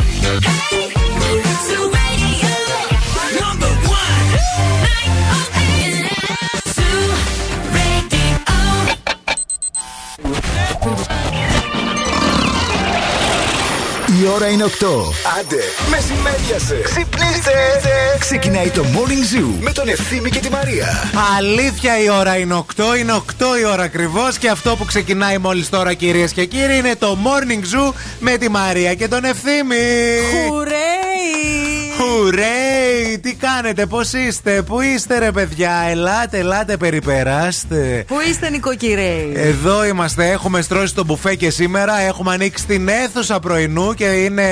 Hey. Η ώρα είναι 8. Άντε, μεσημέριασε. Ξυπνήστε. Ξεκινάει το Morning Zoo με τον Ευθύμη και τη Μαρία. Αλήθεια η ώρα είναι 8. Είναι 8 η ώρα ακριβώς. Και αυτό που ξεκινάει μόλις τώρα, κυρίες και κύριοι, είναι το Morning Zoo με τη Μαρία και τον Ευθύμη. Χουρέι! Χουρέι! Τι κάνετε, πώς είστε, πού είστε, ρε παιδιά, ελάτε, ελάτε, περιπεράστε. Πού είστε, νοικοκυρέοι; Εδώ είμαστε, έχουμε στρώσει το μπουφέ και σήμερα. Έχουμε ανοίξει την αίθουσα πρωινού και είναι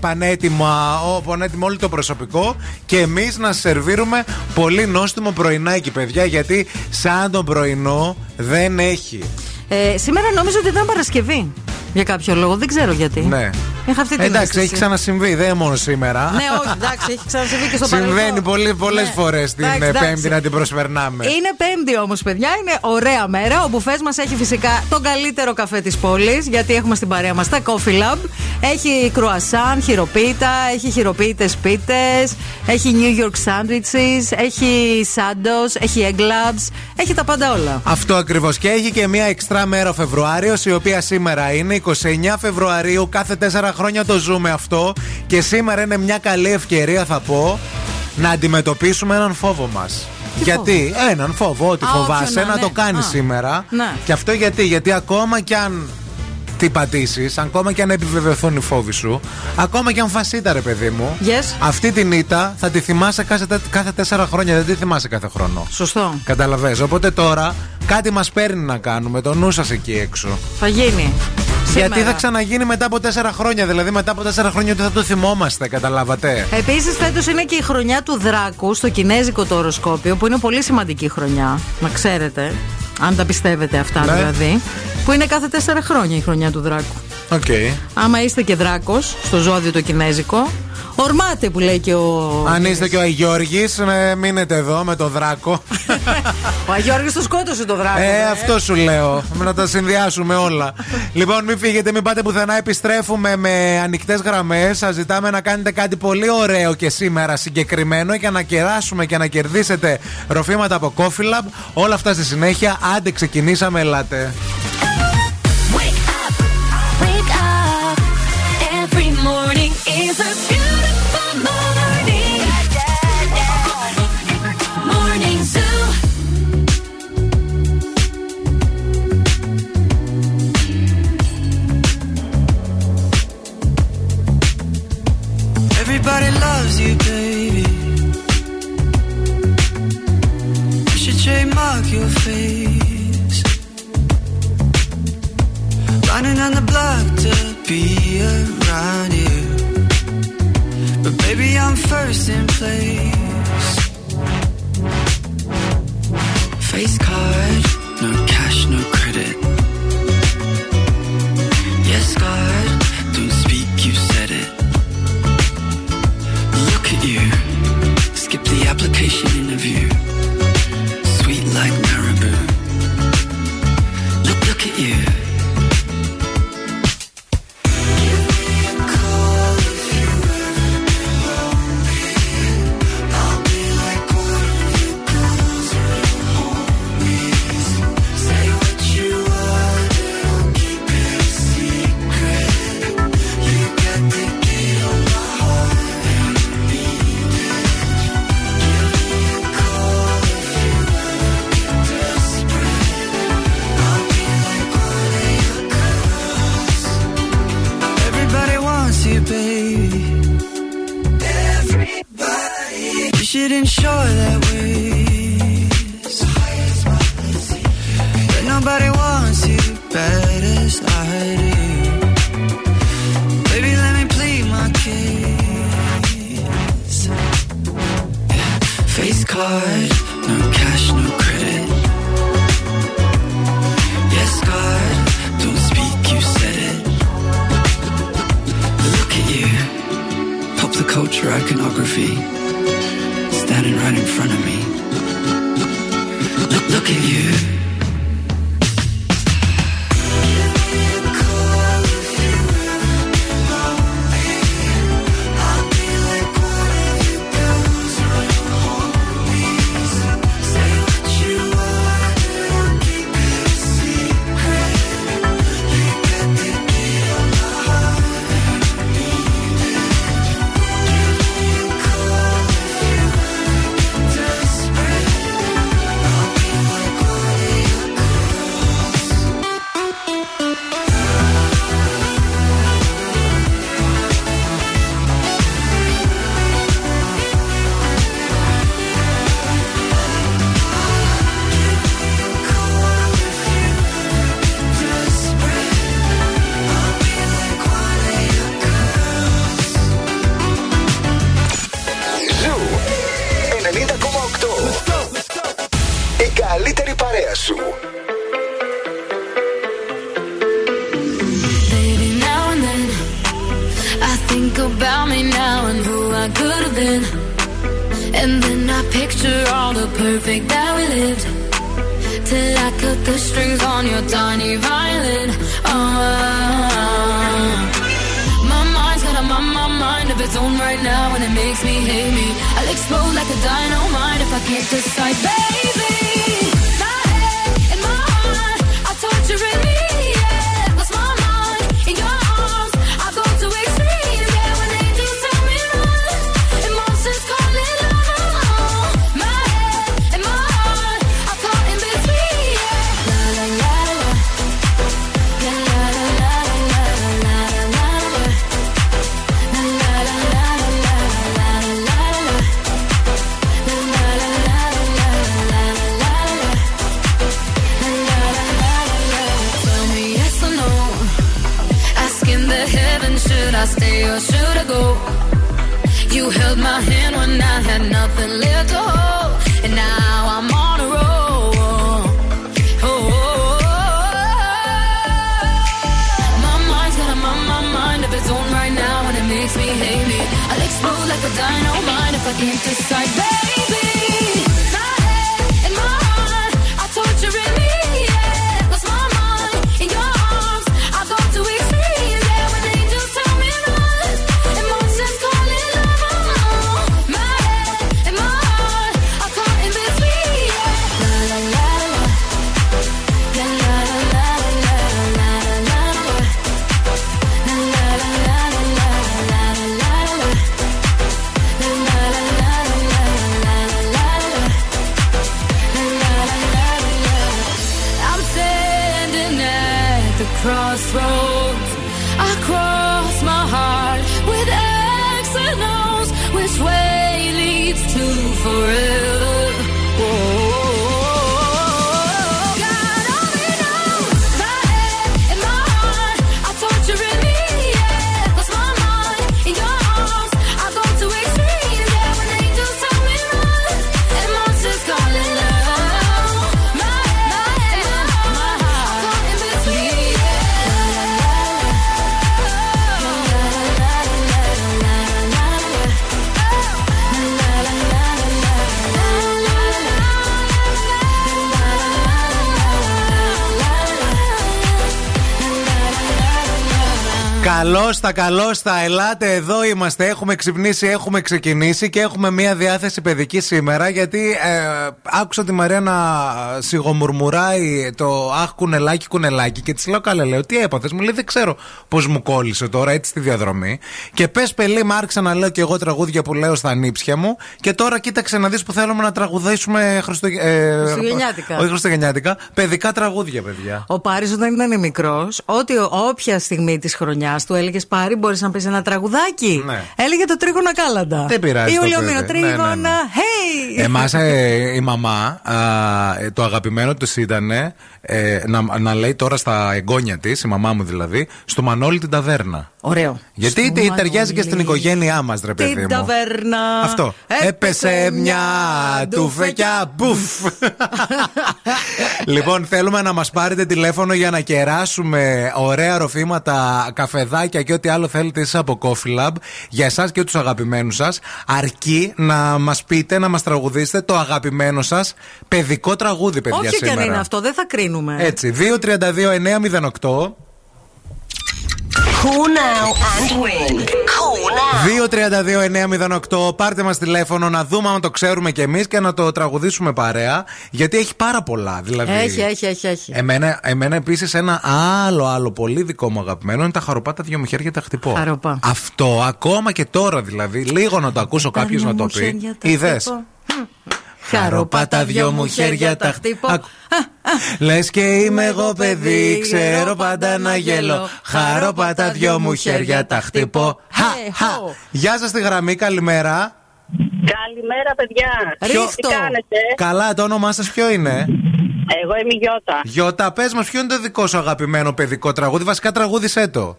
πανέτοιμα, ο, πανέτοιμο όλο το προσωπικό. Και εμείς να σερβίρουμε πολύ νόστιμο πρωινάκι, παιδιά, γιατί σαν τον πρωινό δεν έχει. Ε, σήμερα νομίζω ότι ήταν Παρασκευή. Για κάποιο λόγο, δεν ξέρω γιατί. Ναι. Είχα αυτή την Εντάξει, αίσθηση. έχει ξανασυμβεί, δεν είναι μόνο σήμερα. Ναι, όχι, εντάξει, έχει ξανασυμβεί και στο παρελθόν. Συμβαίνει πολλές πολλές Ναι. φορές την Εντάξει, ε, εντάξει. Πέμπτη να την προσπερνάμε. Είναι Πέμπτη όμως, παιδιά. Είναι ωραία μέρα. Ο μπουφές μας έχει φυσικά τον καλύτερο καφέ της πόλης, γιατί έχουμε στην παρέα μας τα Coffee Lab. Έχει κρουασάν, χειροποίητα, έχει χειροποίητε πίτες, έχει New York sandwiches, έχει σάντο, έχει egg labs, έχει τα πάντα όλα. Αυτό ακριβώς. Και έχει και μια εξτρά μέρα ο Φεβρουάριος, η οποία σήμερα είναι 29 Φεβρουαρίου. Κάθε τέσσερα χρόνια το ζούμε αυτό. Και σήμερα είναι μια καλή ευκαιρία, θα πω, να αντιμετωπίσουμε έναν φόβο μας. Γιατί, έναν φόβο, ότι Α, φοβάσαι όποιον να, να ναι. το κάνεις Α. σήμερα. Ναι. Και αυτό γιατί, γιατί ακόμα κι αν τι πατήσεις, ακόμα κι αν επιβεβαιωθούν οι φόβοι σου, ακόμα κι αν φασίτα, ρε παιδί μου, Yes. αυτή την ήττα θα τη θυμάσαι κάθε, κάθε τέσσερα χρόνια, δεν τη θυμάσαι κάθε χρόνο. Σωστό. Καταλαβες. Οπότε τώρα κάτι μας παίρνει να κάνουμε. Το νου σας εκεί έξω. Θα γίνει. Γιατί Σήμερα. θα ξαναγίνει μετά από τέσσερα χρόνια. Δηλαδή μετά από τέσσερα χρόνια ότι θα το θυμόμαστε. Καταλάβατε. Επίσης, φέτος είναι και η χρονιά του Δράκου στο κινέζικο το οροσκόπιο, που είναι πολύ σημαντική χρονιά. Να ξέρετε. Αν τα πιστεύετε αυτά Ναι. δηλαδή. Που είναι κάθε τέσσερα χρόνια η χρονιά του Δράκου. Οκ. Άμα είστε και δράκος στο ζώδιο το κινέζικο, ορμάτε που λέει και ο. Αν είστε και ο Αγιώργης, μείνετε εδώ με το δράκο. Ο Αγιώργης το σκότωσε το δράκο. Ε, αυτό σου λέω. Να τα συνδυάσουμε όλα. λοιπόν, μην φύγετε, μην πάτε πουθενά. Επιστρέφουμε με ανοιχτές γραμμές. Σας ζητάμε να κάνετε κάτι πολύ ωραίο και σήμερα συγκεκριμένο για να κεράσουμε και να κερδίσετε ροφήματα από Coffee Lab. Όλα αυτά στη συνέχεια. Άντε, ξεκινήσαμε, ελάτε. Wake up, wake up. Every morning is a Everybody loves you, baby. You should trademark your face. Running on the block to be around you. But baby, I'm first in place. Face card, no application interview. Sweet like marabou. Look, look at you. You. Καλώς τα, καλώς τα. Ελάτε, εδώ είμαστε. Έχουμε ξυπνήσει, έχουμε ξεκινήσει και έχουμε μία διάθεση παιδική σήμερα. Γιατί ε, άκουσα τη Μαρία να σιγομουρμουράει το Αχ, κουνελάκι, κουνελάκι. Και της λέω, Καλέ, λέω, τι έπαθες. Μου λέει, Δεν ξέρω πώς μου κόλλησε τώρα έτσι στη διαδρομή. Και πες, πελί, μ' άρχισα να λέω και εγώ τραγούδια που λέω στα νύψια μου. Και τώρα κοίταξε να δεις που θέλουμε να τραγουδήσουμε Χριστο... ε, Χριστουγεννιάτικα. Όχι Χριστουγεννιάτικα. Παιδικά τραγούδια, παιδιά. Ο Πάρης όταν ήταν μικρός, ότι όποια στιγμή της χρονιάς του έλεγες Πάρη, μπορείς να πεις ένα τραγουδάκι. Ναι. Έλεγε το τρίγωνα κάλαντα. Δεν πειράζει Ή το ολιομήνο παιδί. Ναι, ναι, τρίγωνα. ναι. Hey! Εμάς η μαμά, α, ε, το αγαπημένο του ήταν ε, να, να λέει τώρα στα εγγόνια της, η μαμά μου δηλαδή, στο Μανώλη την ταβέρνα. Ωραίο. Γιατί Στο τε- ταιριάζει και στην Μανώλη. οικογένειά μας, ρε παιδί Την μου. ταβέρνα. Αυτό. Έπεσε μια τουφεκιά. Μπουφ. λοιπόν, θέλουμε να μας πάρετε τηλέφωνο για να κεράσουμε ωραία ροφήματα, καφεδάκια και ό,τι άλλο θέλετε εσείς από Coffee Lab για εσάς και τους αγαπημένους σας. Αρκεί να μας πείτε, να μας τραγουδήσετε το αγαπημένο σας παιδικό τραγούδι, παιδιά. Όχι και αν σήμερα. είναι αυτό, δεν θα κρίνουμε. Έτσι, 232-908. Call now and win. Call now. 232-908. Πάρτε μας τηλέφωνο να δούμε αν το ξέρουμε κι εμείς και να το τραγουδήσουμε παρέα. Γιατί έχει πάρα πολλά. Δηλαδή, Έχει, έχει, έχει. έχει. Εμένα, εμένα επίσης ένα άλλο, άλλο πολύ δικό μου αγαπημένο είναι τα χαροπά τα δυο μου χέρια τα χτυπώ. Χαροπά. Αυτό ακόμα και τώρα δηλαδή. Λίγο να το ακούσω κάποιος δυο να το μου πει. χέρια τα Είδες. χτυπώ. Χαροπά τα δυο μου χέρια τα χτυπώ. Λες και είμαι εγώ παιδί, ξέρω πάντα να γελώ. Χαροπά τα δυο μου χέρια τα χτυπώ. Hey, Χα, χα. ho. Γεια σας στη γραμμή, καλημέρα. Καλημέρα, παιδιά. Ρίχτω. Τι κάνετε, Καλά, το όνομά σας ποιο είναι; Εγώ είμαι η Γιώτα. Γιώτα, πες μας, ποιο είναι το δικό σου αγαπημένο παιδικό τραγούδι. Βασικά τραγούδισέ το.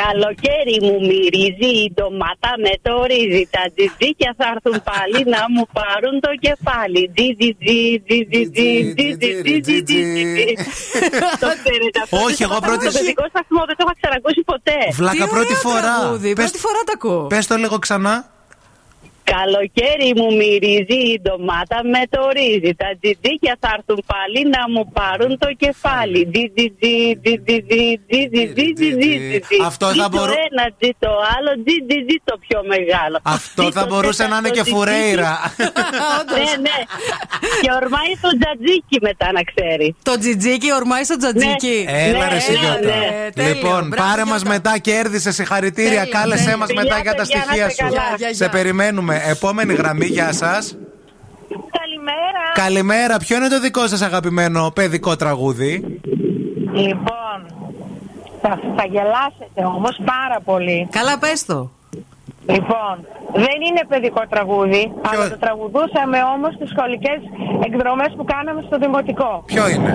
Καλοκαίρι μου μυρίζει η ντομάτα με το ρύζι. Τα τζιτζίκια θα έρθουν πάλι να μου πάρουν το κεφάλι. Όχι, εγώ πρώτη φορά. Δεν το είχα ξανακούσει ποτέ. Βλάκα πρώτη φορά. Πρώτη φορά τα ακούω. Πε το λίγο ξανά. Καλοκαίρι μου μυρίζει η ντομάτα με το ρύζι. Τα τζιτζίκια θα έρθουν πάλι να μου πάρουν το κεφάλι. Τζιτζιτζι, τζιτζιτζι, τζιτζιτζι, Αυτό θα μπορούσε. Ένα τζι το άλλο, τζιτζιτζι το πιο μεγάλο. Αυτό θα μπορούσε να είναι και φουρέιρα. Ναι, ναι. Και ορμάει στο τζατζίκι μετά να ξέρει. Το τζιτζίκι ορμάει στο τζατζίκι. Έλα ρε Λοιπόν, πάρε μα μετά κέρδισε συγχαρητήρια. Κάλεσέ μα μετά για τα στοιχεία σου. Σε περιμένουμε περιμένουμε. Επόμενη γραμμή, γεια σας. Καλημέρα. Καλημέρα, ποιο είναι το δικό σας αγαπημένο παιδικό τραγούδι; Λοιπόν, θα, θα γελάσετε όμως πάρα πολύ. Καλά, πες το. Λοιπόν, δεν είναι παιδικό τραγούδι, αλλά το τραγουδούσαμε όμως στις σχολικές εκδρομές που κάναμε στο δημοτικό. Ποιο είναι;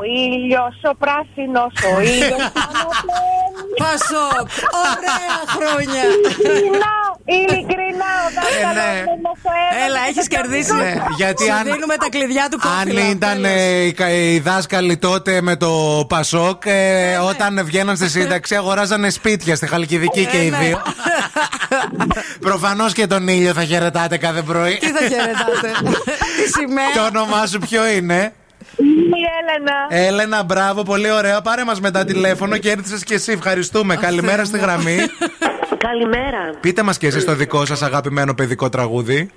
Ο ήλιος, ο πράσινος, ο ήλιος Πασόκ, ωραία χρόνια. Ειλικρινά, ειλικρινά, ο δάσκαλος ναι. δεν μας το έβαλε Έλα, έχεις στο κερδίσει. Ναι, γιατί Σου αν- δίνουμε τα κλειδιά του Αν κόφιλα. ήταν Τέλος. ε, οι, κα- οι δάσκαλοι τότε με το Πασόκ, ε, όταν βγαίναν στη σύνταξη, αγοράζανε σπίτια στη Χαλκιδική και οι ναι. δύο. Προφανώς και τον ήλιο θα χαιρετάτε κάθε πρωί. Τι θα χαιρετάτε. Τι σημαία. Το όνομά σου ποιο είναι; Η Έλενα. Έλενα, μπράβο, πολύ ωραία. Πάρε μας μετά τηλέφωνο και έρθεις και εσύ. Ευχαριστούμε. Καλημέρα στη γραμμή. Καλημέρα. Πείτε μας και εσείς το δικό σας αγαπημένο παιδικό τραγούδι.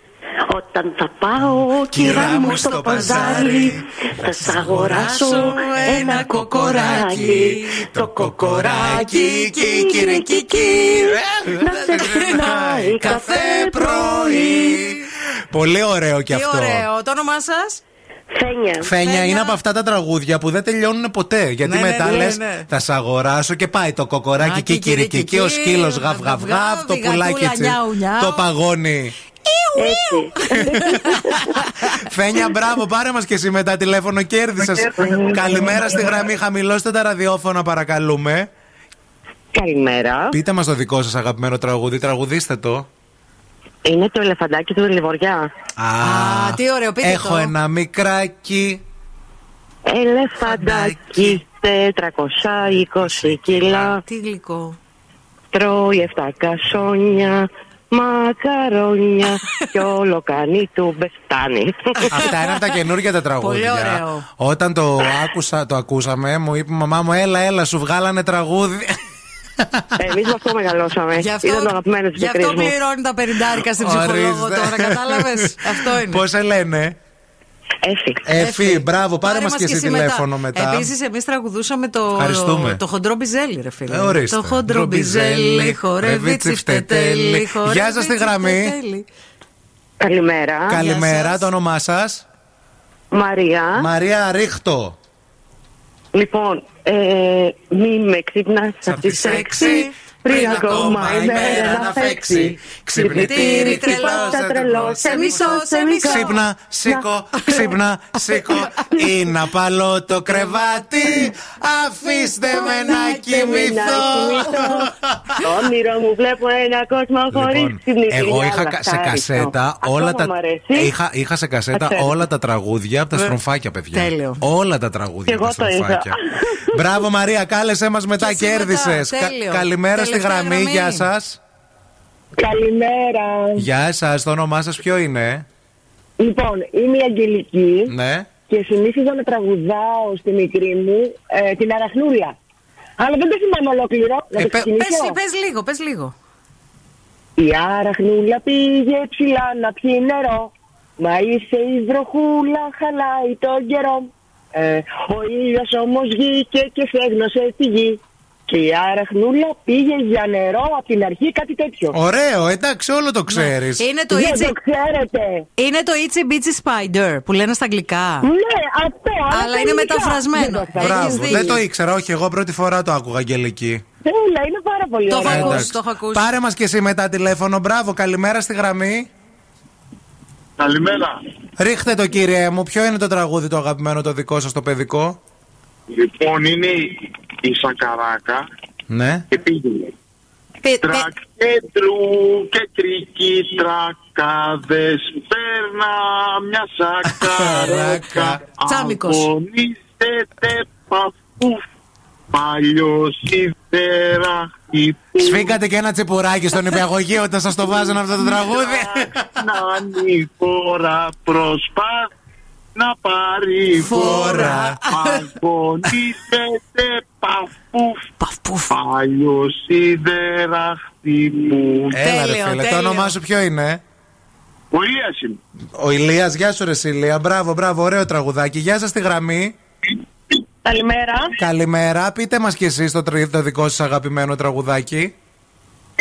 Όταν θα πάω, κυρά μου, στο παζάρι, θα σ' αγοράσω ένα κοκοράκι. Το κοκοράκι, κι κύριε κικί, να σε ξυπνάει κάθε πρωί. Πολύ ωραίο κι Τι αυτό. ωραίο. Το όνομά σας; Φένια. Φένια είναι από αυτά τα τραγούδια που δεν τελειώνουν ποτέ. Γιατί Ναι, ναι, μετά ναι, λες, ναι. θα σ' αγοράσω και πάει το κοκοράκι και κυρικική, ο σκύλος γαβ γαβ γαβ, το η πουλάκι γατούλα τσι, νιάου, νιάου. το παγόνι. Έτσι. Φένια, μπράβο, πάρε μας και εσύ μετά τηλέφωνο, κέρδισες. Καλημέρα στη γραμμή, χαμηλώστε τα ραδιόφωνα, παρακαλούμε. Καλημέρα. Πείτε μας το δικό σας αγαπημένο τραγούδι, τραγουδίστε το. Είναι το ελεφαντάκι του Λιβοριά. Α, τι ωραίο, πείτε Έχω το. ένα μικράκι. Ελεφαντάκι 420 κιλά. Τι γλυκό. Τρώει 7 κασόνια, μακαρόνια και όλο κάνει του μπεστάνι. Αυτά είναι από τα καινούργια τα τραγούδια. Πολύ ωραίο. Όταν το, άκουσα, το ακούσαμε, μου είπε η μαμά μου, έλα, έλα, σου βγάλανε τραγούδι. Εμείς με αυτό μεγαλώσαμε. Γι' αυτό, Ήταν το αγαπημένο της γι' αυτό πληρώνει τα πενιντάρικα στην ψυχολόγο Ορίστε. τώρα, κατάλαβες; αυτό είναι. Πώς σε λένε; Έφη. Εφή, μπράβο, πάρε μας μας και εσύ τηλέφωνο μετά. Επίσης, εμείς τραγουδούσαμε το, Ευχαριστούμε. το χοντρό μπιζέλι, ρε φίλε. Ε, ορίστε. Το χοντρό μπιζέλι, χορεύει τσιφτετέλι. χορεύει Γεια σας στη γραμμή. τσιφτετέλι. Καλημέρα. Καλημέρα, σας. το όνομά σας; Μαρία. Μαρία Ρίχτο. Λοιπόν, ε, μη με ξυπνάς από τη σεξι πριν ακόμα η μέρα να φέξει. Ξυπνητήρι τρελό, Πάτα τρελό, σε μισό, σε μισό. Ξύπνα, σήκω, ξύπνα, σήκω. Είναι απαλό το κρεβάτι. Αφήστε με να κοιμηθώ. Το όνειρο μου βλέπω ένα κόσμο χωρίς Λοιπόν, ξυπνητήρια. εγώ είχα κα- σε Λαχτάριστο. κασέτα όλα Ακόμα τα. μ' αρέσει. Είχα, είχα σε κασέτα Α, ξέρω. όλα τα τραγούδια από τα στρομφάκια, παιδιά. Τέλειο. Όλα τα τραγούδια Κι από τα εγώ το είχα. στρομφάκια. Μπράβο, Μαρία, κάλεσέ μας μετά, Και εσύ μετά, κέρδισε. τέλειο. Καλημέρα στη Τελευταία γραμμή, γραμμή. γεια σας. Καλημέρα. Γεια σας, το όνομά σας ποιο είναι, Λοιπόν, είμαι η Αγγελική Ναι. και συνήθιζα να τραγουδάω στη μικρή μου ε, την Αραχνούλα. Αλλά δεν το θυμάμαι ολόκληρο. Να Ε, το πε- ξεκινήσω. Πες, πες λίγο, πες λίγο. Η Αραχνούλα πήγε ψηλά να πιει νερό. Μα είσαι η βροχούλα, χαλάει τον καιρό. Ε, ο ήλιος όμως βγήκε και στέγνωσε τη γη. Και η Αραχνούλα πήγε για νερό από την αρχή, κάτι τέτοιο. Ωραίο, εντάξει, όλο το ξέρεις. Είναι το Δεν Itsy, το ξέρετε. είναι το Itsy Bitsy Spider που λένε στα αγγλικά. Ναι, αυτό. Αλλά τα είναι ελληνικά. μεταφρασμένο. Δεν το ξέρω. Έχεις Μπράβο, δίκιο. δεν το ήξερα, όχι, εγώ πρώτη φορά το άκουγα, Αγγελική. Έλα, είναι πάρα πολύ Το ωραίο. έχω ακούσει, Εντάξει. το έχω ακούσει. Πάρε μας και εσύ μετά τηλέφωνο. Μπράβο, καλημέρα στη γραμμή. Καλημέρα. Ρίχτε το κύριε μου, ποιο είναι το τραγούδι το αγαπημένο το δικό σας το παιδικό; Λοιπόν, είναι η- η Σακαράκα Ναι. Και πήγαινε. Πε- Τρακέντρου και κρίκι τρακάδες Παίρνα μια σακαράκα Τσάμικος. Αγωνίζεται παφούφ Παλιός ιδεράχτη που Σφίγγατε και ένα τσιπουράκι στον υπηαγωγείο όταν σα το βάζουν αυτό το τραγούδι. Να η φορά προσπάθει να πάρει Φορά. Αγωνίζεται παφούφ Παλιός σιδεράχτη που Έλα, ρε Τέλειο, φίλε, το τέλειο. όνομά σου ποιο είναι; Ο Ηλίας είμαι Ο Ηλίας, γεια σου, ρε Ηλία. Μπράβο, μπράβο, ωραίο τραγουδάκι. Γεια σας στη γραμμή. Καλημέρα. Καλημέρα. Πείτε μας κι εσείς το, τρι- το δικό σας αγαπημένο τραγουδάκι.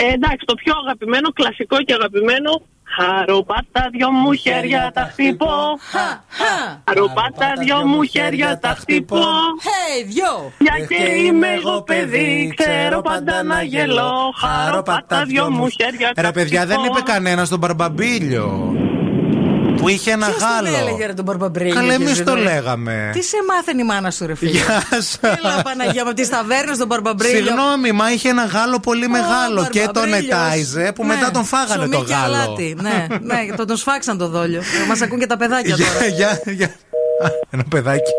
Ε, εντάξει, το πιο αγαπημένο, κλασικό και αγαπημένο. Χαροπάτα δυο μου χέρια τα χτυπώ. Χαροπάτα δυο μου χέρια τα χτυπώ. Hey, δυο! Για και είμαι εγώ παιδί, ξέρω πάντα να γελώ. Χαροπάτα δυο μου χέρια τα Ρε παιδιά, δεν χτυπώ. είπε κανένας τον Μπαρμπαμπίλιο. Που είχε ένα Ποιος τον γάλο. έλεγε ρε τον Μπαρμπαμπρίλιο. Καλά, κύριε εμείς το Ζηνόρη; λέγαμε. Τι σε μάθαινε η μάνα σου, ρε φίλε; Γεια σας. Έλα, Παναγία μου, από τις ταβέρνες τον Μπαρμπαμπρίλιο. Συγγνώμη, μα είχε ένα γάλο πολύ μεγάλο και τον Μπαρμπαμπρίλιος. ετάιζε που Ναι, μετά τον φάγανε το ψωμί και γάλο. αλάτι. Ναι, ναι, τον, τον σφάξαν το δόλιο. Μας ακούν και τα παιδάκια τώρα. Για, για, για. Α, Ένα παιδάκι.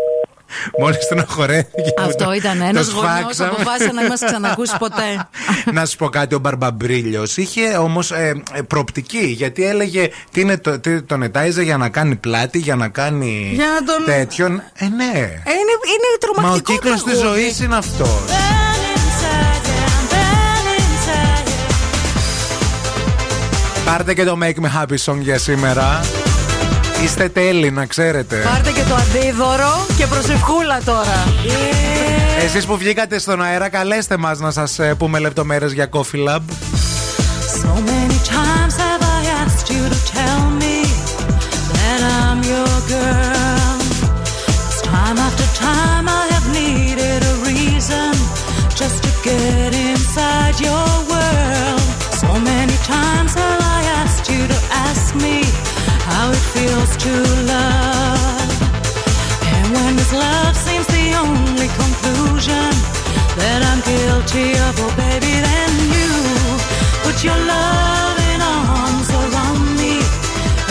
Μόλις τον χορεύει. Αυτό ήταν ένας γονιός αποφάσισε να μην μας ξανακούσει ποτέ. να σου πω κάτι, ο Μπαρμπαμπρίλιος είχε όμως ε, προοπτική. Γιατί έλεγε τι είναι το, τι τον ετάιζε για να κάνει πλάτη, για να κάνει Για να τον- τέτοιον. Ε, ναι. Ε, είναι, είναι τρομακτικό. Μα ο κύκλος της τραγούδι. ζωής είναι αυτός. Πάρτε και το Make Me Happy Song για σήμερα. Είστε τέλειοι, να ξέρετε. Πάρτε και το αντίδωρο και προσευχούλα τώρα. Εσείς που βγήκατε στον αέρα, καλέστε μας να σας ε, πούμε λεπτομέρειες για Coffee Lab. So many times have I asked you to tell me that I'm your girl. 'Cause time after time I have needed a reason just to get inside your world. So many times have I asked you to ask me how it feels to love. And when this love seems the only conclusion that I'm guilty of, oh baby, then you put your loving arms around me,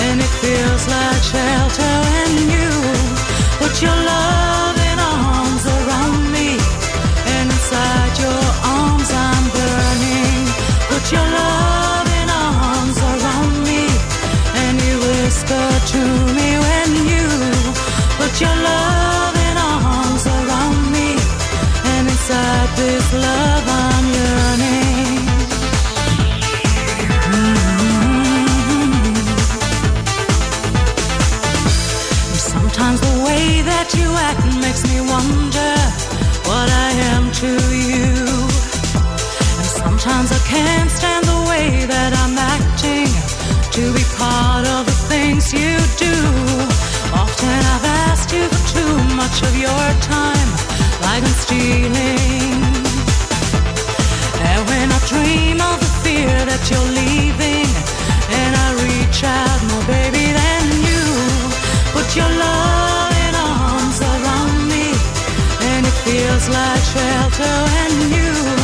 and it feels like shelter. And you put your loving arms around me, and inside your arms I'm burning. Put your loving to me when you put your loving arms around me, and inside this love I'm yearning. And Sometimes the way that you act makes me wonder what I am to you. And sometimes I can't stand the way that I'm acting to be part of the things you do. Often I've asked you for too much of your time, like I'm stealing. And when I dream of the fear that you're leaving, and I reach out, my baby, then you put your loving arms around me, and it feels like shelter. And you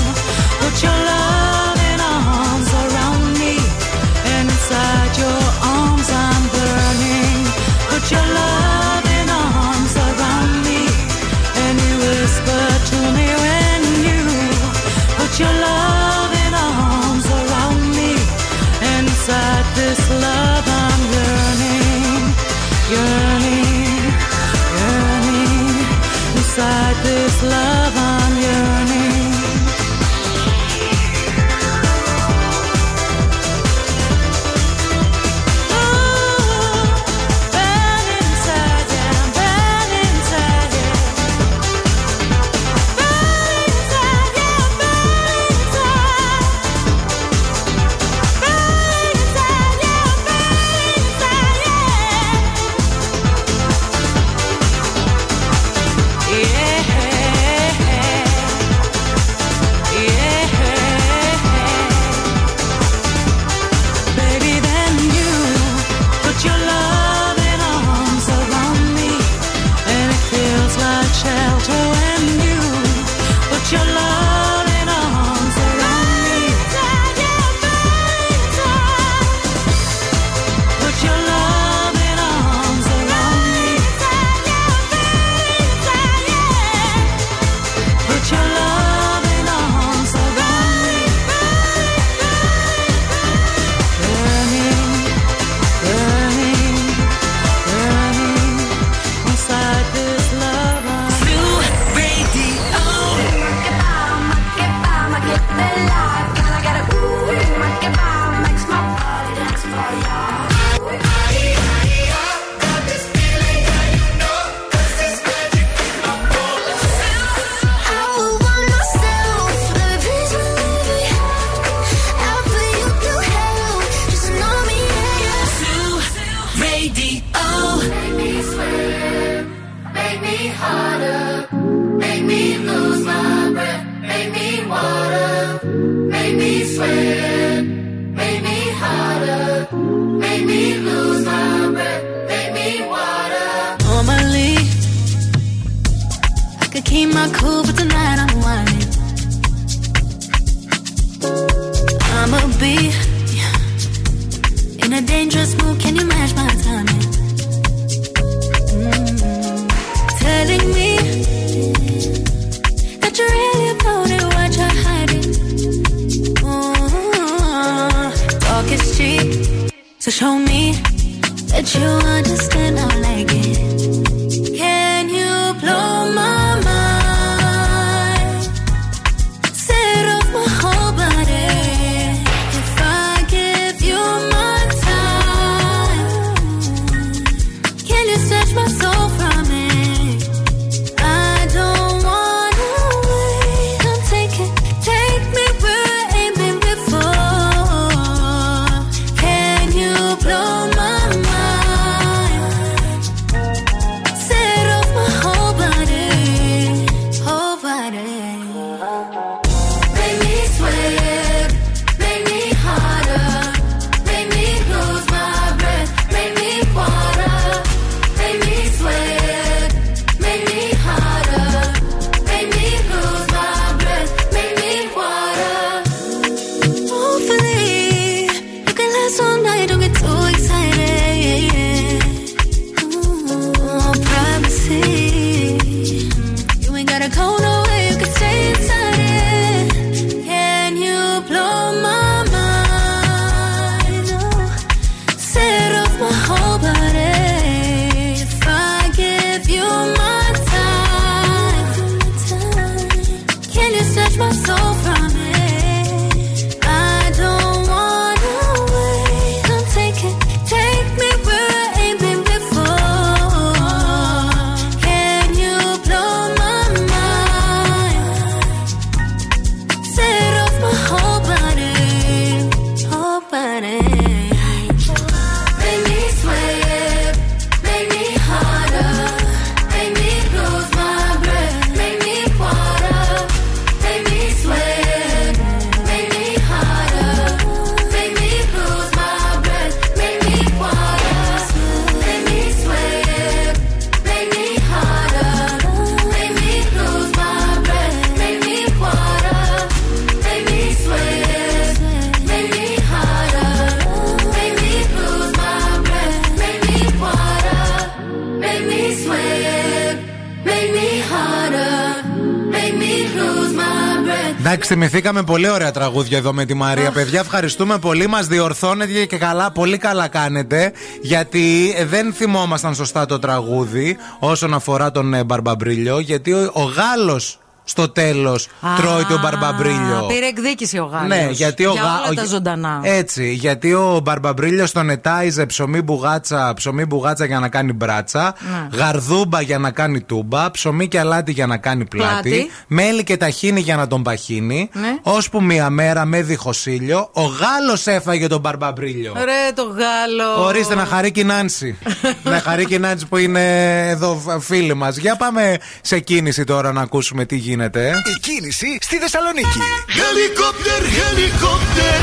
breath. Εντάξει, θυμηθήκαμε πολύ ωραία τραγούδια εδώ με τη Μαρία. Παιδιά, ευχαριστούμε πολύ. Μας διορθώνετε και καλά, πολύ καλά κάνετε. Γιατί ε, δεν θυμόμασταν σωστά το τραγούδι όσον αφορά τον ε, Μπαρμπαμπρίλιο. Γιατί ο, ο Γάλλος στο τέλος τρώει τον Μπαρμπαμπρίλιο. Πήρε εκδίκηση ο Γάλλος. Ναι, γιατί ο Για Γα- όλα ο- τα ζωντανά. Έτσι, γιατί ο Μπαρμπαμπρίλιο τον ετάιζε ψωμί μπουγάτσα, ψωμί μπουγάτσα για να κάνει μπράτσα, Ναι. γαρδούμπα για να κάνει τούμπα, ψωμί και αλάτι για να κάνει πλάτη, Πλάτη. μέλι και ταχίνι για να τον παχύνει. Ναι. Ώσπου μία μέρα με διχοσίλιο, ο Γάλλος έφαγε τον Μπαρμπαμπρίλιο. Ρε το Γάλλο. Ορίστε να χαρεί και η Νάνση. να χαρεί και η Νάνση που είναι εδώ φίλη μας. Για πάμε σε κίνηση τώρα να ακούσουμε τι γίνεται. Η κίνηση στη Θεσσαλονίκη. Helicopter, helicopter.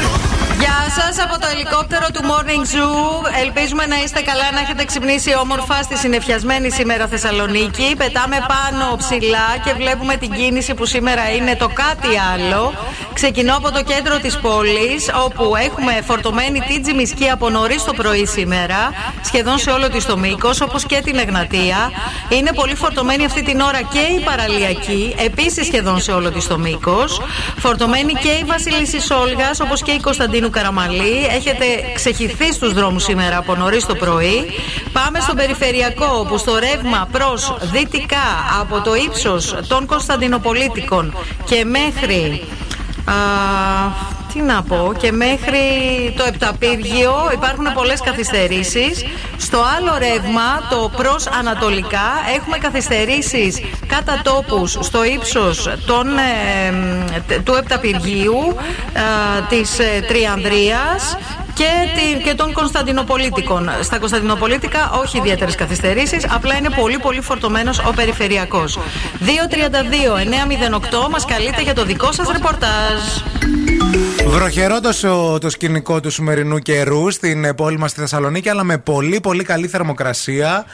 Γεια σας από το ελικόπτερο του Morning Zoo. Ελπίζουμε να είστε καλά, να έχετε ξυπνήσει όμορφα στη συνεφιασμένη σήμερα Θεσσαλονίκη. Πετάμε πάνω ψηλά και βλέπουμε την κίνηση που σήμερα είναι το κάτι άλλο. Ξεκινώ από το κέντρο της πόλης, όπου έχουμε φορτωμένη την Τζιμισκή από νωρίς το πρωί σήμερα, σχεδόν σε όλο της το μήκος, όπως και την Εγνατία. Είναι πολύ φορτωμένη αυτή την ώρα και η παραλιακή, επίσης σχεδόν σε όλο της το μήκος. Φορτωμένη και η Βασιλίση Σόλγας, όπως και η Κωνσταντίνου Καραμαλή. Έχετε ξεχυθεί στους δρόμους σήμερα από νωρίς το πρωί. Πάμε στον περιφερειακό, όπου στο ρεύμα προς δυτικά από το ύψος των Κωνσταντινοπολίτικων και μέχρι. Α, τι να πω, και μέχρι το Επταπύργιο υπάρχουν πολλές καθυστερήσεις. Στο άλλο ρεύμα, το προς Ανατολικά, έχουμε καθυστερήσεις κατά τόπους στο ύψος των, ε, τε- του Επταπυργίου, ε, της ε, Τριανδρίας και, τη- και των Κωνσταντινοπολίτικων. Στα Κωνσταντινοπολίτικα όχι ιδιαίτερες καθυστερήσεις, απλά είναι πολύ πολύ φορτωμένος ο περιφερειακός. 232-908 μας καλείτε για το δικό σας ρεπορτάζ. Βροχερό το, το σκηνικό του σημερινού καιρού στην ε, πόλη μας στη Θεσσαλονίκη, αλλά με πολύ πολύ καλή θερμοκρασία.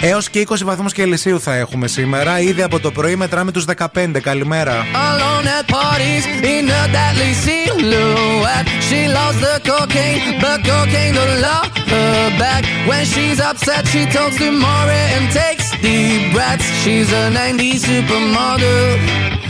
Έως και 20 βαθμούς Κελσίου θα έχουμε σήμερα. Ήδη από το πρωί μετράμε τους 15. Καλημέρα. Alone at parties in a deadly silhouette. She loves the cocaine, but cocaine don't love her back. When she's upset, she talks to Maury and takes deep breaths. She's a 90s supermodel.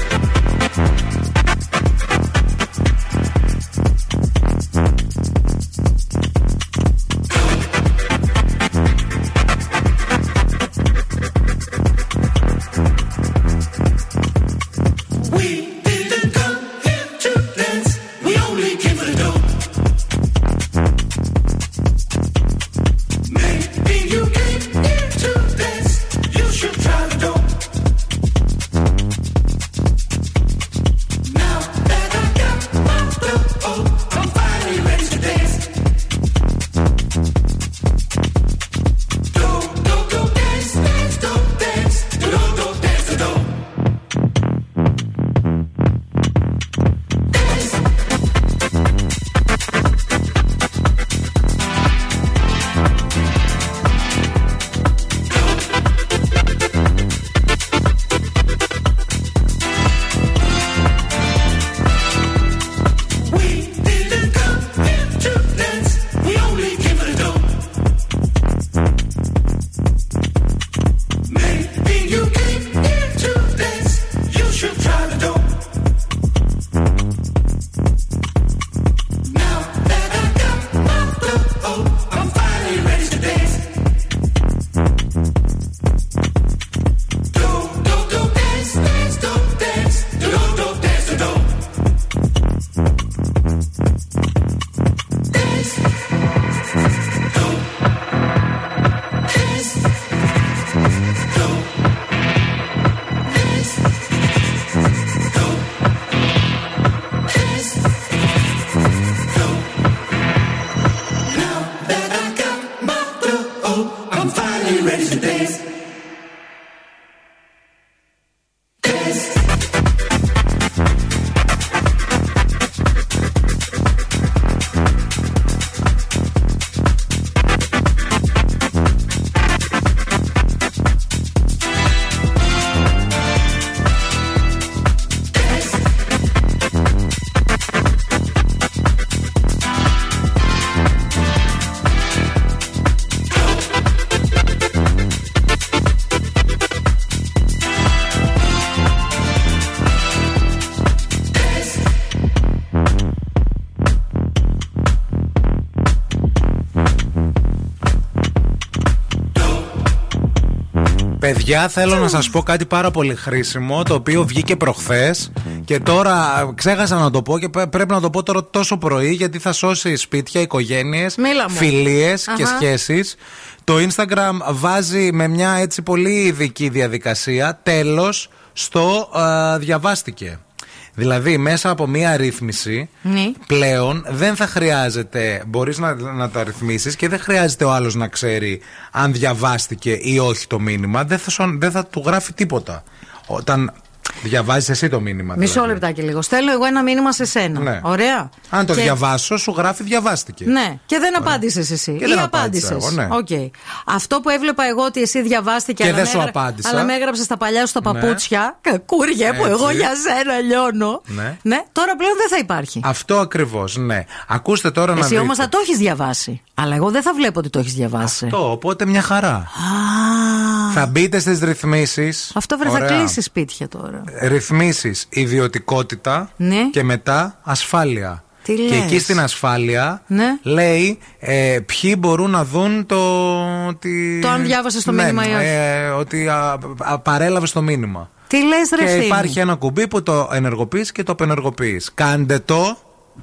Παιδιά, θέλω να σας πω κάτι πάρα πολύ χρήσιμο, το οποίο βγήκε προχθές και τώρα ξέχασα να το πω και πρέ- πρέπει να το πω τώρα τόσο πρωί γιατί θα σώσει σπίτια, οικογένειες, Μίλα μου. φιλίες και Αχα. σχέσεις. Το Instagram βάζει με μια έτσι πολύ ειδική διαδικασία τέλος στο α, διαβάστηκε. Δηλαδή, μέσα από μία ρύθμιση, Ναι. πλέον δεν θα χρειάζεται, μπορείς να, να τα ρυθμίσεις και δεν χρειάζεται ο άλλος να ξέρει αν διαβάστηκε ή όχι το μήνυμα. Δεν θα, σου- δεν θα του γράφει τίποτα. Όταν διαβάζεις εσύ το μήνυμα. Μισό δηλαδή. λεπτάκι λίγο. Στέλνω εγώ ένα μήνυμα σε σένα. Ναι. Ωραία. Αν το Και- διαβάσω, σου γράφει διαβάστηκε. Ναι, και δεν απάντησες εσύ. Και ή δεν απάντησες. απάντησα εγώ, ναι. Αυτό που έβλεπα εγώ ότι εσύ διαβάστηκε Και αλλά δεν με σου έγρα- απάντησα. Αλλά με έγραψες στα παλιά σου τα Ναι. παπούτσια. Κακούργια που Έτσι. εγώ για σένα λιώνω. Ναι. Ναι, τώρα πλέον δεν θα υπάρχει. Αυτό ακριβώς, ναι. Ακούστε τώρα να Εσύ δείτε. όμω θα το έχεις διαβάσει. Αλλά εγώ δεν θα βλέπω ότι το έχεις διαβάσει. Αυτό, οπότε μια χαρά. Θα μπείτε στις ρυθμίσεις. Αυτό βρε θα Ωραία. κλείσει σπίτια τώρα. ρυθμίσεις ιδιωτικότητα Ναι. και μετά ασφάλεια. Τι και λες; εκεί στην ασφάλεια Ναι. λέει ε, ποιοι μπορούν να δουν το. Ότι... Το αν διάβασες το Ναι, μήνυμα ή όχι. ε, ότι α, α, παρέλαβες το μήνυμα. Τι λες, ρε και ευθύμη; υπάρχει ένα κουμπί που το ενεργοποιείς και το απενεργοποιείς. Κάντε το.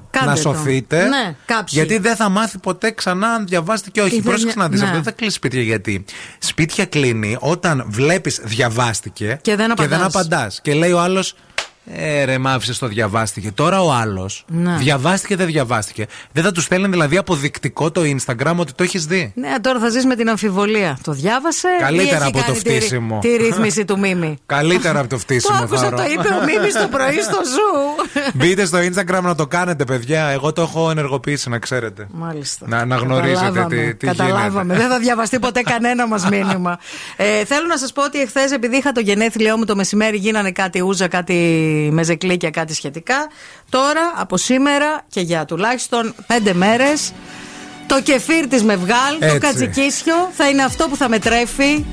Κάντε να το. σωθείτε. Ναι, κάποιοι. γιατί δεν θα μάθει ποτέ ξανά αν διαβάστηκε και όχι. Ή δεν- Πρόσεξε να δεις. ναι. Αυτό δεν θα κλείσει σπίτια γιατί. Σπίτια κλείνει όταν βλέπεις διαβάστηκε Και δεν απαντάς. απαντάς. Και λέει ο άλλος. Ε, ρε, μ' άφησες το διαβάστηκε. Τώρα ο άλλος Ναι. διαβάστηκε, δεν διαβάστηκε. Δεν θα τους στέλνει δηλαδή αποδεικτικό το Instagram ότι το έχεις δει; Ναι, τώρα θα ζεις με την αμφιβολία. Το διάβασε. Καλύτερα ή έχει από το κάνει τη ρυ- φτύσιμο. Τη, ρύθμιση του Μίμη. Καλύτερα από το Το φτύσιμο. άκουσα, Θάρο. το είπε ο Μίμης το πρωί στο ζου. Μπείτε στο Instagram να το κάνετε, παιδιά. Εγώ το έχω ενεργοποιήσει, να ξέρετε. Μάλιστα. Να, να γνωρίζετε Καταλάβαμε, τι, τι Καταλάβαμε. γίνεται. Δεν θα διαβαστεί ποτέ κανένα μας μήνυμα. Ε, θέλω να σας πω ότι εχθές, επειδή είχα το γενέθλιό μου το μεσημέρι, γίνανε κάτι ούζα, κάτι μεζεκλίκια, κάτι σχετικά. Τώρα, από σήμερα και για τουλάχιστον πέντε μέρες, το κεφίρ της Μευγάλ, το Έτσι. κατσικίσιο, θα είναι αυτό που θα με τρέφει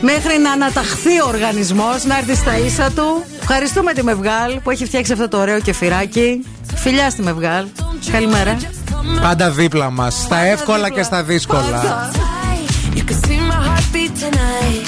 μέχρι να αναταχθεί ο οργανισμός, να έρθει στα ίσα του. Ευχαριστούμε τη Μευγάλ που έχει φτιάξει αυτό το ωραίο κεφυράκι. Φιλιά στη Μευγάλ. Καλημέρα. Πάντα δίπλα μας. Στα εύκολα και στα δύσκολα. You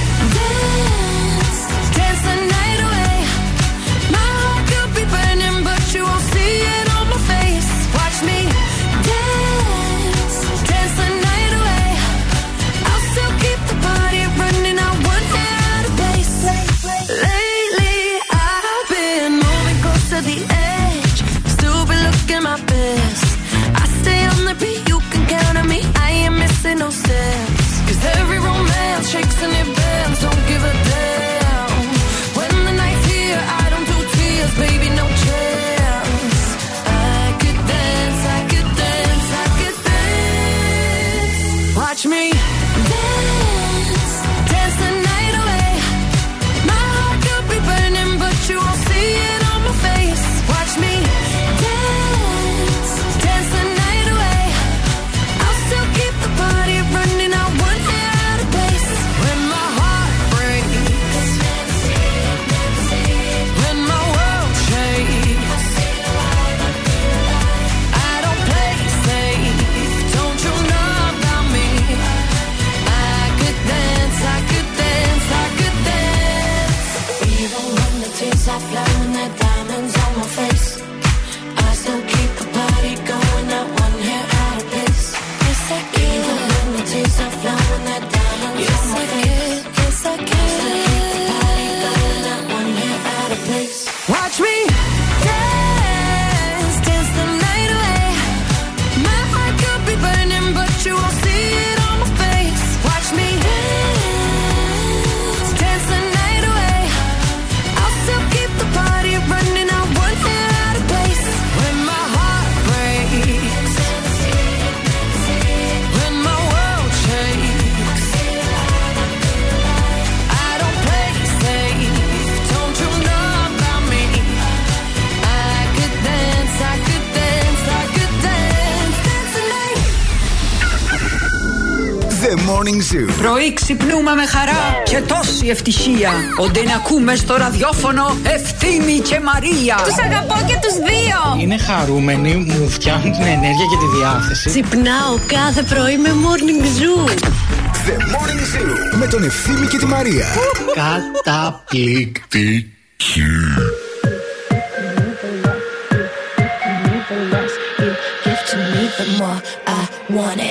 Morning Zoo. Πρωί ξυπνούμε με χαρά και τόση ευτυχία. Όντε να ακούμε στο ραδιόφωνο Ευθύμη και Μαρία. Τους αγαπώ και τους δύο. Είναι χαρούμενοι, μου φτιάχνουν την ενέργεια και τη διάθεση. Ξυπνάω κάθε πρωί με Morning Zoo. The Morning Zoo με τον Ευθύμη και τη Μαρία. Καταπληκτική. give to me, the more I want it;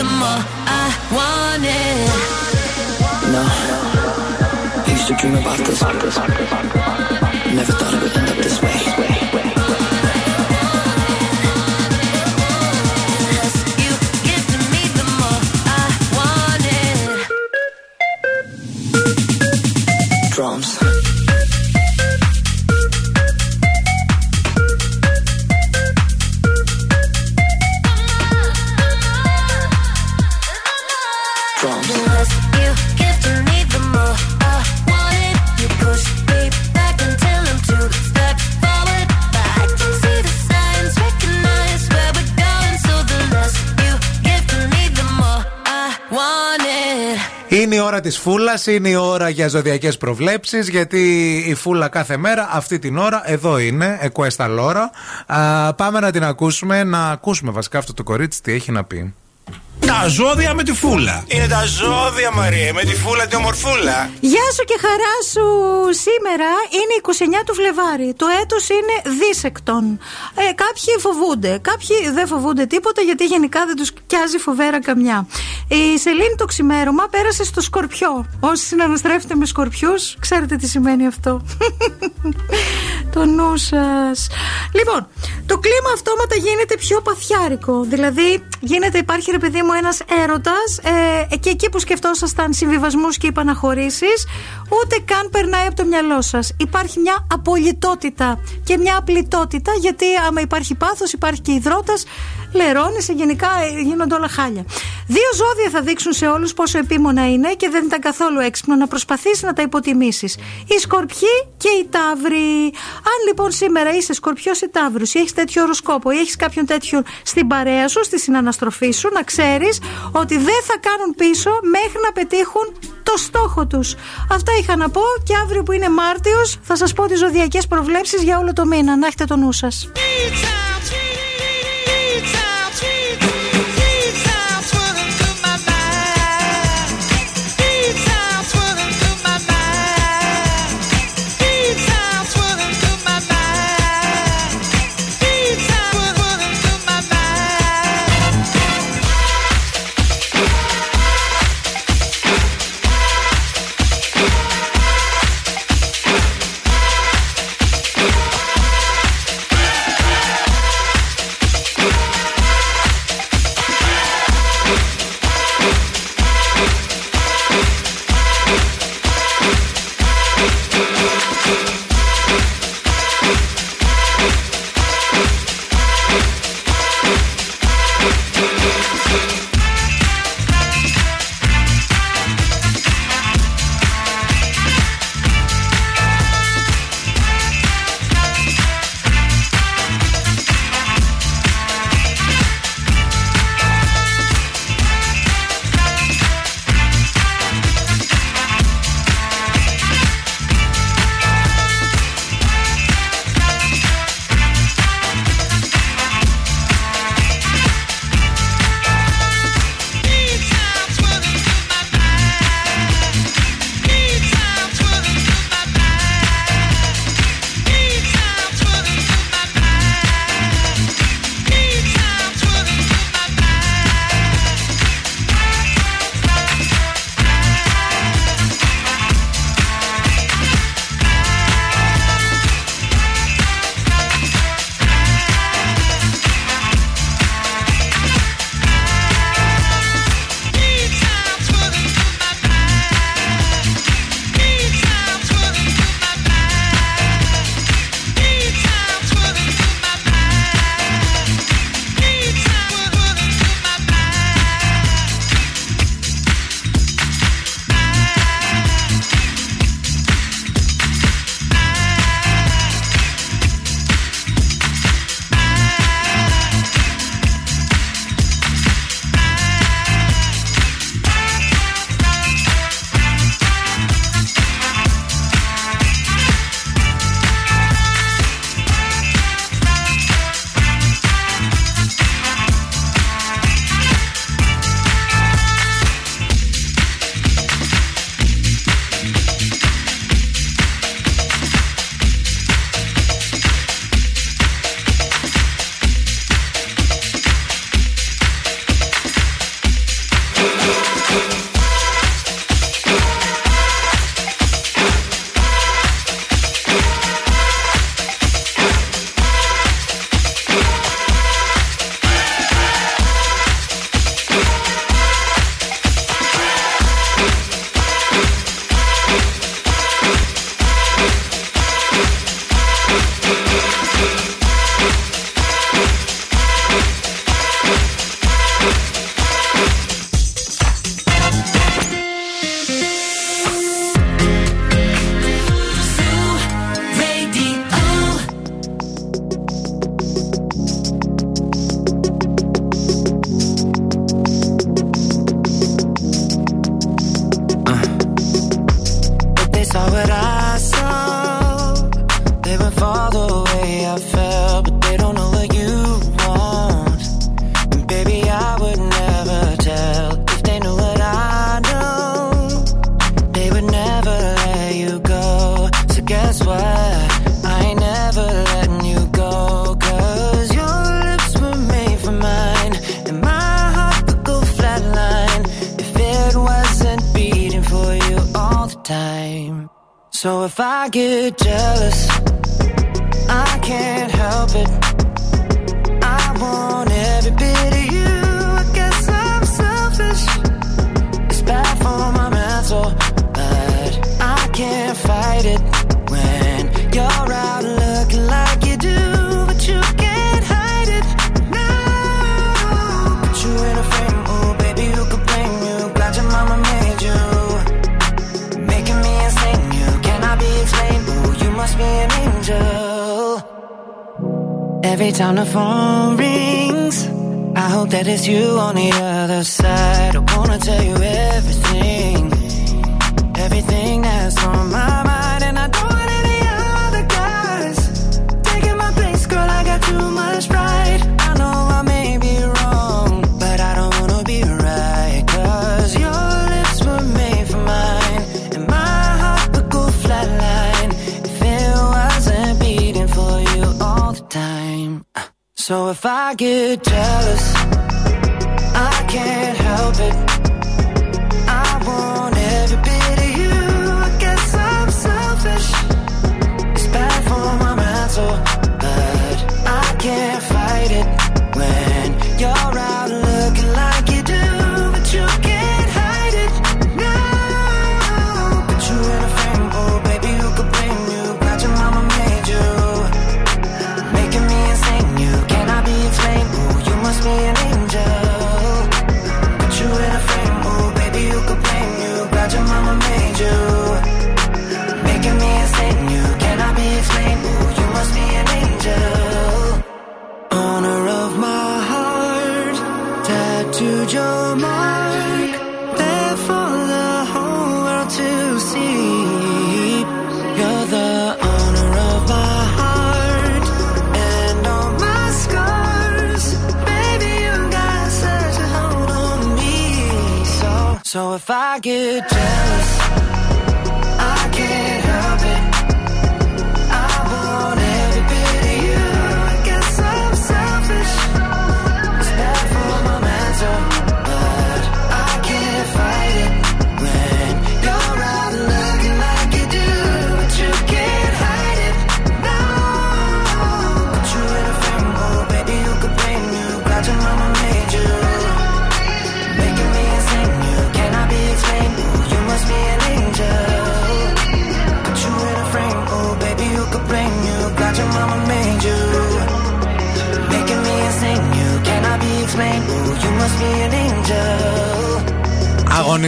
the more I want it. No. I used to dream about this. Never thought it would end της φούλας, είναι η ώρα για ζωδιακές προβλέψεις. Γιατί η φούλα κάθε μέρα, αυτή την ώρα, εδώ είναι, εκουέστα λόρα. Α, πάμε να την ακούσουμε, να ακούσουμε βασικά αυτό το κορίτσι τι έχει να πει. Τα ζώδια με τη φούλα. Είναι τα ζώδια, Μαρία, με τη φούλα τη ομορφούλα. Γεια σου και χαρά σου! Σήμερα είναι 29 του Φλεβάρι. Το έτος είναι δίσεκτον. Ε, κάποιοι φοβούνται, κάποιοι δεν φοβούνται τίποτα γιατί γενικά δεν τους πιάζει φοβέρα καμιά. Η Σελήνη το ξημέρωμα πέρασε στο Σκορπιό. Όσοι συναναστρέφετε με Σκορπιούς, ξέρετε τι σημαίνει αυτό. το νου σας. Λοιπόν, το κλίμα αυτόματα γίνεται πιο παθιάρικο. Δηλαδή, γίνεται, υπάρχει ρε παιδί μου ένας έρωτας ε, και εκεί που σκεφτόσασταν συμβιβασμούς και υπαναχωρήσεις, ούτε καν περνάει από το μυαλό σας. Υπάρχει μια απολυτότητα και μια απλητότητα, γιατί άμα υπάρχει πάθος, υπάρχει και υδρότας, λερώνει, γενικά ε, γίνονται όλα χάλια. Δύο ζώδια θα δείξουν σε όλους πόσο επίμονα είναι και δεν ήταν καθόλου έξυπνο να προσπαθήσεις να τα υποτιμήσεις. Οι Σκορπιοί και οι Ταύροι. Αν λοιπόν σήμερα είσαι Σκορπιός ή Ταύρος ή έχεις τέτοιο οροσκόπο ή έχεις κάποιον τέτοιο στην παρέα σου, στη συναναστροφή σου, να ξέρεις ότι δεν θα κάνουν πίσω μέχρι να πετύχουν το στόχο τους. Αυτά είχα να πω και αύριο που είναι Μάρτιος θα σας πω τις ζωδιακές προβλέψεις για όλο το μήνα. Να έχετε το νου σας. Pizza!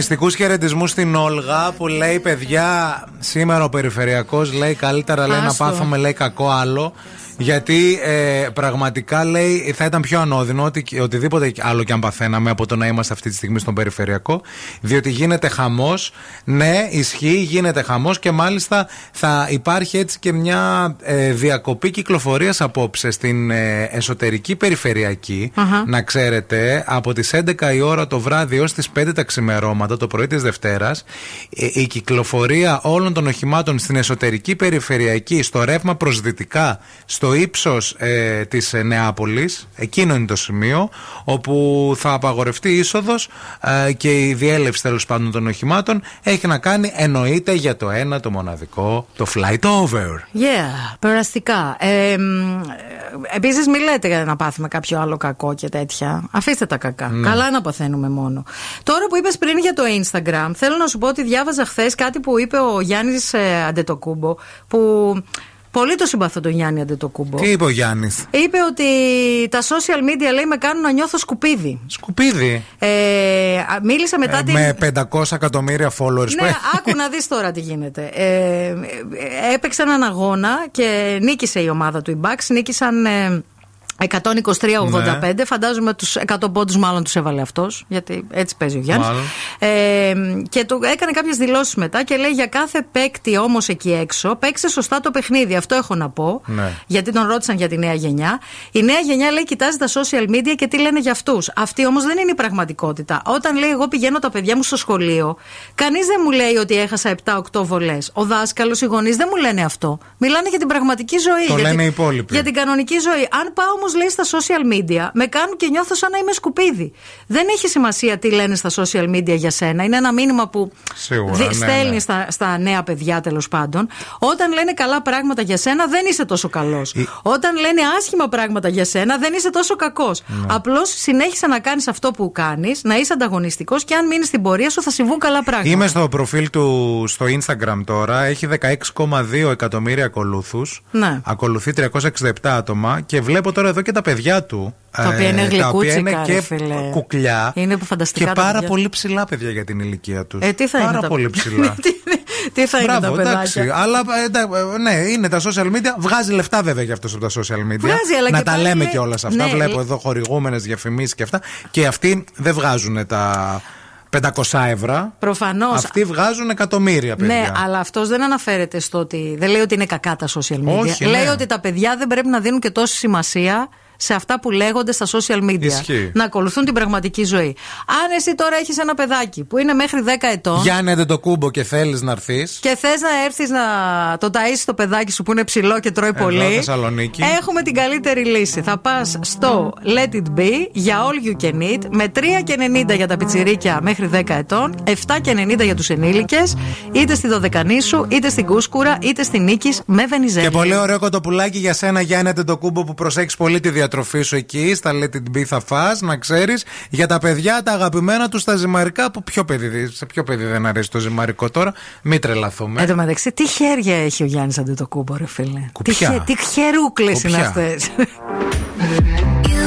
Αγωνιστικούς χαιρετισμούς στην Όλγα που λέει: Παιδιά, σήμερα ο Περιφερειακός λέει καλύτερα λέει, να Άστο. πάθουμε λέει κακό άλλο. Γιατί ε, πραγματικά λέει θα ήταν πιο ανώδυνο ότι, οτιδήποτε άλλο και αν παθαίναμε από το να είμαστε αυτή τη στιγμή στον Περιφερειακό. Διότι γίνεται χαμός. Ναι, ισχύει, γίνεται χαμός και μάλιστα θα υπάρχει έτσι και μια ε, διακοπή κυκλοφορίας απόψε στην ε, εσωτερική περιφερειακή. Αχα. Να ξέρετε, από τις 11 η ώρα το βράδυ έως τις 5 τα ξημερώματα, το πρωί της Δευτέρας, ε, η κυκλοφορία όλων των οχημάτων στην εσωτερική περιφερειακή, στο ρεύμα προς δυτικά, στο ύψος ε, της ε, Νεάπολης, εκείνο είναι το σημείο, όπου θα απαγορευτεί η είσοδος ε, και η διέλευση τέλος πάντων των οχημάτων έχει να κάνει εννοείται για το ένα το μοναδικό, το flight over. Yeah, περαστικά. Ε, Επίσης, μην λέτε να πάθουμε κάποιο άλλο κακό και τέτοια. Αφήστε τα κακά. Ναι. Καλά να παθαίνουμε μόνο. Τώρα που είπες πριν για το Instagram, θέλω να σου πω ότι διάβαζα χθες κάτι που είπε ο Γιάννης Αντετοκούμπο. Που πολύ το συμπαθώ τον Γιάννη Αντετοκούμπο. Τι είπε ο Γιάννης; Είπε ότι τα social media λέει με κάνουν να νιώθω σκουπίδι. Σκουπίδι. Ε, α, μίλησε μετά Ε, την. με 500 εκατομμύρια followers που Ναι, έχει. άκου να δεις τώρα τι γίνεται. Ε, ε, έπαιξε έναν αγώνα και νίκησε η ομάδα του. Οι Bucks νίκησαν ε, 123-85. Ναι. Φαντάζομαι τους 100 πόντους μάλλον τους έβαλε αυτός, γιατί έτσι παίζει ο Γιάννης. Μάλλον. Ε, και το έκανε κάποιες δηλώσεις μετά και λέει για κάθε παίκτη όμως εκεί έξω, παίξε σωστά το παιχνίδι. Αυτό έχω να πω. Ναι. Γιατί τον ρώτησαν για τη νέα γενιά. Η νέα γενιά λέει: Κοιτάζει τα social media και τι λένε για αυτούς. Αυτή όμως δεν είναι η πραγματικότητα. Όταν λέει: Εγώ πηγαίνω τα παιδιά μου στο σχολείο, κανείς δεν μου λέει ότι έχασα 7-8 βολές. Ο δάσκαλος, οι γονείς δεν μου λένε αυτό. Μιλάνε για την πραγματική ζωή. Το για λένε την- οι υπόλοιποι. Για την κανονική ζωή. Αν πάω όμως λέει στα social media με κάνουν και νιώθω σαν να είμαι σκουπίδι. Δεν έχει σημασία τι λένε στα social media για σένα. Είναι ένα μήνυμα που Σίγουρα, δι- ναι, στέλνει ναι. Στα, στα νέα παιδιά τέλος πάντων. Όταν λένε καλά πράγματα για σένα, δεν είσαι τόσο καλός. Όταν λένε άσχημα πράγματα για σένα, δεν είσαι τόσο κακός. Ναι. Απλώς συνέχισε να κάνεις αυτό που κάνεις, να είσαι ανταγωνιστικός και αν μείνεις στην πορεία σου θα συμβούν καλά πράγματα. Είμαι στο προφίλ του στο Instagram τώρα. Έχει 16,2 εκατομμύρια ακολούθους. Ναι. Ακολουθεί 367 άτομα και βλέπω τώρα εδώ και τα παιδιά του. Τα οποία είναι ε, τα οποία είναι γλυκούτσικα, ρε και φίλε. κουκλιά. Είναι φανταστικά Και τα πάρα παιδιά. πολύ ψηλά παιδιά για την ηλικία τους. Ε, τι θα πάρα είναι τα- πολύ ψηλά. Τι θα είναι τα Μπράβο, παιδάκια. εντάξει. Αλλά ε, εντά- ε, ναι, είναι τα social media. Βγάζει λεφτά βέβαια για αυτό από τα social media. Βγάζει, αλλά να και τα πάλι λέμε είναι- κιόλας αυτά. Ναι, Βλέπω ε- εδώ χορηγούμενες διαφημίσεις και αυτά. Και αυτοί δεν βγάζουν τα 500 ευρώ. Προφανώς. Αυτοί βγάζουν εκατομμύρια παιδιά. Ναι, αλλά αυτός δεν αναφέρεται στο ότι. Δεν λέει ότι είναι κακά τα social media. Όχι, λέει ναι. ότι τα παιδιά δεν πρέπει να δίνουν και τόση σημασία σε αυτά που λέγονται στα social media. Ισχύει. Να ακολουθούν την πραγματική ζωή. Αν εσύ τώρα έχεις ένα παιδάκι που είναι μέχρι 10 ετών. Γιάννετε το κούμπο και θέλεις να έρθεις. Και θες να έρθεις να το ταΐσεις το παιδάκι σου που είναι ψηλό και τρώει Εδώ, πολύ. Θεσσαλονίκη. Έχουμε την καλύτερη λύση. Θα πας στο Let It Be για all you can eat με 3,90 για τα πιτσιρίκια μέχρι 10 ετών, 7,90 για τους ενήλικες, είτε στη Δωδεκανήσου, είτε στην Κούσκουρα, είτε στη Νίκης με βενιζέλια. Και πολύ ωραίο κοτοπουλάκι για σένα, Γιάννετε το κούμπο που προσέχεις πολύ τη διατροφή σου εκεί. Στα Let It Be θα φας, να ξέρεις. Για τα παιδιά, τα αγαπημένα τους τα ζυμαρικά. Που ποιο παιδί, σε ποιο παιδί δεν αρέσει το ζυμαρικό τώρα. Μην τρελαθούμε. Εν τω μεταξύ, τι χέρια έχει ο Γιάννης Αντετοκούμπο, ρε φίλε; Τι, Κουπιά. χε, τι χερούκλες είναι Κουπιά.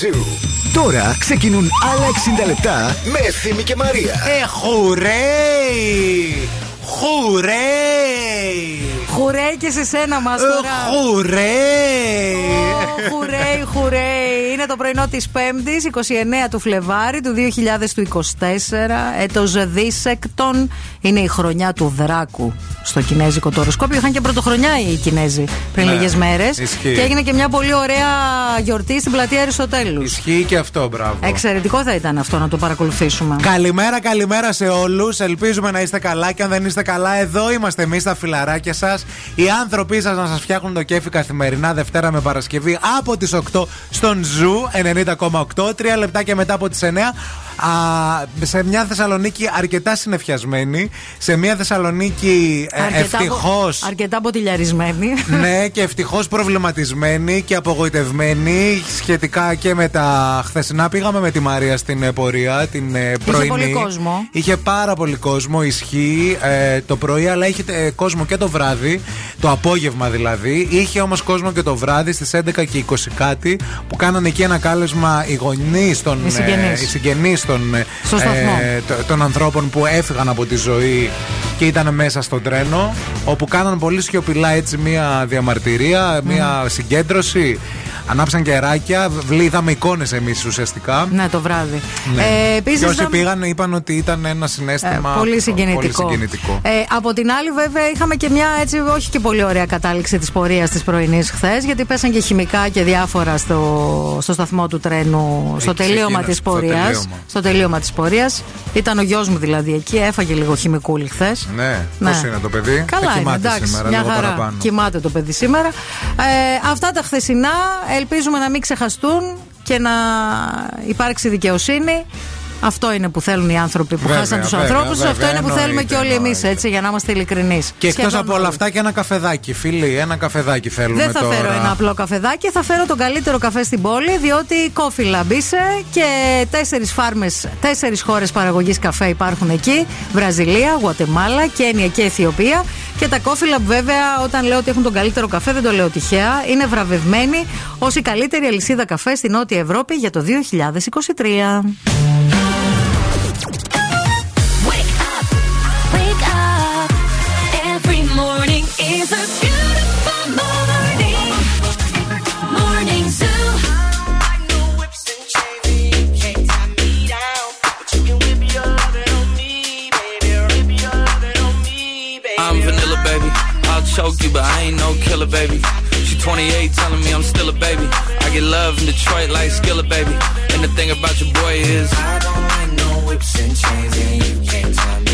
Zoo. Τώρα ξεκινούν άλλα 60 λεπτά με Ευθύμη και Μαρία. Ε, χουρέι! Χουρέι! Χουρέι και σε σένα μας τώρα. Χουρέι! Ω, Χουρέι, χουρέι. Είναι Είναι το πρωινό της Πέμπτης, 29 του Φλεβάρι του 2024. Έτος δίσεκτον. Είναι η χρονιά του Δράκου στο κινέζικο το οροσκόπιο. Είχαν και πρωτοχρονιά οι Κινέζοι πριν Ναι, λίγες μέρες. ισχύει. Και έγινε και μια πολύ ωραία γιορτή στην πλατεία Αριστοτέλους. Ισχύει και αυτό, μπράβο. Εξαιρετικό θα ήταν αυτό να το παρακολουθήσουμε. Καλημέρα, καλημέρα σε όλους. Ελπίζουμε να είστε καλά και αν δεν είστε καλά, εδώ είμαστε εμείς τα φιλαράκια σας. Οι άνθρωποι σας να σας φτιάχνουν το κέφι καθημερινά Δευτέρα με Παρασκευή από τις 8 στον Zoo 90,8. Τρία λεπτάκια μετά από τις 9. Α, σε μια Θεσσαλονίκη αρκετά συννεφιασμένη. Σε μια Θεσσαλονίκη ε, ευτυχώ. αρκετά ποτηλιαρισμένη. ναι, και ευτυχώς προβληματισμένη και απογοητευμένη σχετικά και με τα χθεσινά. Πήγαμε με τη Μαρία στην ε, πορεία, την ε, πρωινή. πολύ κόσμο. Είχε πάρα πολύ κόσμο, ισχύει ε, το πρωί, αλλά είχε ε, κόσμο και το βράδυ, το απόγευμα δηλαδή. Είχε όμως κόσμο και το βράδυ στις 11 και 20 κάτι που κάνανε εκεί ένα κάλεσμα οι γονείς των, Οι συγγενείς. οι συγγενείς των, ε, Στο σταθμό. τ- των ανθρώπων που έφυγαν από τη ζωή και ήταν μέσα στο τρένο, όπου κάναν πολύ σιωπηλά έτσι μία διαμαρτυρία, μία συγκέντρωση. Ανάψαν κεράκια, βλή- είδαμε εικόνες εμείς ουσιαστικά. Ναι, το βράδυ. Ναι. Ε, επίσης και όσοι είδαμε- πήγαν είπαν ότι ήταν ένα συνέστημα Ε, πολύ συγκινητικό. πολύ συγκινητικό. Ε, από την άλλη, βέβαια, είχαμε και μια έτσι, όχι και πολύ ωραία κατάληξη της πορείας της πρωινής χθες, γιατί πέσαν και χημικά και διάφορα στο, στο σταθμό του τρένου, στο Εκεί τελείωμα ξεκίνησε, της στο πορείας. τελείωμα. Στο τελείωμα της πορείας. Ήταν ο γιος μου δηλαδή εκεί, έφαγε λίγο χημικούλι χθες. Ναι, Ναι. πώς είναι το παιδί; Καλά Θα είναι, κοιμάται εντάξει. σήμερα, μια λίγο χαρά. παραπάνω. Κοιμάται το παιδί σήμερα. Ε, αυτά τα χθεσινά ελπίζουμε να μην ξεχαστούν και να υπάρξει δικαιοσύνη. Αυτό είναι που θέλουν οι άνθρωποι που Βέβαια, χάσαν τους βέβαια, ανθρώπους. βέβαια, Αυτό είναι που θέλουμε εννοείται, και όλοι εμείς, εννοείται. έτσι, για να είμαστε ειλικρινείς. Και εκτός από όλα αυτά και ένα καφεδάκι, φίλοι. Ένα καφεδάκι θέλουμε Δεν θα τώρα. φέρω ένα απλό καφεδάκι, θα φέρω τον καλύτερο καφέ στην πόλη, διότι Coffee Lab είσαι και τέσσερις φάρμες, τέσσερις χώρες παραγωγής καφέ υπάρχουν εκεί. Βραζιλία, Γουατεμάλα, Κένια και Αιθιοπία. Και τα Coffee Lab, βέβαια, όταν λέω ότι έχουν τον καλύτερο καφέ, δεν το λέω τυχαία. Είναι βραβευμένοι ως η καλύτερη αλυσίδα καφέ στη Νότια Ευρώπη για το 2023. Baby. And the thing about your boy is I don't like no whips and chains, and you can't tie me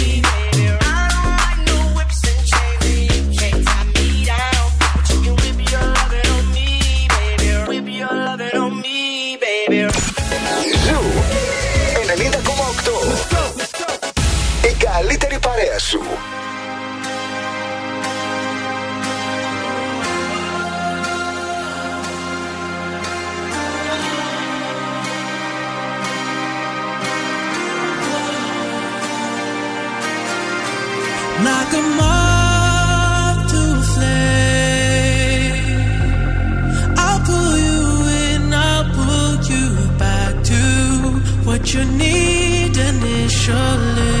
παρέα σου. Knock them off to flame. I'll pull you in, I'll pull you back to what you need initially.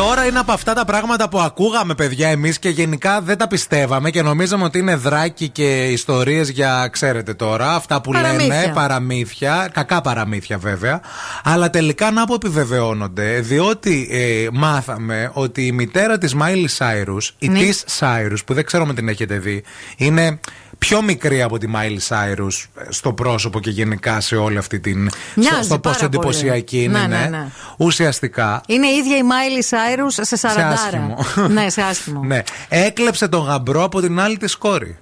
Τώρα είναι από αυτά τα πράγματα που ακούγαμε, παιδιά, εμείς και γενικά δεν τα πιστεύαμε και νομίζαμε ότι είναι δράκοι και ιστορίες για, ξέρετε τώρα, αυτά που Παραμύθια. λένε, παραμύθια, κακά παραμύθια βέβαια. Αλλά τελικά να που επιβεβαιώνονται, διότι ε, μάθαμε ότι η μητέρα της Miley Cyrus, η Ναι. Tish Cyrus, που δεν ξέρω αν την έχετε δει, είναι πιο μικρή από τη Miley Cyrus στο πρόσωπο και γενικά σε όλη αυτή την. Μοιάζει στο, στο πάρα πόσο πολύ. εντυπωσιακή είναι, Ναι, ναι, ναι. ναι. Ουσιαστικά Είναι η ίδια η Miley Cyrus σε 40. άσχημο. ναι, σε άσχημο. Ναι. Έκλεψε τον γαμπρό από την άλλη της κόρη.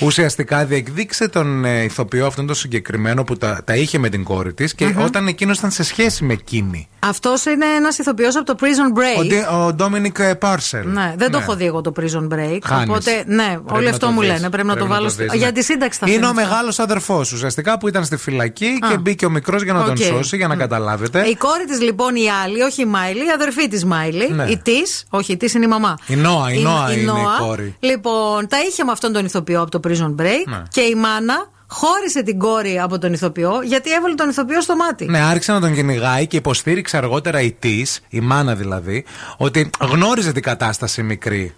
Ουσιαστικά διεκδίκησε τον ε, ηθοποιό αυτόν τον συγκεκριμένο που τα, τα είχε με την κόρη της και Μμμ. όταν εκείνος ήταν σε σχέση με εκείνη. Αυτός είναι ένας ηθοποιός από το Prison Break. Ο, Ντι- ο Ντόμινικ Πέρσελ. Ναι, δεν το έχω δει εγώ το Prison Break. Χάνεις. Οπότε, ναι, Πρέπει όλοι να αυτό το μου δεις. λένε. Πρέπει να το βάλω. το στο- δεις, ναι. Για τη σύνταξη θα Είναι φέρνω ο αυτά. μεγάλος αδερφός ουσιαστικά που ήταν στη φυλακή και Α. μπήκε ο μικρός για να τον Οκ. σώσει, για να καταλάβετε. Η κόρη της λοιπόν η άλλη, όχι η Miley, η αδερφή της Miley. Ναι. Η Tish, όχι η Tish είναι η μαμά. Η Νόα, η Νόα είναι η κόρη. Λοιπόν, τα είχε με αυτόν τον ηθοποιό από το Prison Break Ναι. και η μάνα χώρισε την κόρη από τον ηθοποιό γιατί έβαλε τον ηθοποιό στο μάτι. Ναι, άρχισε να τον κυνηγάει και υποστήριξε αργότερα η Tish, η μάνα δηλαδή, ότι γνώριζε την κατάσταση μικρή.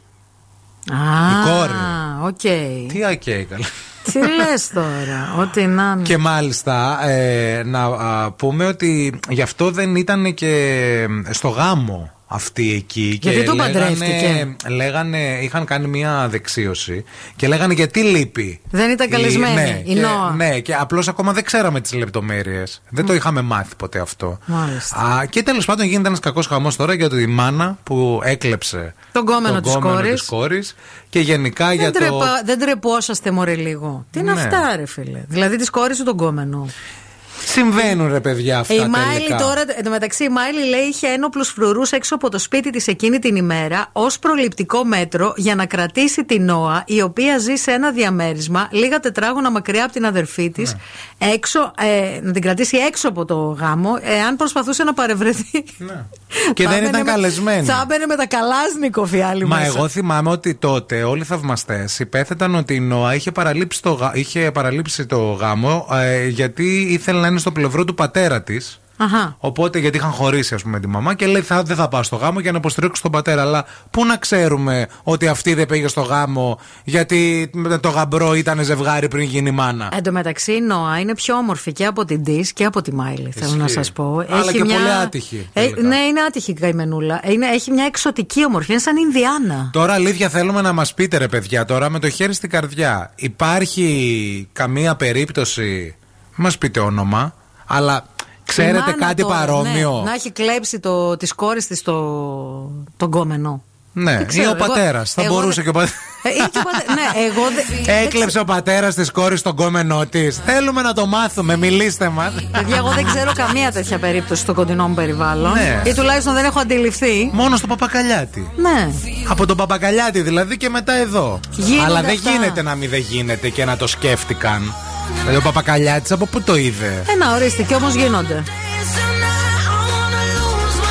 Α, η κόρη. οκ. Τι οκ, καλά. Τι λες τώρα, ό,τι να είναι. Και μάλιστα ε, να α, πούμε ότι γι' αυτό δεν ήταν και στο γάμο αυτοί εκεί. Γιατί και τον λέγανε, παντρεύτηκε; λέγανε, είχαν κάνει μια δεξίωση και λέγανε γιατί λείπει; Δεν ήταν Η- καλεσμένη ναι, η και, Νόα. ναι, και απλώς ακόμα δεν ξέραμε τις λεπτομέρειες. Δεν το είχαμε μάθει ποτέ αυτό. Μάλιστα. Α, και τέλος πάντων γίνεται ένας κακός χαμός τώρα για τη μάνα που έκλεψε Τον γκόμενο της κόρης. της κόρης και γενικά για Δεν, το. ντρεπα, δεν ντρεπόσαστε μωρέ λίγο. Τι είναι Ναι. αυτά ρε φίλε; Δηλαδή της κόρης του τον γκόμενο; Συμβαίνουν ρε παιδιά αυτά. Ε, η Μάιλι τελικά. τώρα, εν τω μεταξύ, η Miley λέει είχε ένοπλους φρουρούς έξω από το σπίτι της εκείνη την ημέρα ως προληπτικό μέτρο για να κρατήσει την Νόα, η οποία ζει σε ένα διαμέρισμα λίγα τετράγωνα μακριά από την αδερφή της, Ναι. έξω, ε, να την κρατήσει έξω από το γάμο, εάν προσπαθούσε να παρευρεθεί. Και Θα δεν έμπαινε ήταν με- καλεσμένη. Θα έμπαινε με τα καλάσνικοφ οι άλλοι Μα μέσα. εγώ θυμάμαι ότι τότε όλοι οι θαυμαστές υπέθεταν ότι η Νόα είχε παραλείψει το, γα- είχε παραλείψει το γάμο ε, γιατί ήθελε να είναι στο πλευρό του πατέρα της. Αχα. Οπότε γιατί είχαν χωρίσει, ας πούμε, τη μαμά και λέει θα, δεν θα πάω στο γάμο για να υποστηρίξω τον πατέρα. Αλλά πού να ξέρουμε ότι αυτή δεν πήγε στο γάμο γιατί με το γαμπρό ήταν ζευγάρι πριν γίνει μάνα. Εν τω μεταξύ, η Νόα είναι πιο όμορφη και από την Tish και από τη Miley, θέλω να Ισχύει. σας πω. Αλλά και πολύ άτυχη, Ε, τελικά. ναι, είναι άτυχη η καημενούλα. Είναι, έχει μια εξωτική ομορφιά, είναι σαν Ινδιάνα. Τώρα αλήθεια θέλουμε να μας πείτε ρε παιδιά τώρα με το χέρι στην καρδιά Υπάρχει καμία περίπτωση Μας πείτε όνομα Αλλά ξέρετε Η μάνα κάτι τώρα, παρόμοιο; ναι, να έχει κλέψει το, της κόρης της το, τον κόμενο. Ναι, Δεν ξέρω, ή ο εγώ- πατέρας Θα εγώ μπορούσε δεν- και ο πατέρας Ε, ή και ο πατέ- ναι, εγώ δεν. Έκλεψε ο πατέρας της κόρης τον κόμενό της Θέλουμε να το μάθουμε, μιλήστε μας Παιδιά, εγώ δεν ξέρω καμία τέτοια περίπτωση στο κοντινό μου περιβάλλον. Ναι. Ή τουλάχιστον δεν έχω αντιληφθεί. Μόνο στο Παπακαλιάτη Ναι. Από τον Παπακαλιάτη δηλαδή και μετά εδώ Γίνονται Αλλά δεν αυτά. γίνεται να μην δεν γίνεται και να το σκέφτηκαν Δηλαδή ο Παπακαλιάτης από πού το είδε; Ένα ορίστε, και όμως γίνονται.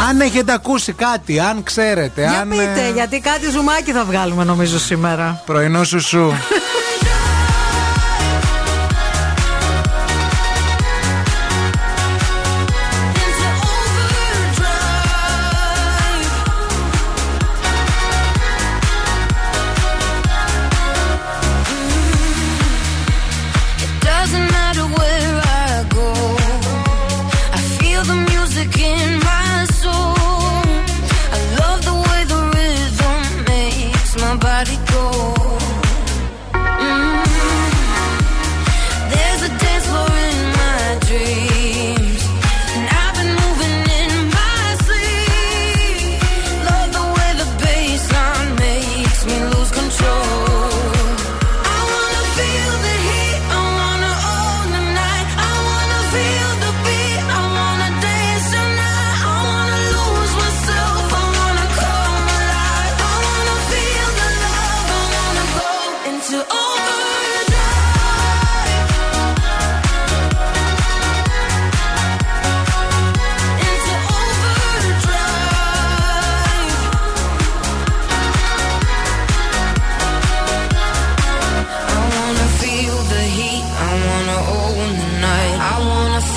Αν έχετε ακούσει κάτι, αν ξέρετε, Για αν. πείτε, ε, γιατί κάτι ζουμάκι θα βγάλουμε νομίζω σήμερα. Πρωινό σου σου.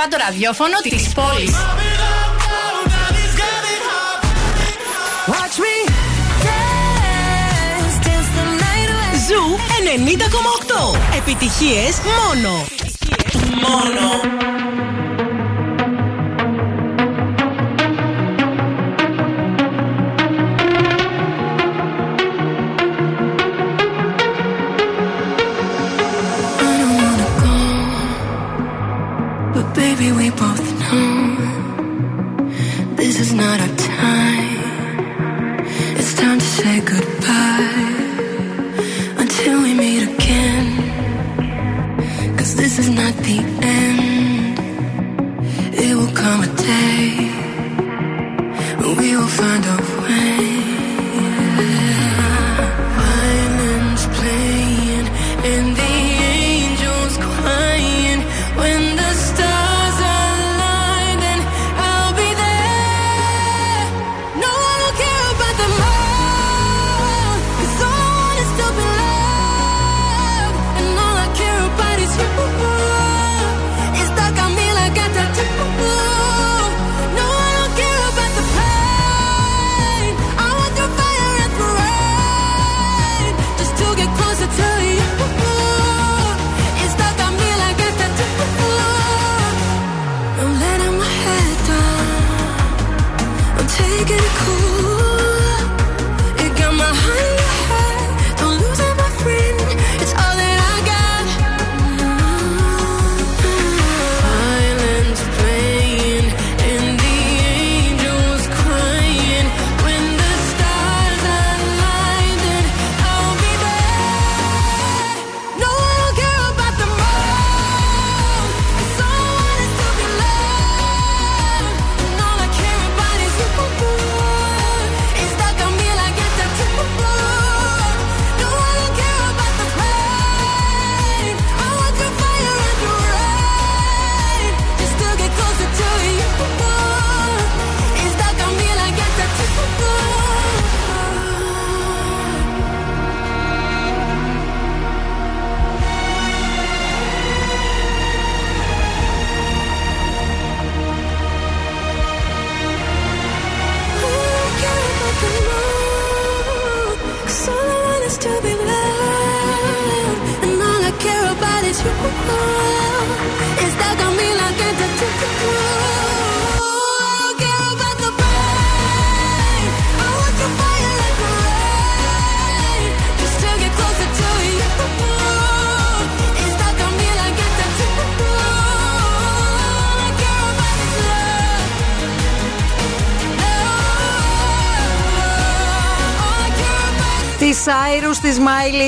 Το πιο κεφάτο ραδιόφωνο της πόλης. Watch me dance, dance the night away. Zoo 90,8. Επιτυχίες μόνο. Μόνο.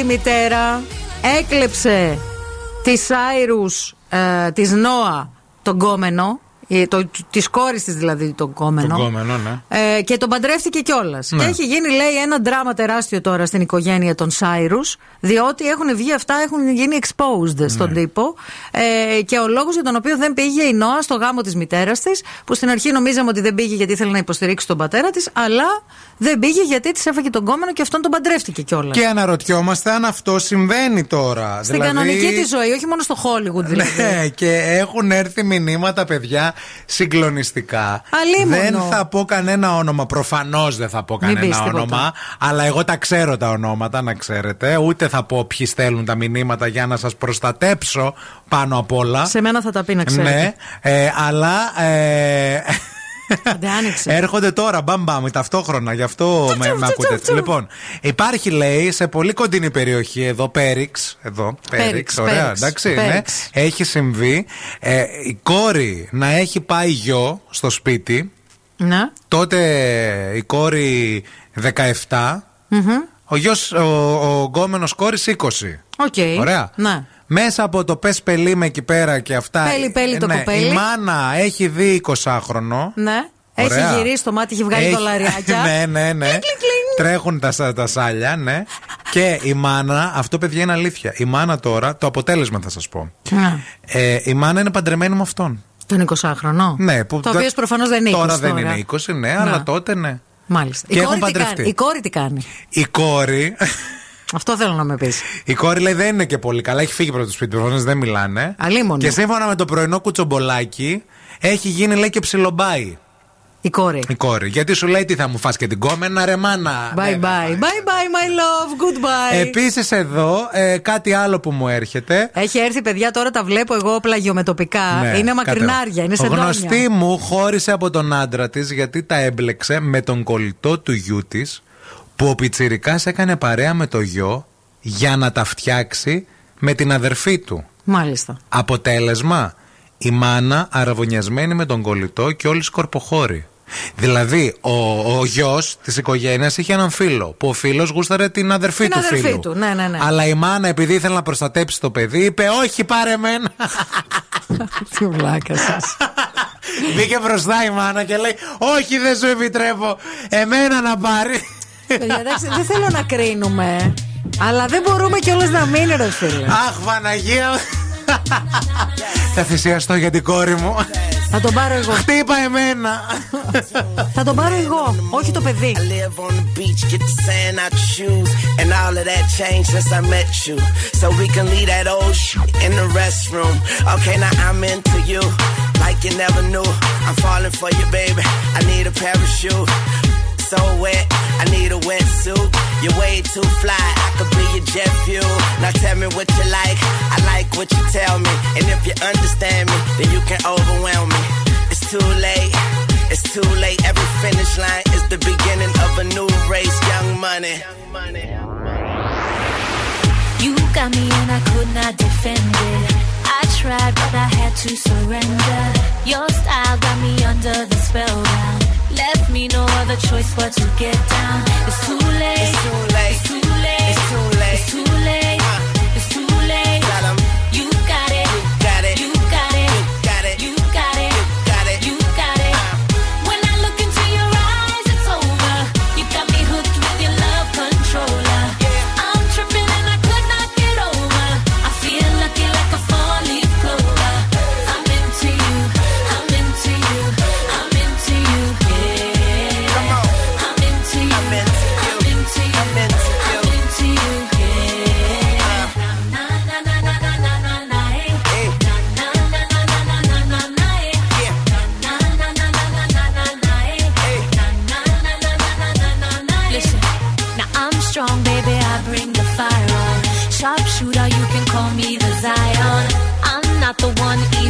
Η μητέρα έκλεψε τη Σάιρου ε, τη Νόα τον κόμενο. ε, Το, τη κόρη της δηλαδή τον κόμενο. Τον κόμενο, ναι. Ε, και τον παντρεύτηκε κιόλας. Ναι. Και έχει γίνει, λέει, ένα δράμα τεράστιο τώρα στην οικογένεια των Σάιρους, διότι έχουν βγει αυτά, έχουν γίνει exposed στον Ναι. τύπο. Ε, και ο λόγος για τον οποίο δεν πήγε η Νόα στο γάμο της μητέρας της, που στην αρχή νομίζαμε ότι δεν πήγε γιατί ήθελε να υποστηρίξει τον πατέρα της, αλλά δεν πήγε γιατί της έφαγε τον κόμενο και αυτόν τον παντρεύτηκε κιόλας. Και αναρωτιόμαστε αν αυτό συμβαίνει τώρα. Στην κανονική της ζωή, όχι μόνο στο Hollywood δηλαδή. Ναι, και έχουν έρθει μηνύματα, παιδιά, συγκλονιστικά. Αλίμονο. Δεν θα πω κανένα όνομα. Προφανώς δεν θα πω Μην πεις κανένα τίποτα. όνομα. Αλλά εγώ τα ξέρω τα ονόματα, να ξέρετε. Ούτε θα πω ποιοι στέλνουν τα μηνύματα για να σας προστατέψω πάνω απ' όλα. Σε μένα θα τα πει να ξέρετε. Ναι, ε, αλλά. Ε, Άντε, άνοιξε. Έρχονται τώρα, μπαμ μπαμ, ταυτόχρονα, γι' αυτό με, με ακούτε έτσι. Λοιπόν, υπάρχει λέει σε πολύ κοντινή περιοχή, εδώ, Πέριξ. Εδώ, Πέριξ, Πέριξ, ωραία, Πέριξ, εντάξει. Ναι, Πέριξ. έχει συμβεί ε, η κόρη να έχει πάει γιο στο σπίτι. Ναι. Τότε η κόρη 17, Μμμ. ο γιος, ο, ο γκόμενος κόρης 20. Οκ. Ωραία. Ναι. Μέσα από το πες πελί εκεί πέρα και αυτά. Πέλι, πέλι το ναι, κοπέλι. Η μάνα έχει δει 20χρονο. Ναι. Ωραία. Έχει γυρίσει το μάτι, έχει βγάλει Έχει- δολαριάκια. ναι, ναι, ναι. Τρέχουν τα, σα- τα σάλια, ναι. και η μάνα, αυτό παιδιά είναι αλήθεια. Η μάνα τώρα, το αποτέλεσμα θα σας πω. Ναι. Ε, η μάνα είναι παντρεμένη με αυτόν. Τον 20χρονο. Ναι, που Το οποίο προφανώς δεν είναι 20 Τώρα δεν τώρα. είναι 20, ναι, αλλά τότε ναι. Μάλιστα. Και η, έχουν κόρη τι παντρευτεί. κάνει; η κόρη τι κάνει; Η κόρη. Αυτό θέλω να με πεις. Η κόρη λέει δεν είναι και πολύ καλά. Έχει φύγει από το σπίτι, προφανώς δεν μιλάνε. Αλίμονο. Και σύμφωνα με το πρωινό κουτσομπολάκι, έχει γίνει λέει και ψιλομπάι. Η κόρη. Η κόρη. Γιατί σου λέει τι θα μου φας και την κόμενα, ρε μάνα; Bye bye. Bye bye, my love. Goodbye. Επίσης εδώ ε, κάτι άλλο που μου έρχεται. Έχει έρθει παιδιά, τώρα τα βλέπω εγώ πλαγιομετωπικά. Ναι, είναι μακρινάρια, είναι σε Γνωστή μου χώρισε από τον άντρα της γιατί τα έμπλεξε με τον κολλητό του γιού της που ο Πιτσιρικάς έκανε παρέα με το γιο για να τα φτιάξει με την αδερφή του. Μάλιστα. Αποτέλεσμα, η μάνα αραβωνιασμένη με τον κολλητό και όλοι σκορποχώροι. Δηλαδή, ο, ο γιος της οικογένειας είχε έναν φίλο που ο φίλος γούσταρε την αδερφή Την του αδερφή φίλου. του, ναι, ναι, ναι. Αλλά η μάνα, επειδή ήθελε να προστατέψει το παιδί, είπε: Όχι, πάρε εμένα. Τι βλάκα σας. Μπήκε μπροστά η μάνα και λέει: Όχι, δεν σου επιτρέπω. Εμένα να πάρει. Παιδιά, εντάξει, δεν θέλω να κρίνουμε. Αλλά δεν μπορούμε κιόλα να μείνει, ρε φίλε. Αχ, Παναγία. Θα θυσιαστώ για την κόρη μου. Θα τον πάρω εγώ. Χτύπα εμένα. Θα τον πάρω εγώ, όχι το παιδί. I live on the beach, get the sand out your shoes. And all of that changed since I met you. So we can leave that old shit in the restroom. Okay, now I'm into you. Like you never knew. I'm falling for you, baby. I need a parachute. So wet, I need a wetsuit. You're way too fly, I could be your jet fuel. Now tell me what you like, I like what you tell me. And if you understand me, then you can overwhelm me. It's too late, it's too late. Every finish line is the beginning of a new race, young money. You got me and I could not defend it. I tried, but I had to surrender. Your style got me under the spellbound. Left me no other choice but to get down. It's too late. It's too late. It's too late. It's too late. It's too late.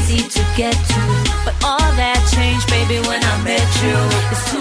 Easy to get to, but all that changed, baby, when I met you.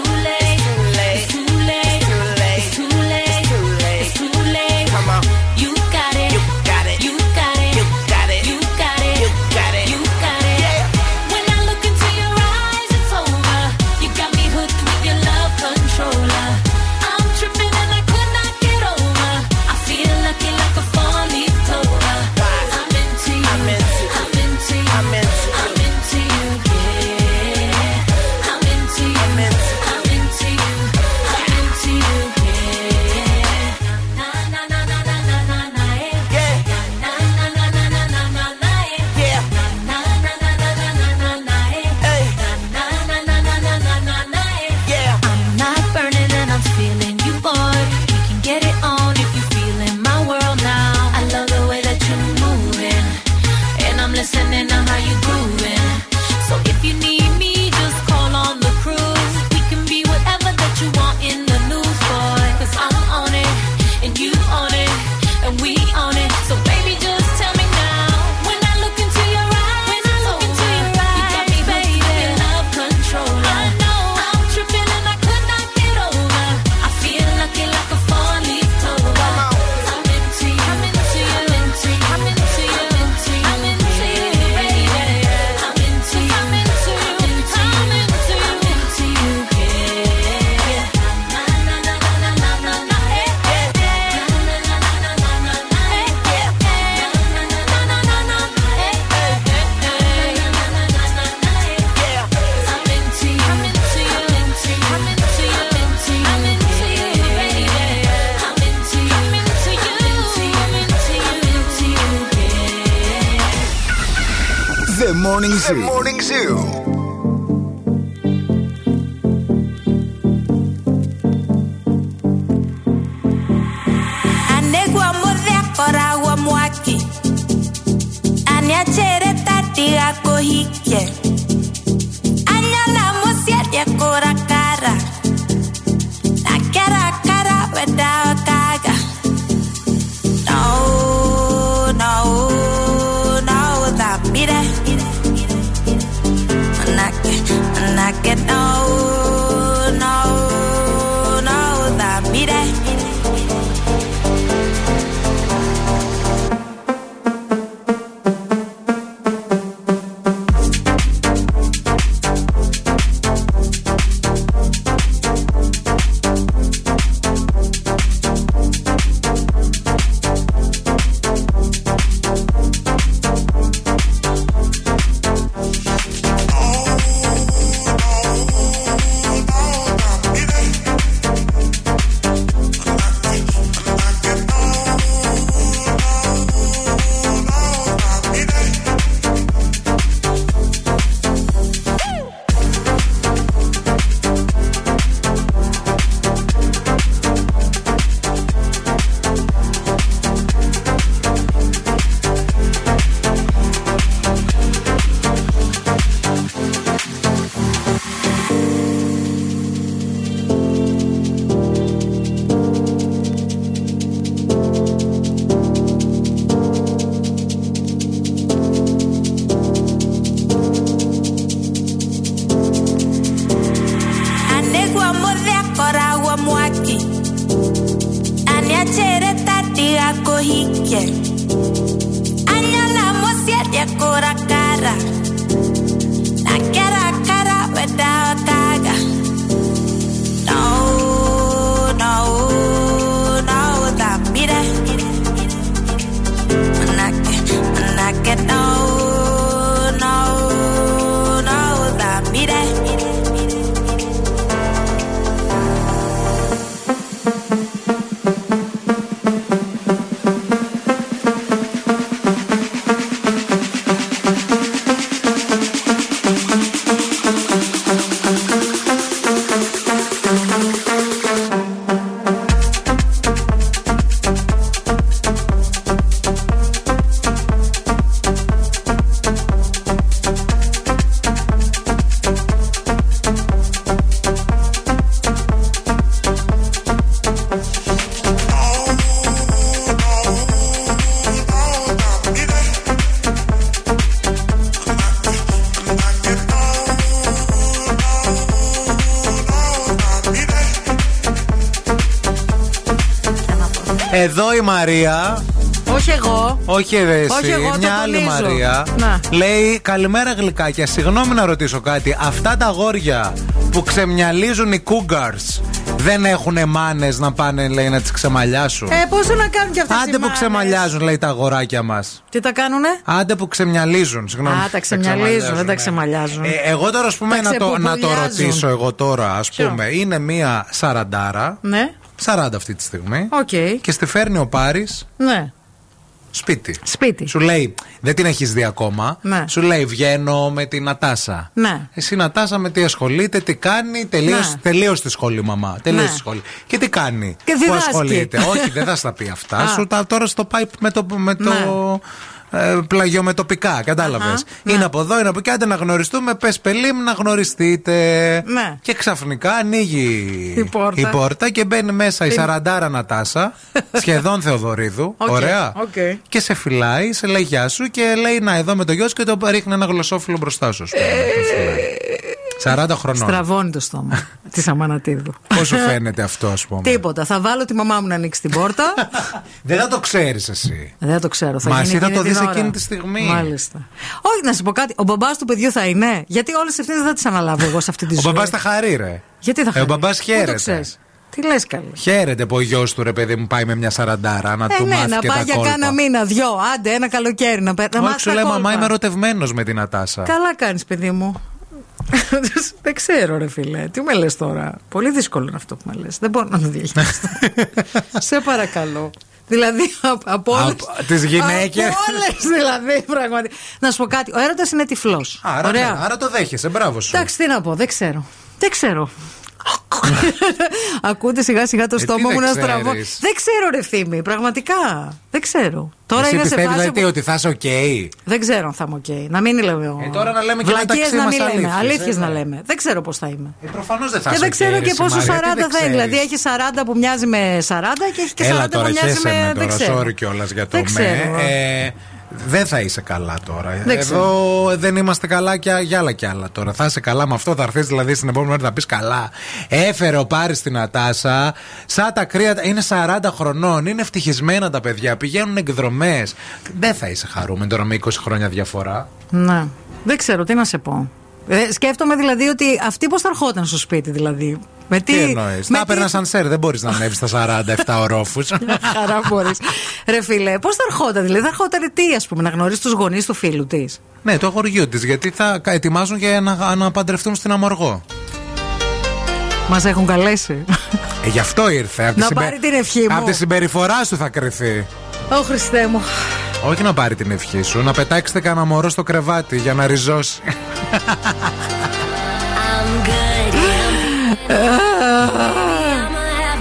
Η Μαρία. Όχι εγώ. Όχι εσύ, Όχι εγώ, το μια άλλη τονίζω. Μαρία. Να. Λέει Καλημέρα γλυκάκια. Συγγνώμη να ρωτήσω κάτι. Αυτά τα αγόρια που ξεμιαλίζουν οι cougars δεν έχουν μάνες να πάνε λέει, να τις ξεμαλιάσουν; Ε, πόσο να κάνουν κι αυτές Άντε που ξεμαλιάζουν, λέει τα αγοράκια μας. Τι τα κάνουνε; Άντε που ξεμιαλίζουν. Συγγνώμη. Α, τα ξεμιαλίζουν, δεν τα ξεμαλιάζουν. Ε, εγώ τώρα, ας πούμε, Τα να το, να το ξεποπουλιάζουν. ρωτήσω εγώ τώρα, ας Ποιο; πούμε. Είναι μία σαραντάρα. Ναι, 40 αυτή τη στιγμή. οκ. Και στη φέρνει ο Πάρης Ναι. σπίτι. Σπίτι. Σου λέει, δεν την έχεις δει ακόμα. Ναι. Σου λέει, βγαίνω με την Νατάσα. Ναι. Εσύ Νατάσα με τι ασχολείται, τι κάνει, τελείως Ναι. τελείως τη σχολή, μαμά. Τελείως Ναι. τη σχολή. Και τι κάνει. Και που διδάσκει. ασχολείται. Όχι, δεν θα στα πει αυτά. Α. Σου τα τώρα στο πάει με το. Με το ε, πλαγιομετωπικά, κατάλαβες. Αχα, Είναι ναι. από εδώ, είναι από εκεί. Άντε να γνωριστούμε, πες πελίμ να γνωριστείτε. Ναι. Και ξαφνικά ανοίγει Η πόρτα. πόρτα και μπαίνει μέσα η Την- σαραντάρα Νατάσα, σχεδόν Θεοδωρίδου. Οκ, Ωραία. οκ. Και σε φυλάει, σε λέει γεια σου και λέει να εδώ με το γιο σου και το ρίχνει ένα γλωσσόφυλλο μπροστά σου. ας πούμε, το φυλάει. 40 χρονών. Στραβώνει το στόμα της Αμανατίδου. Πώ σου φαίνεται αυτό, ας πούμε; Τίποτα. Θα βάλω τη μαμά μου να ανοίξει την πόρτα. Δεν θα το ξέρεις εσύ. Δεν το ξέρω. Θα Μα γίνει εσύ θα εκείνη το την δεις ώρα. εκείνη τη στιγμή. Μάλιστα. Όχι, να σου πω κάτι. Ο μπαμπάς του παιδιού θα είναι. Γιατί όλες ευθύνε δεν θα τις αναλάβω εγώ σε αυτή τη Ο ζωή. μπαμπάς θα χαρεί, ρε. Γιατί θα Ε, χαρεί; ο μπαμπάς Πού χαίρεται. το ξέρεις; Τι λες καλή; Χαίρεται που ο γιος του ρε παιδί μου πάει με μια σαραντάρα να Ε, του ναι, μάθει να και πάει τα για κόλπα. κάνα μήνα, δυο. Άντε, ένα καλοκαίρι να παίρνει. Όχι, σου λέει μαμά είμαι ερωτευμένος με την Ατάσα. Καλά κάνεις, παιδί μου. Δεν ξέρω, ρε φίλε. Τι με λες τώρα; Πολύ δύσκολο είναι αυτό που με λες. Δεν μπορώ να το διαχειριστώ. Σε παρακαλώ. Δηλαδή από- από όλε. Από τις γυναίκες. Από όλες δηλαδή, πραγματικά. Να σου πω κάτι. Ο έρωτας είναι τυφλός. Άρα, ναι, άρα το δέχεσαι, μπράβο σου. Εντάξει, τι να πω, δεν ξέρω. Δεν ξέρω. Ακούτε σιγά σιγά το Ε, τι στόμα δεν μου να ξέρεις; στραβώ. Δεν ξέρω, ρε θύμη, πραγματικά. Δεν ξέρω. Τώρα Εσύ είναι σε πιστεύεις φάση. δηλαδή που- ότι θα είσαι οκ. Δεν ξέρω αν θα είμαι οκ. Να μην λέμε. Ε, τώρα να λέμε και Βλακίες μεταξύ να μας μην λέμε. αλήθειες, Αλήθειες ε, να ναι. λέμε. Δεν ξέρω πώς θα είμαι. Ε, Προφανώς δεν θα Και είσαι δεν οκ, ξέρω ρε, και πόσο Μαρία, τι 40 δεν θα είναι. ξέρεις. Δηλαδή έχει 40 που μοιάζει με 40 και έχει και 40 Έλα που τώρα, μοιάζει χέσε με. με Δεν τώρα, ξέρω. sorry κιόλας για το Δεν με. ξέρω. Ε, δεν θα είσαι καλά τώρα. Δεν Εδώ δεν είμαστε καλά και για άλλα κι άλλα τώρα. Θα είσαι καλά με αυτό, θα έρθεις δηλαδή στην επόμενη μέρα να πεις καλά. Έφερε ο Πάρης στην Ατάσα, σαν τα κρύα. Είναι 40 χρονών, είναι ευτυχισμένα τα παιδιά, πηγαίνουν εκδρομές. Δεν θα είσαι χαρούμενη τώρα με 20 χρόνια διαφορά. Ναι. Δεν ξέρω τι να σε πω. Ε, σκέφτομαι δηλαδή ότι αυτή πώς θα ερχόταν στο σπίτι, δηλαδή; Με τι. Τι εννοείς; με Να τι- παίρνα σαν σερ, δεν μπορείς να ανέβεις στα 47 ορόφους. Χαρά μπορείς. Ρε φίλε, πώς θα ερχόταν, δηλαδή θα ερχόταν τι, ας πούμε, να γνωρίσει τους γονείς του φίλου της; ναι, το αγοριό της, γιατί θα ετοιμάζουν για να, να παντρευτούν στην Αμοργό. Μας έχουν καλέσει. Ε, γι' αυτό ήρθε. Απ' τη Να συμπε- πάρει την ευχή μου. Απ' τη συμπεριφορά σου θα κρυθεί. Ω Χριστέ μου. Όχι να πάρει την ευχή σου, να πετάξετε κανένα μωρό στο κρεβάτι για να ριζώσει. I'm good, yeah. I'ma have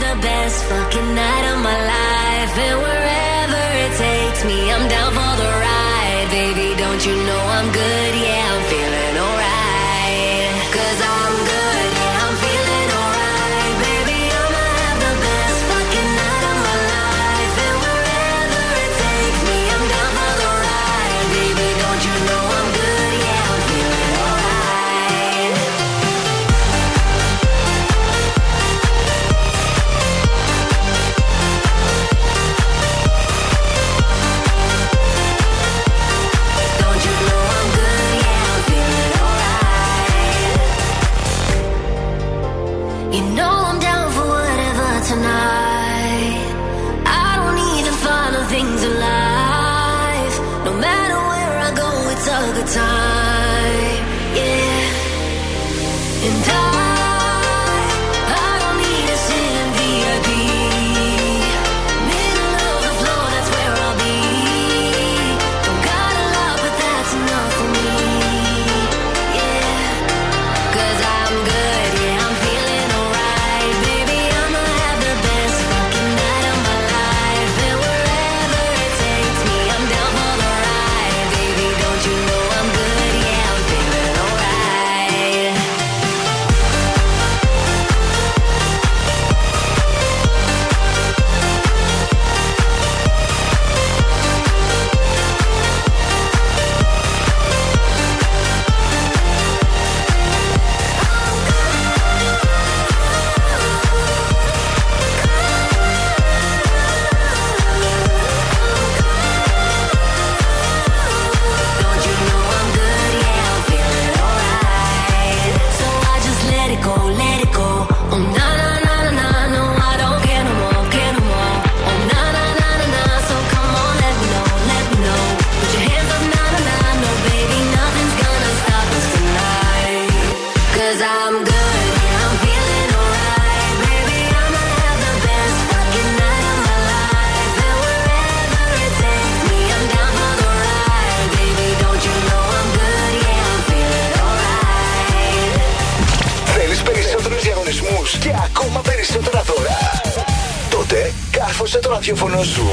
Τότε κάρφωσε το ραδιόφωνο σου.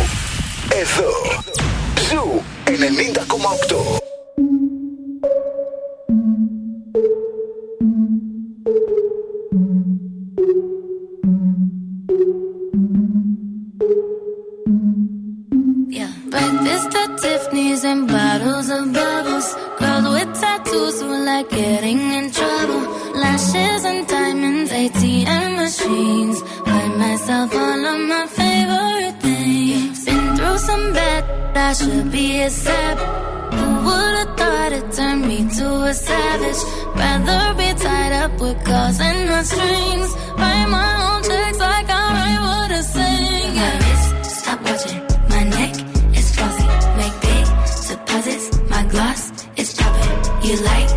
Εδώ. Ζου 90,8. Yeah. Breakfast at Tiffany's and bottles of bubbles. Girls with tattoos who like getting in trouble. Lashes and diamonds, ATM machines. Myself all of my favorite things. Been through some bad, I should be a sap. Who would've thought it turned me to a savage? Rather be tied up with calls and the strings. Write my own checks like I write what I sing. My wrist, stop watching. My neck is flossy. Make big deposits. My gloss is popping. You like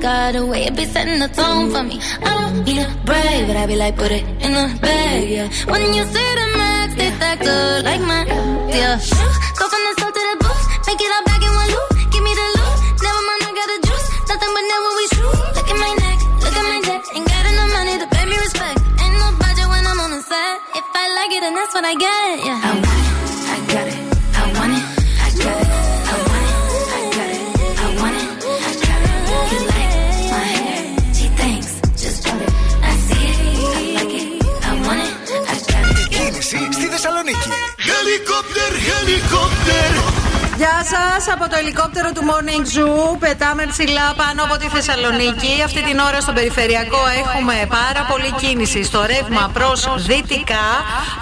card. The way it be setting the tone for me. I don't need a brave, but I be like, put it in the bag, yeah. When you see the max, they up like my, yeah. Go from the south to the booth, make it all back in one loop. Give me the loot, never mind, I got the juice. Nothing but never we shoot. Look at my neck, look at my neck. Ain't got enough money to pay me respect. Ain't no budget when I'm on the set. If I like it, then that's what I get, helicóptero. Γεια σας από το ελικόπτερο του Morning Zoo. Πετάμε ψηλά πάνω από τη Θεσσαλονίκη. Αυτή την ώρα στο περιφερειακό έχουμε πάρα πολλή κίνηση στο ρεύμα προς δυτικά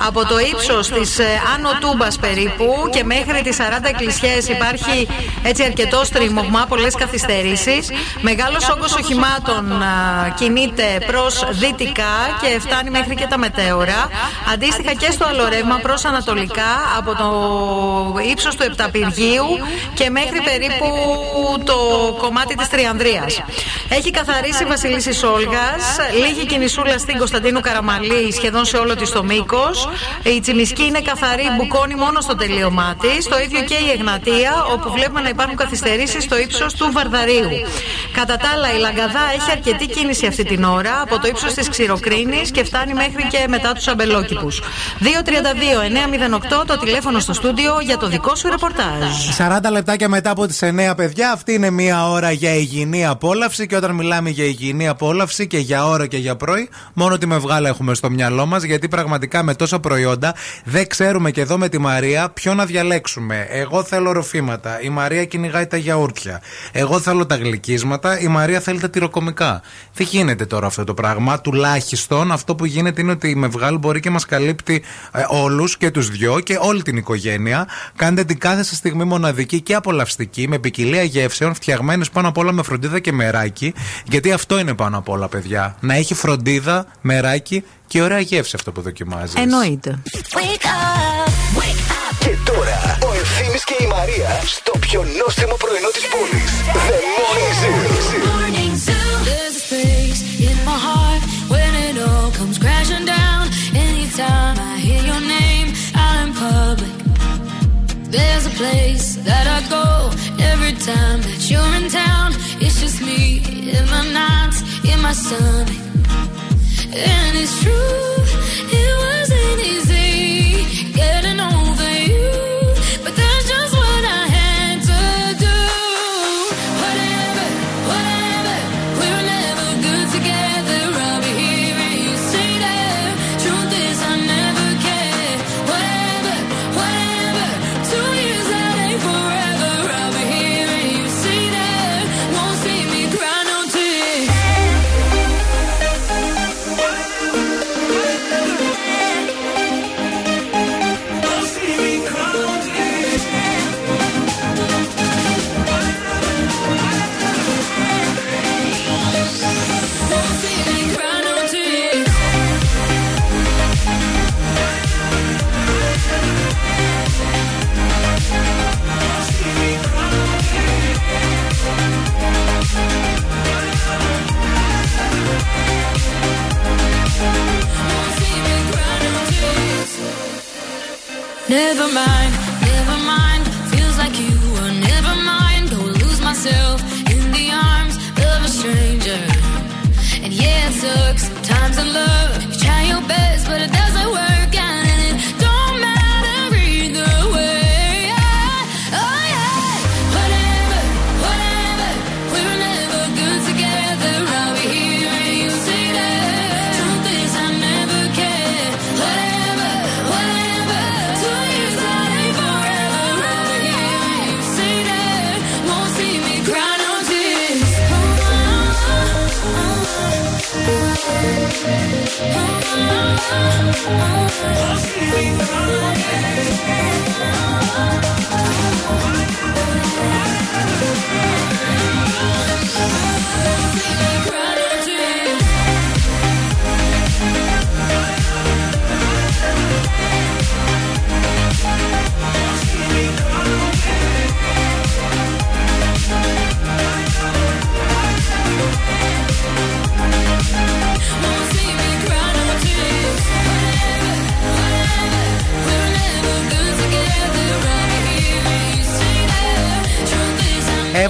από το ύψος της Άνω Τούμπας περίπου και μέχρι τις 40 εκκλησιές υπάρχει έτσι αρκετό στριμωγμά, πολλές καθυστερήσεις. Μεγάλος όγκος οχημάτων α, κινείται προς δυτικά και φτάνει μέχρι και τα μετέωρα. Αντίστοιχα και στο άλλο ρεύμα προς ανατολικά από το ύψος του Επταπηργίου και μέχρι περίπου το κομμάτι της Τριανδρίας. Έχει καθαρίσει η Βασιλίση Όλγας, λίγη κινησούλα στην Κωνσταντίνου Καραμαλή σχεδόν σε όλο της το μήκος. Η Τσιμισκή είναι καθαρή, μπουκώνει μόνο στο τελείωμά της. Το ίδιο και η Εγνατία, όπου βλέπουμε να υπάρχουν καθυστερήσεις στο ύψος του Βαρδαρίου. Κατά τα άλλα, η Λαγκαδά έχει αρκετή κίνηση αυτή την ώρα από το ύψος της Ξηροκρίνης και φτάνει μέχρι και μετά τους αμπελόκηπους. 232-908 το τηλέφωνο στο στούντιο για το δικό σου ρεπορτάζ. 40 λεπτάκια μετά από τις 9, παιδιά, αυτή είναι μία ώρα για υγιεινή απόλαυση. Και όταν μιλάμε για υγιεινή απόλαυση και για ώρα και για πρωί, μόνο τη με βγάλα έχουμε στο μυαλό μας. Γιατί πραγματικά με τόσα προϊόντα δεν ξέρουμε και εδώ με τη Μαρία ποιο να διαλέξουμε. Εγώ θέλω ροφήματα. Η Μαρία κυνηγάει τα γιαούρτια. Εγώ θέλω τα γλυκίσματα. Η Μαρία θέλει τα τυροκομικά. Τι γίνεται τώρα αυτό το πράγμα; Τουλάχιστον αυτό που γίνεται είναι ότι η Μευγάλ μπορεί και μας καλύπτει ε, όλους και τους δυο και όλη την οικογένεια. Κάντε την κάθε σας στιγμή μοναδική και απολαυστική με ποικιλία γεύσεων φτιαγμένες πάνω απ' όλα με φροντίδα και μεράκι. Γιατί αυτό είναι πάνω απ' όλα, παιδιά. Να έχει φροντίδα, μεράκι και ωραία γεύση αυτό που δοκιμάζεις. Εννοείται. Και τώρα ο Ευθύμης και η Μαρία στο πιο νόστιμο πρωινό της πόλης. The Morning Zoo. Place that I go every time that you're in town. It's just me in my nights, in my stomach, and it's true. mind.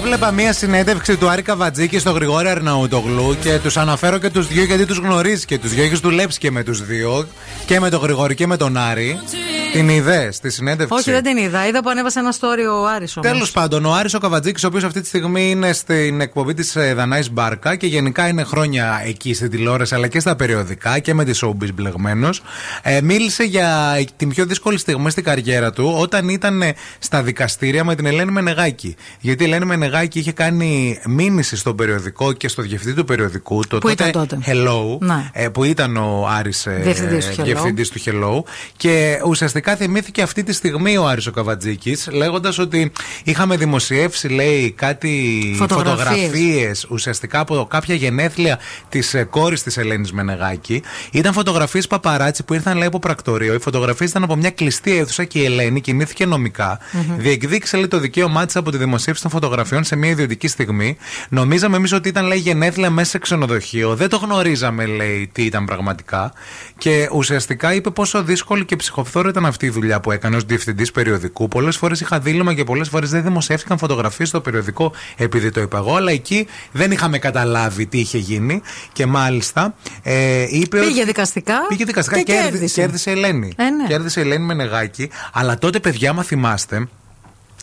Έβλεπα μία συνέντευξη του Άρη Καβατζίκη στο Γρηγόρη Αρναούτογλου και τους αναφέρω και τους δύο γιατί τους γνωρίζει και τους δύο. Έχεις δουλέψει και με τους δύο, και με τον Γρηγόρη και με τον Άρη. Την είδες στη συνέντευξη; Όχι, δεν την είδα. Είδα που ανέβασε ένα story ο Άρης όμως. Τέλος πάντων, ο Άρης ο Καβατζίκη, ο οποίος αυτή τη στιγμή είναι στην εκπομπή της Δανάης Μπάρκα και γενικά είναι χρόνια εκεί στην τηλεόραση αλλά και στα περιοδικά και με τη showbiz μπλεγμένος, ε, μίλησε για την πιο δύσκολη στιγμή στην καριέρα του όταν ήταν στα δικαστήρια με την Ελένη Μενεγάκη. Γιατί η Ελένη Μενεγάκη είχε κάνει μήνυση στο περιοδικό και στο διευθυντή του περιοδικού. Το Που ήταν τότε. Hello, Ναι. ε, που ήταν ο Άρης ε, Διευθυντής του Hello. διευθυντής του Hello. Και ουσιαστικά θυμήθηκε αυτή τη στιγμή ο Άρης ο Καβατζίκης λέγοντας ότι είχαμε δημοσιεύσει, λέει, κάτι Φωτογραφίες. φωτογραφίες ουσιαστικά από κάποια γενέθλια της ε, κόρης της Ελένης Μενεγάκη. Ήταν φωτογραφίες παπαράτσι που ήρθαν, λέει, από πρακτορείο. Οι φωτογραφίες ήταν από μια κλειστή αίθουσα και η Ελένη κινήθηκε νομικά. Μμμ. Διεκδίκησε, λέει, το δικαίωμά της από τη δημοσίευση των φωτογραφιών σε μια ιδιωτική στιγμή. Νομίζαμε εμείς ότι ήταν, λέει, γενέθλια μέσα σε ξενοδοχείο. Δεν το γνωρίζαμε, λέει, τι ήταν πραγματικά. Και ουσιαστικά είπε πόσο δύσκολη και ψυχοφθόρο ήταν αυτή η δουλειά που έκανε ως διευθυντής περιοδικού. Πολλές φορές είχα δίλημα και πολλές φορές δεν δημοσιεύτηκαν φωτογραφίες στο περιοδικό επειδή το είπα εγώ. Αλλά εκεί δεν είχαμε καταλάβει τι είχε γίνει. Και μάλιστα ε, είπε. Πήγε ότι- δικαστικά. Πήγε δικαστικά και και κέρδισε. κέρδισε. κέρδισε η Ελένη. Ε, ναι. Κέρδισε η Ελένη Μενεγάκη. Αλλά τότε, παιδιά, άμα θυμάστε,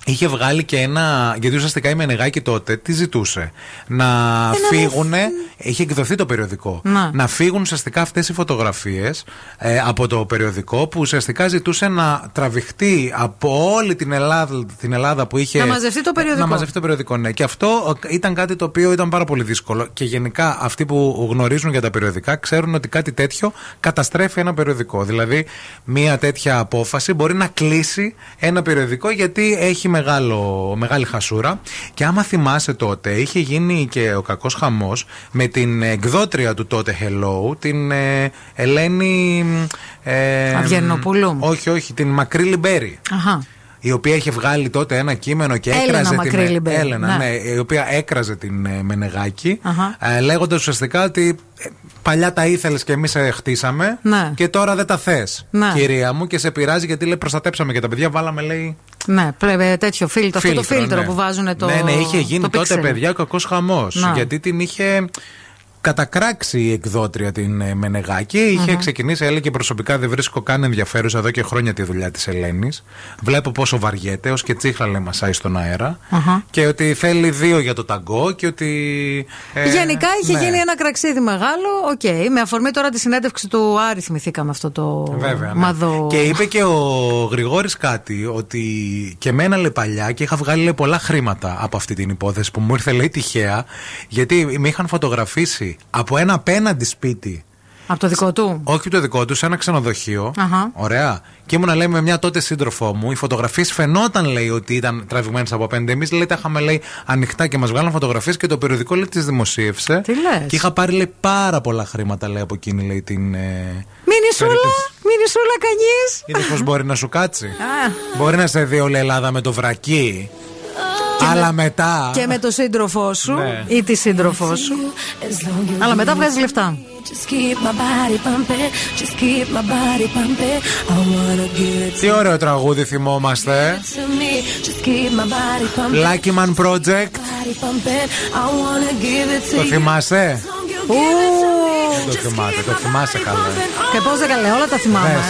Είχε βγάλει και ένα. Γιατί ουσιαστικά η Μενεγάκη τότε τι ζητούσε; Να φύγουν. Είχε εκδοθεί το περιοδικό. Να. Να φύγουν ουσιαστικά αυτές οι φωτογραφίες από το περιοδικό που ουσιαστικά ζητούσε να τραβηχτεί από όλη την Ελλάδα, την Ελλάδα που είχε. Να μαζευτεί το περιοδικό. Να μαζευτεί το περιοδικό, ναι. Και αυτό ε, ήταν κάτι το οποίο ήταν πάρα πολύ δύσκολο. Και γενικά αυτοί που γνωρίζουν για τα περιοδικά ξέρουν ότι κάτι τέτοιο καταστρέφει ένα περιοδικό. Δηλαδή, μία τέτοια απόφαση μπορεί να κλείσει ένα περιοδικό γιατί έχει μεγάλο, μεγάλη χασούρα. Και άμα θυμάσαι τότε, είχε γίνει και ο κακός χαμός με την εκδότρια του τότε Hello, την ε, Ελένη. Ε, Αυγερνοπούλου. Όχι, όχι, την Μακρύ Λιμπέρι Αχα. η οποία είχε βγάλει τότε ένα κείμενο και Έλενα έκραζε την. Μακρύλιμπερ, Έλενα, ναι. ναι, η οποία έκραζε την ε, Μενεγάκη, Αχα. ε, λέγοντας ουσιαστικά ότι ε, παλιά τα ήθελες και εμείς σε χτίσαμε Ναι. και τώρα δεν τα θες. Ναι. Κυρία μου, και σε πειράζει γιατί λέει προστατέψαμε και τα παιδιά, βάλαμε λέει. Ναι, πρέπει τέτοιο φίλτρο. Αυτό το Φίλτρο, φίλτρο ναι. που βάζουν το. Ναι, ναι, είχε γίνει το τότε, pixel. παιδιά, ο κακό χαμός. Να. Γιατί την είχε κατακράξει η εκδότρια την ε, Μενεγάκη. Είχε Μμμ. ξεκινήσει, έλεγε προσωπικά δεν βρίσκω καν ενδιαφέρουσα εδώ και χρόνια τη δουλειά της Ελένης. Βλέπω πόσο βαριέται, ως και τσίχλα λέει μασάει στον αέρα. Αχα. Και ότι θέλει δύο για το ταγκό και ότι. ε, Γενικά είχε ναι. γίνει ένα κραξίδι μεγάλο. Οκ. Με αφορμή τώρα τη συνέντευξη του Άρη, θυμηθήκαμε αυτό το Βέβαια, ναι. μαδο. Και είπε και ο Γρηγόρης κάτι, ότι και εμένα λέει παλιά και είχα βγάλει λέει, πολλά χρήματα από αυτή την υπόθεση που μου ήρθε λέει τυχαία, γιατί με είχαν φωτογραφίσει από ένα απέναντι σπίτι. Από το δικό του; Όχι το δικό του, σε ένα ξενοδοχείο. Αχα. Ωραία. Και ήμουνα λέει με μια τότε σύντροφό μου. Οι φωτογραφίες φαινόταν λέει ότι ήταν τραβηγμένες από απέναντι. Εμείς λέει τα είχαμε λέει ανοιχτά και μας βγάλαν φωτογραφίες και το περιοδικό λέει τις δημοσίευσε. Τι λες; Και είχα πάρει λέει πάρα πολλά χρήματα λέει από εκείνη λέει την. Ε... Μινισούλα, περίπτωση. μινισούλα κανείς. Είδες πώς μπορεί να σου κάτσει; Μπορεί να σε δει όλη η Ελλάδα με το βρακί. Αλλά με... μετά. Και με το σύντροφό σου ναι. ή τη σύντροφό σου. Αλλά μετά βγάζεις λεφτά. Τι ωραίο τραγούδι θυμόμαστε. Lucky Man Project. Το θυμάσαι; Το θυμάστε το θυμάστε καλά. Και πώς δεν καλά, όλα τα θυμάμαι.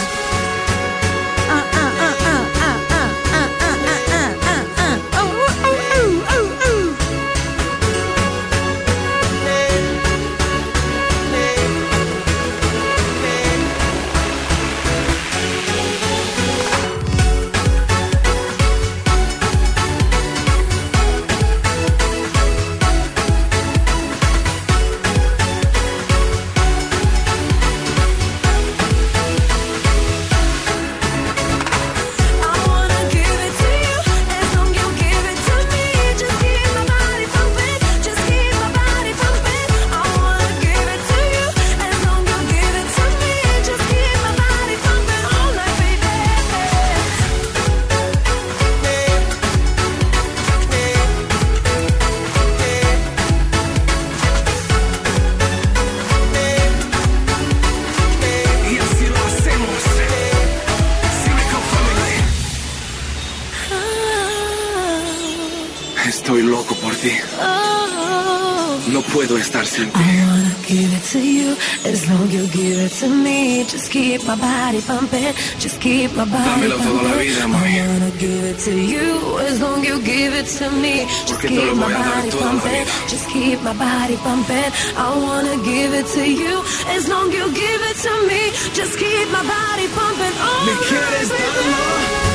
I wanna give it to you as long you give it to me. Just keep my body pumping, just keep my body pumping. I wanna give it to you as long you give it to me. Just keep my body pumping, just keep my body pumping. I wanna give it to you as long you give it to me. Just keep my body pumping. Oh, me baby.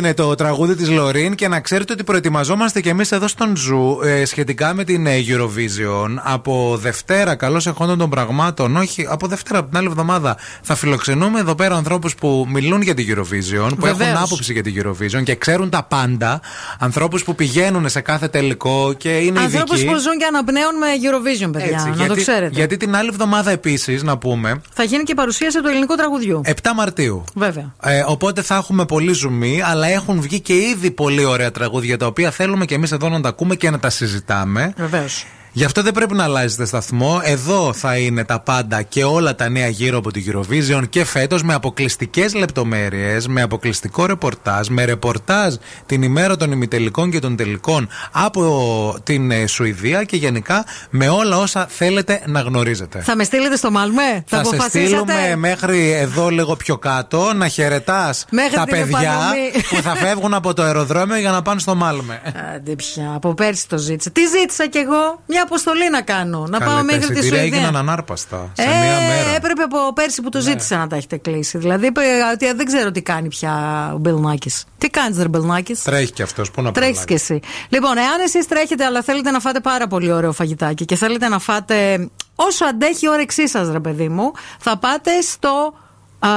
Είναι το τραγούδι της Loreen και να ξέρετε ότι προετοιμαζόμαστε και εμείς εδώ στο Zoo ε, σχετικά με την ε, Eurovision. Από Δευτέρα, καλώς εχόντων των πραγμάτων, όχι, από Δευτέρα, από την άλλη εβδομάδα, θα φιλοξενούμε εδώ πέρα ανθρώπους που μιλούν για την Eurovision, που έχουν Βεβαίως. άποψη για την Eurovision και ξέρουν τα πάντα. Ανθρώπους που πηγαίνουν σε κάθε τελικό και είναι Ανθρώπους ειδικοί. που ζουν και αναπνέουν με Eurovision, παιδιά. Έτσι, να γιατί, το ξέρετε. γιατί την άλλη εβδομάδα επίσης, να πούμε, Θα γίνει και παρουσίαση του ελληνικού τραγουδιού. 7 Μαρτίου. Βέβαια. Ε, οπότε θα έχουμε πολύ ζουμί, αλλά έχουν βγει και ήδη πολύ ωραία τραγούδια τα οποία θέλουμε και εμείς εδώ να τα ακούμε και να τα συζητάμε. Βεβαίως. Γι' αυτό δεν πρέπει να αλλάζετε σταθμό. Εδώ θα είναι τα πάντα και όλα τα νέα γύρω από την Eurovision και φέτος με αποκλειστικές λεπτομέρειες, με αποκλειστικό ρεπορτάζ, με ρεπορτάζ την ημέρα των ημιτελικών και των τελικών από την ε, Σουηδία και γενικά με όλα όσα θέλετε να γνωρίζετε. Θα με στείλετε στο Μάλμε, θα, Θα σε αποφασίσατε; στείλουμε μέχρι εδώ λίγο πιο κάτω να χαιρετάς Μέχρι τα την παιδιά επανομή. που θα φεύγουν από το αεροδρόμιο για να πάνε στο Μάλμε. Άντε πια, από πέρσι το ζήτησα. Τι ζήτησα κι εγώ, μια αποστολή να κάνω. Να Καλέ, πάω τα μέχρι τη εισιτήρια Σουηδία. έγιναν ανάρπαστα σε Ε, μία μέρα. Ναι. έπρεπε από πέρσι που το ζήτησα να τα έχετε κλείσει. Δηλαδή, είπε ότι δεν ξέρω τι κάνει πια ο Μπελνάκης. Τι κάνεις, Ρε Μπελνάκης; Τρέχει κι αυτός, πού να Τρέχεις προλάβει. κι εσύ. Λοιπόν, εάν εσείς τρέχετε, αλλά θέλετε να φάτε πάρα πολύ ωραίο φαγητάκι και θέλετε να φάτε όσο αντέχει η όρεξή σας, ρε παιδί μου, θα πάτε στο. Α,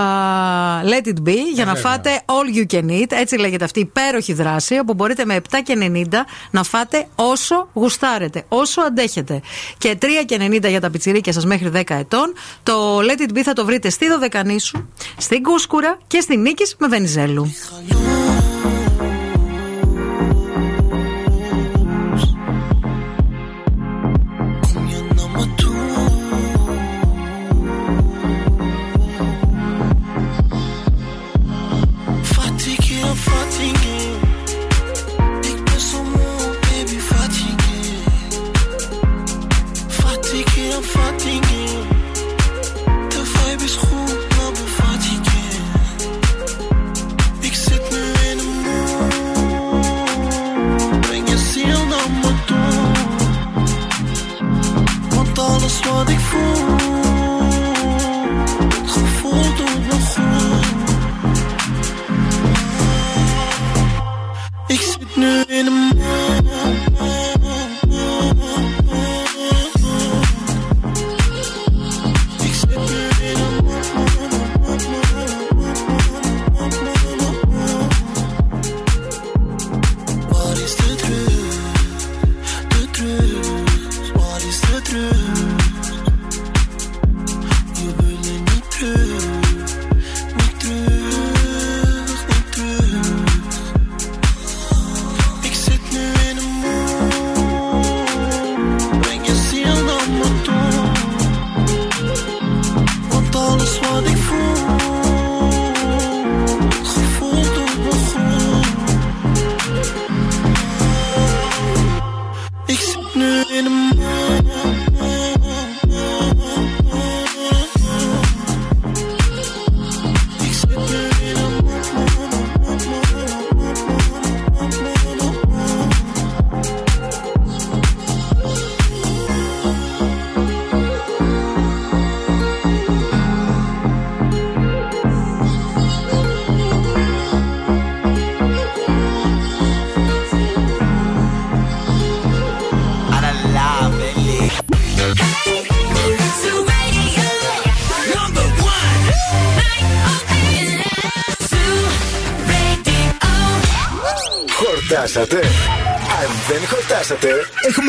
let it be για να βέβαια. φάτε all you can eat. Έτσι λέγεται αυτή η υπέροχη δράση, όπου μπορείτε με 7 και 90 να φάτε όσο γουστάρετε, όσο αντέχετε. Και 3 και 90 για τα πιτσιρίκια σας μέχρι 10 ετών. Το let it be θα το βρείτε στη Δωδεκανήσου, στην Κούσκουρα και στη Νίκης με Βενιζέλου. in the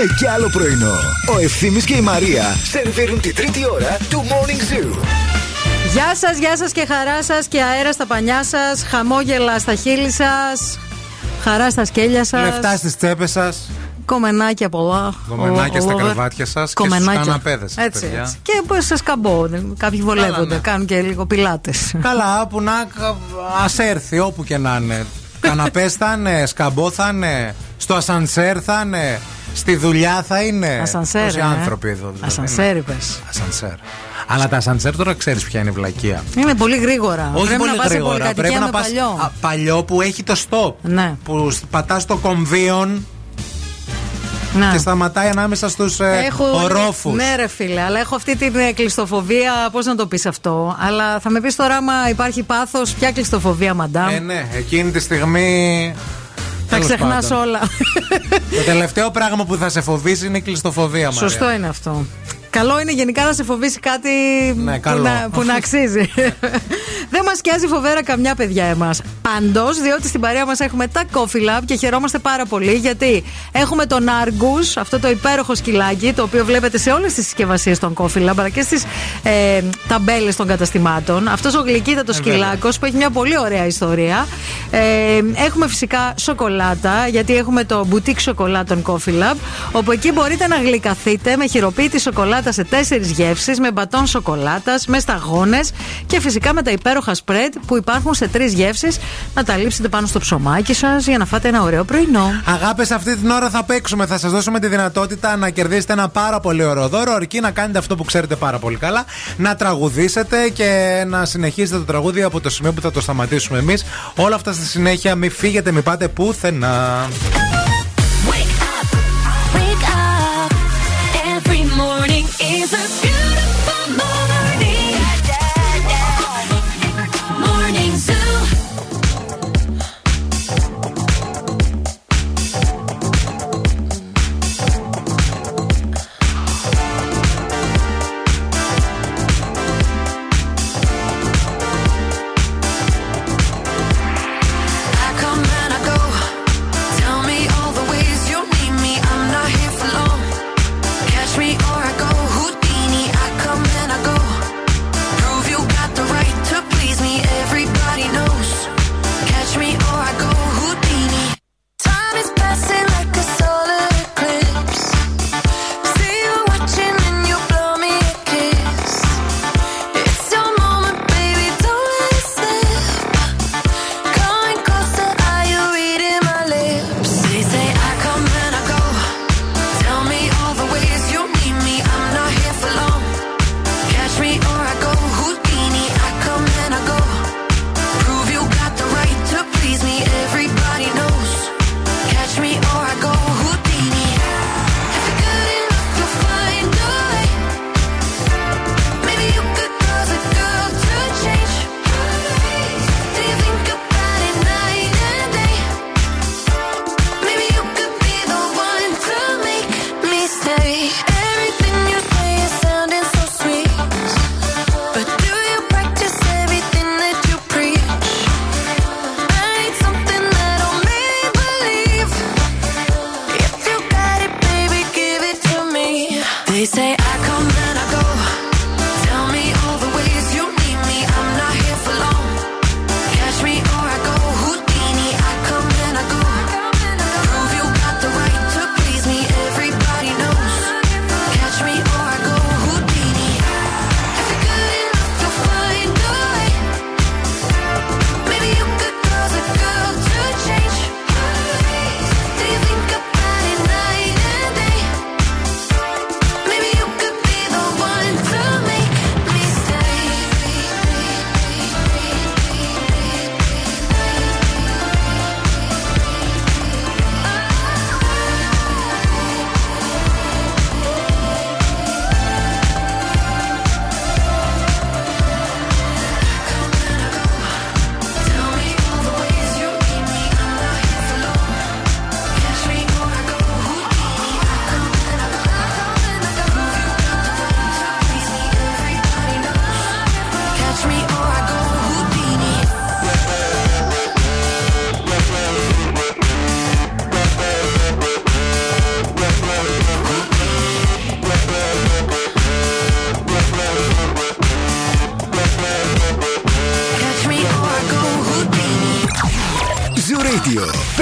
έχουμε κι άλλο πρωινό. Ο Ευθύνη και η Μαρία σερβίρουν τη τρίτη ώρα του Morning Zoo. Γεια σας, γεια σας και χαρά σας και αέρα στα πανιά σας, χαμόγελα στα χείλη σας, χαρά στα σκέλια σας. Λεφτά στις τσέπες σας. Κομμενάκια πολλά. Κομμενάκια all στα over. κρεβάτια σας και στους Κομμενάκια. καναπέδες. Έτσι, έτσι. Και πώ σε σκαμπό. Κάποιοι βολεύονται, ναι. κάνουν και λίγο πιλάτες. Καλά, που να ας έρθει όπου και να είναι. Καναπές θα είναι, σκαμπό θα είναι, στο ασανσέρ θα είναι, στη δουλειά θα είναι. Ασανσέρ, Τόσοι ε. άνθρωποι εδώ. δηλαδή. Ασανσέρ, είπες. Ασανσέρ. Αλλά τα ασανσέρ τώρα ξέρεις ποια είναι η βλακεία. Είναι πολύ γρήγορα. Όχι Πρέπει πολύ να πας σε γρήγορα. πολυκατοικία Πρέπει να με πας παλιό. α, παλιό που έχει το stop. Ναι. Που πατάς το κομβίον Να. και σταματάει ανάμεσα στους ορόφους. Ναι, ρε φίλε, αλλά έχω αυτή την ε, κλειστοφοβία. Πώς να το πεις αυτό. Αλλά θα με πεις τώρα, άμα υπάρχει πάθος, ποια κλειστοφοβία, μαντάμ; Ε, ναι, εκείνη τη στιγμή. θα τέλος ξεχνάς πάντων. όλα. Το τελευταίο πράγμα που θα σε φοβήσει είναι η κλειστοφοβία, Μαρία. Σωστό είναι αυτό. Καλό είναι γενικά να σε φοβήσει κάτι Ναι, που, καλό. να, που να αξίζει. Δεν μας σκιάζει φοβέρα καμιά παιδιά εμάς. Πάντως, διότι στην παρέα μας έχουμε τα Coffee Lab και χαιρόμαστε πάρα πολύ γιατί έχουμε τον Argus, αυτό το υπέροχο σκυλάκι, το οποίο βλέπετε σε όλες τις συσκευασίες των Coffee Lab αλλά και στις ε, ταμπέλες των καταστημάτων. Αυτός ο γλυκύτατος Ε, σκυλάκος που έχει μια πολύ ωραία ιστορία. Ε, έχουμε φυσικά σοκολάτα, γιατί έχουμε το boutique σοκολάτων Coffee Lab, όπου εκεί μπορείτε να γλυκαθείτε με χειροποίητη σοκολάτα σε τέσσερις γεύσεις, με μπατόν σοκολάτας, με σταγόνες και φυσικά με τα υπέροχα spread που υπάρχουν σε τρεις γεύσεις να τα λείψετε πάνω στο ψωμάκι σας για να φάτε ένα ωραίο πρωινό. Αγάπη, αυτή την ώρα θα παίξουμε. Θα σας δώσουμε τη δυνατότητα να κερδίσετε ένα πάρα πολύ ωραίο δώρο. Αρκεί να κάνετε αυτό που ξέρετε πάρα πολύ καλά. Να τραγουδήσετε και να συνεχίσετε το τραγούδι από το σημείο που θα το σταματήσουμε εμείς. Όλα αυτά στη συνέχεια. Μην φύγετε, μην πάτε πουθενά. Jesus.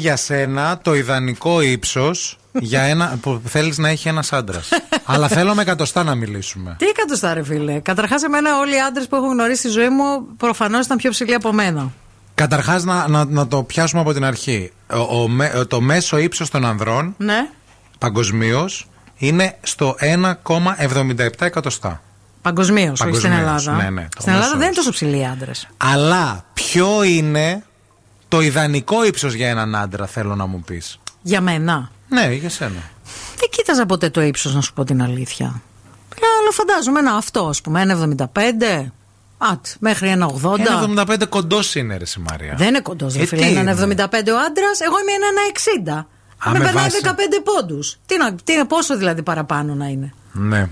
Για σένα το ιδανικό ύψος για ένα, που θέλεις να έχει ένας άντρας. Αλλά θέλω με εκατοστά να μιλήσουμε. Τι εκατοστά, ρε φίλε. Καταρχάς, εμένα όλοι οι άντρες που έχω γνωρίσει στη ζωή μου προφανώς ήταν πιο ψηλοί από μένα. Καταρχάς, να, να, να το πιάσουμε από την αρχή. Ο, ο με- το μέσο ύψος των ανδρών Ναι. παγκοσμίως είναι στο 1,77 εκατοστά. Παγκοσμίως, όχι στην Παγκοσμίως, Ελλάδα. ναι, ναι, το στην μέσο Ελλάδα δεν είναι ύψος. τόσο ψηλοί οι άντρες. Αλλά ποιο είναι το ιδανικό ύψος για έναν άντρα, θέλω να μου πεις. Για μένα. Ναι, για σένα. Δεν κοίταζα ποτέ το ύψος, να σου πω την αλήθεια. Ε, Αλλά φαντάζομαι ένα αυτό, ας πούμε, ένα 75. Άτ, μέχρι ένα 80. Ένα 75 κοντός είναι, ρε η Μαρία. Δεν είναι κοντός, δεν Ε, φίλε. τι Είναι; ένα είναι; 75 ο άντρας, εγώ είμαι ένα 60. Α, με με περνάει βάση. 15 πόντους. Τι, να- τι, πόσο δηλαδή παραπάνω να είναι. Ναι.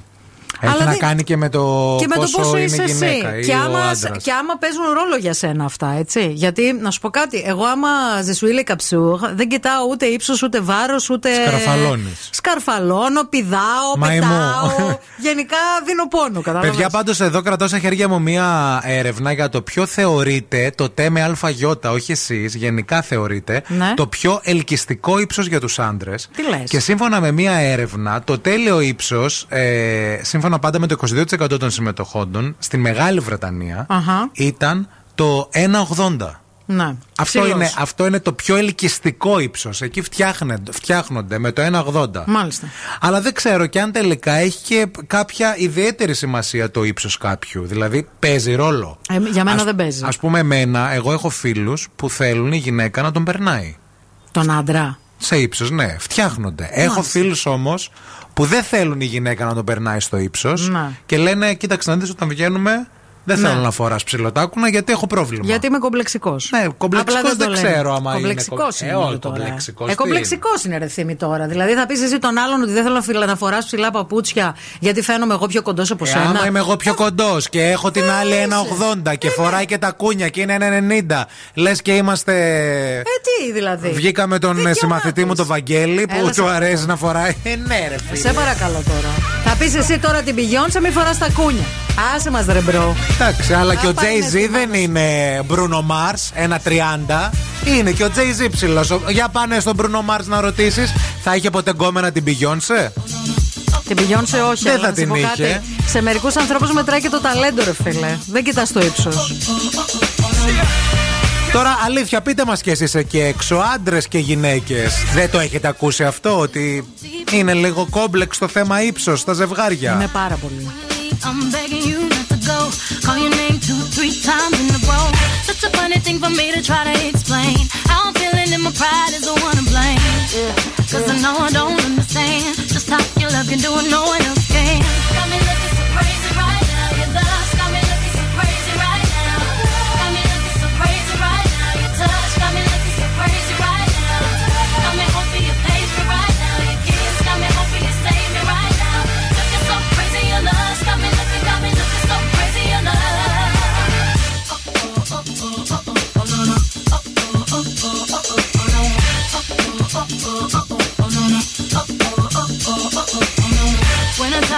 Έχει Αλλά να δεν- κάνει και με το, και με το πόσο είναι είσαι γυναίκα εσύ. ή Και ο άμα, άντρας. και άμα παίζουν ρόλο για σένα αυτά, έτσι. Γιατί να σου πω κάτι, εγώ άμα ζεσουίλε καψού, δεν κοιτάω ούτε ύψος, ούτε βάρος, ούτε. Σκαρφαλώνεις. Σκαρφαλώνω, πηδάω, Μαϊμό. πετάω. Γενικά δίνω πόνο, κατάλαβες. Παιδιά, πάντως εδώ κρατάω στα χέρια μου μία έρευνα για το ποιο θεωρείται το τε με ΑΙ, όχι εσείς, γενικά θεωρείται Ναι. το πιο ελκυστικό ύψος για τους άντρες. Τι λες; Και σύμφωνα με μία έρευνα, το τέλειο ύψος, ε, σύμφωνα πάντα με το 22% των συμμετοχόντων, στη Μεγάλη Βρετανία Αχα. ήταν το 1,80. Ναι. Αυτό Ψηλός. είναι, αυτό είναι το πιο ελκυστικό ύψος. Εκεί φτιάχνονται, φτιάχνονται με το 1,80. Μάλιστα. Αλλά δεν ξέρω και αν τελικά έχει και κάποια ιδιαίτερη σημασία το ύψος κάποιου. Δηλαδή παίζει ρόλο. Ε, για μένα Ας- δεν παίζει. Α πούμε, εμένα, εγώ έχω φίλους που θέλουν η γυναίκα να τον περνάει. Τον άντρα. Σε ύψος, ναι, φτιάχνονται. Έχω φίλους όμως που δεν θέλουν η γυναίκα να τον περνάει στο ύψος Ναι. και λένε: Κοίταξε να δεις όταν βγαίνουμε, δεν Ναι. θέλω να φοράς ψηλοτάκουνα γιατί έχω πρόβλημα. Γιατί είμαι κομπλεξικός. Ναι, κομπλεξικός δεν ξέρω άμα είναι Κομπλεξικός κο- είναι. Ε, μόνο όχι, τώρα. κομπλεξικός Ε, τι κομπλεξικός είναι ρε θύμη τώρα. Δηλαδή θα πεις εσύ τον άλλον ότι δεν θέλω να, φυλα- να φοράς ψηλά παπούτσια γιατί φαίνομαι εγώ πιο κοντός από Ε, σένα. άμα είμαι εγώ πιο κοντός και έχω την άλλη 1,80 και φοράει και τα κούνια και είναι 1,90. Λες και είμαστε. Ε, τι δηλαδή. Βγήκαμε τον ε, συμμαθητή μου τον Βαγγέλη που Έλα, του σε- αρέσει να φοράει. Ε, ναι, ρε Ε, φίλε. Σε παρακαλώ τώρα. Θα πεις εσύ τώρα την πηγιόνσα, μη φοράς τα κούνια. Άσε μας ρε μπρο. Εντάξει, αλλά και ο πάει Jay-Z δεν είναι Bruno Mars, ένα 30. Είναι και ο Jay-Z ψηλός. Για πάνε στον Bruno Mars να ρωτήσεις, θα είχε ποτέ γκόμενα την Beyoncé; Την πηγιόνσε όχι. Δεν αλλά θα να σου την πω είχε. κάτι. Σε μερικούς ανθρώπους μετράει και το ταλέντο, ρε φίλε. Δεν κοιτάς το ύψος. Τώρα, αλήθεια, πείτε μας και εσείς εκεί έξω, άντρες και γυναίκες. Δεν το έχετε ακούσει αυτό, ότι είναι λίγο κόμπλεξ το θέμα ύψος στα ζευγάρια; Είναι πάρα πολύ. I'm begging you not to go. Call your name two, three times in a row. Such a funny thing for me to try to explain. How I'm feeling and my pride is the one to blame. Cause I know I don't understand just how your love can do what no one else can.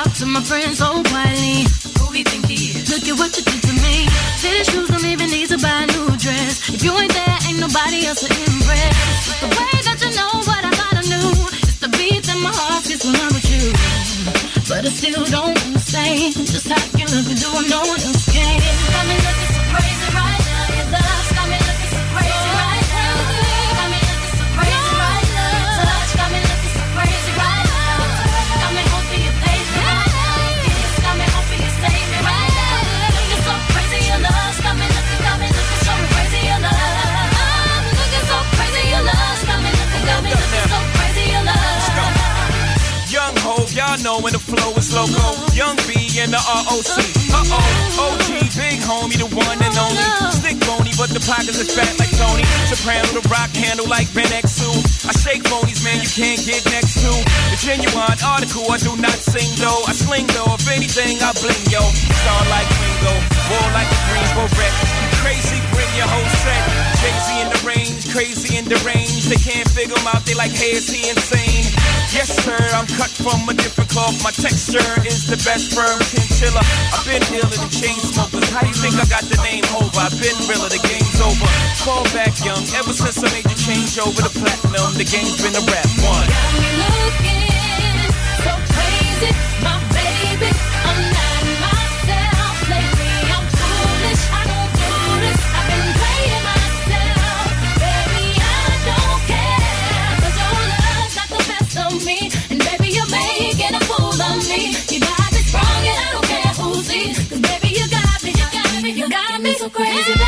Talk to my friends so quietly, who he think he is? Look at what you did to me. Fitted shoes don't even need to buy a new dress. If you ain't there, ain't nobody else to impress. The way that you know what I thought I knew. It's the beat that my heart gets when I'm with you. But I still don't understand just how you look and do what no one else can. Flow is loco. Young B and the ROC. Uh oh, OG, big homie, the one and only. Stick bony, but the pockets is fat like Tony. Soprano, the rock handle like Ben X2. I shake phonies, man, you can't get next to. The genuine article, I do not sing though. I sling though, if anything, I bling yo. Star like Ringo, war like a Greensboro wreck. Crazy, bring your whole set. Crazy in the range, crazy and deranged. They can't figure him out, they like, hey, is he insane? Yes, sir, I'm cut from a different cloth. My texture is the best firm chinchilla. I've been iller than chain smokers. How do you think I got the name over? I've been realer, the game's over. Fall back young, ever since I made the change over the platinum. The game's been a rap one. Got me looking So crazy, so crazy,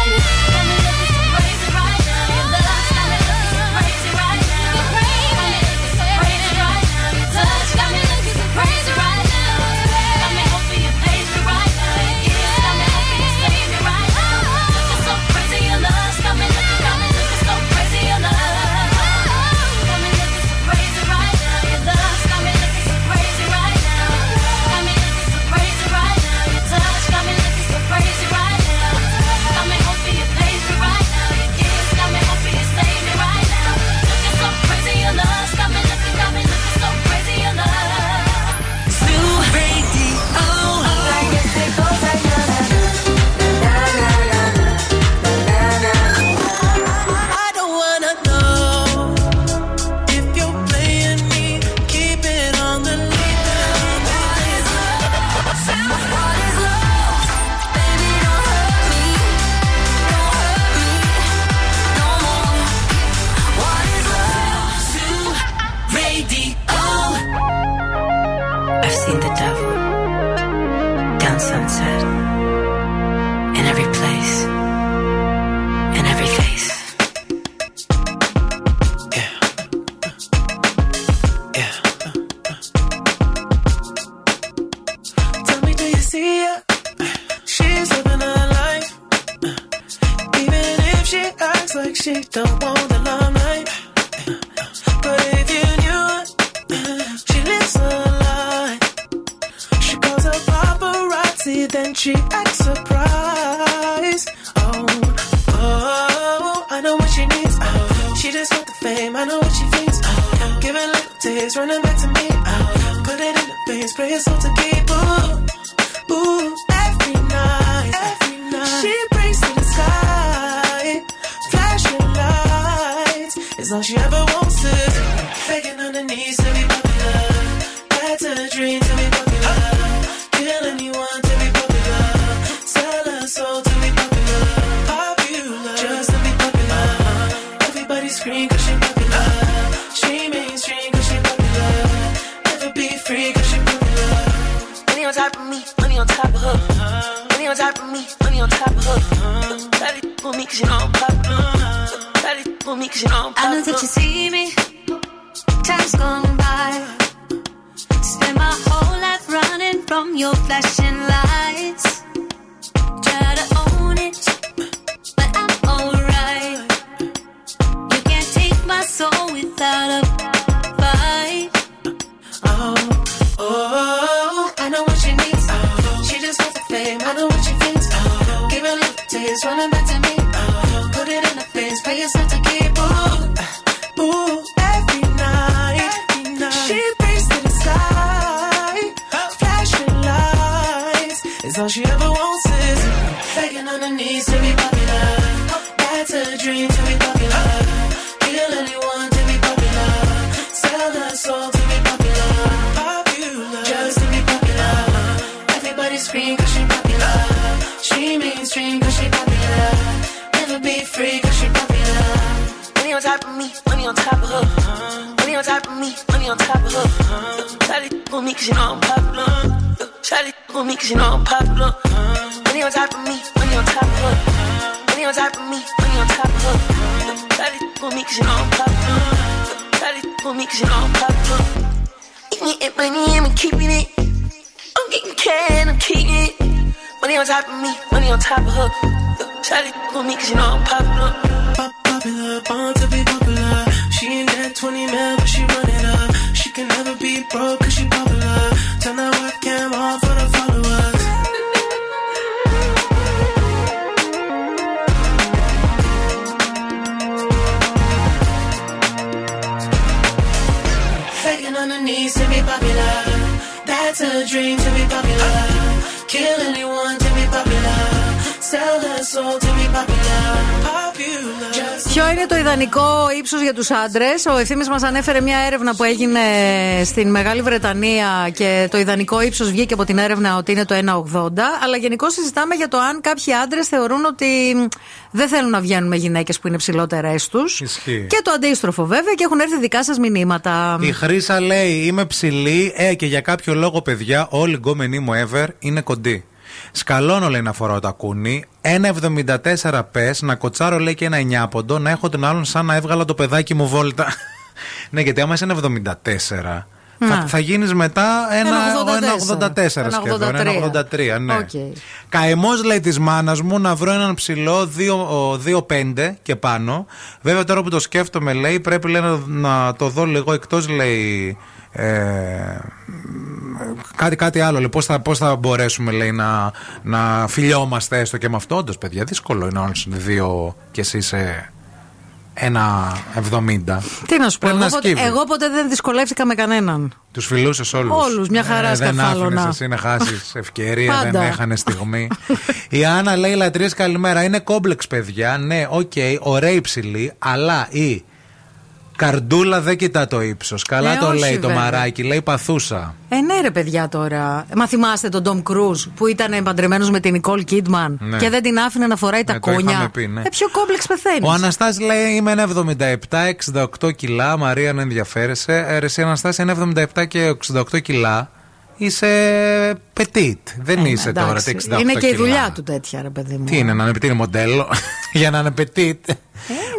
για τους άντρες. Ο ευθύνη μας ανέφερε μια έρευνα που έγινε στην Μεγάλη Βρετανία και το ιδανικό ύψος βγήκε από την έρευνα ότι είναι το 1,80. Αλλά γενικώ συζητάμε για το αν κάποιοι άντρες θεωρούν ότι δεν θέλουν να βγαίνουν με γυναίκες που είναι ψηλότερες τους. Ισχύει. Και το αντίστροφο βέβαια και έχουν έρθει δικά σας μηνύματα. Η Χρήσα λέει: Είμαι ψηλή, ε, και για κάποιο λόγο, παιδιά, όλοι οι γκόμενοι μου ever είναι κοντοί. Σκαλώνω, λέει, να φοράω τα κούνη. 1,74 πες, να κοτσάρω, λέει, και ένα 9 ποντό, να έχω τον άλλον σαν να έβγαλα το παιδάκι μου βόλτα. ναι, γιατί άμα είσαι 1,74. Θα, Να. θα γίνεις μετά ένα, Ένα 84. 1,84 σχεδόν. 1,83. Ένα 83, ναι. Οκ. Καημός λέει της μάνας μου να βρω έναν ψηλό 2-5 και πάνω. Βέβαια τώρα που το σκέφτομαι λέει πρέπει λέει, να, να το δω λίγο εκτός λέει. Ε, κάτι, κάτι άλλο. λέει, Πώς θα, πώς θα μπορέσουμε λέει, να, να φιλιόμαστε έστω και με αυτό; Όντως, παιδιά, δύσκολο είναι όλος είναι δύο και εσύ είσαι ένα 70. Τι να σου πω, Πρέπει εγώ, να ποτέ, σκύβει. εγώ ποτέ δεν δυσκολεύτηκα με κανέναν. Τους φιλούσες όλους. Όλους, μια χαρά Δεν σκαρφάλωνα. άφηνες εσύ να χάσεις ευκαιρία, Πάντα. δεν έχανε στιγμή. η Άννα λέει λατρείες καλημέρα. Είναι κόμπλεξ, παιδιά. Ναι, οκ, ωραία υψηλή, αλλά η καρδούλα δεν κοιτά το ύψος. Καλά Ε, το όχι, λέει το βέβαια. μαράκι, λέει παθούσα. Ε, ναι, ρε παιδιά τώρα. Μα θυμάστε τον Τομ Κρουζ που ήταν παντρεμένος με την Νικόλ Κίντμαν Ναι. και δεν την άφηνε να φοράει τα Ναι, το κούνια. είχαμε πει, ναι. Ε, ποιο κόμπλεξ πεθαίνεις. Ο Αναστάσης λέει είμαι ένα 77-68 κιλά. Μαρία, να ενδιαφέρεσαι. Ε, ρε, εσύ Αναστάση, ένα 77 και 68 κιλά. Είσαι petit. Δεν είσαι τώρα τα 68 Ε, Είναι και η κιλά. δουλειά του τέτοια, ρε παιδί μου. Τι είναι, να είναι petit, είναι μοντέλο; Για να είναι petit.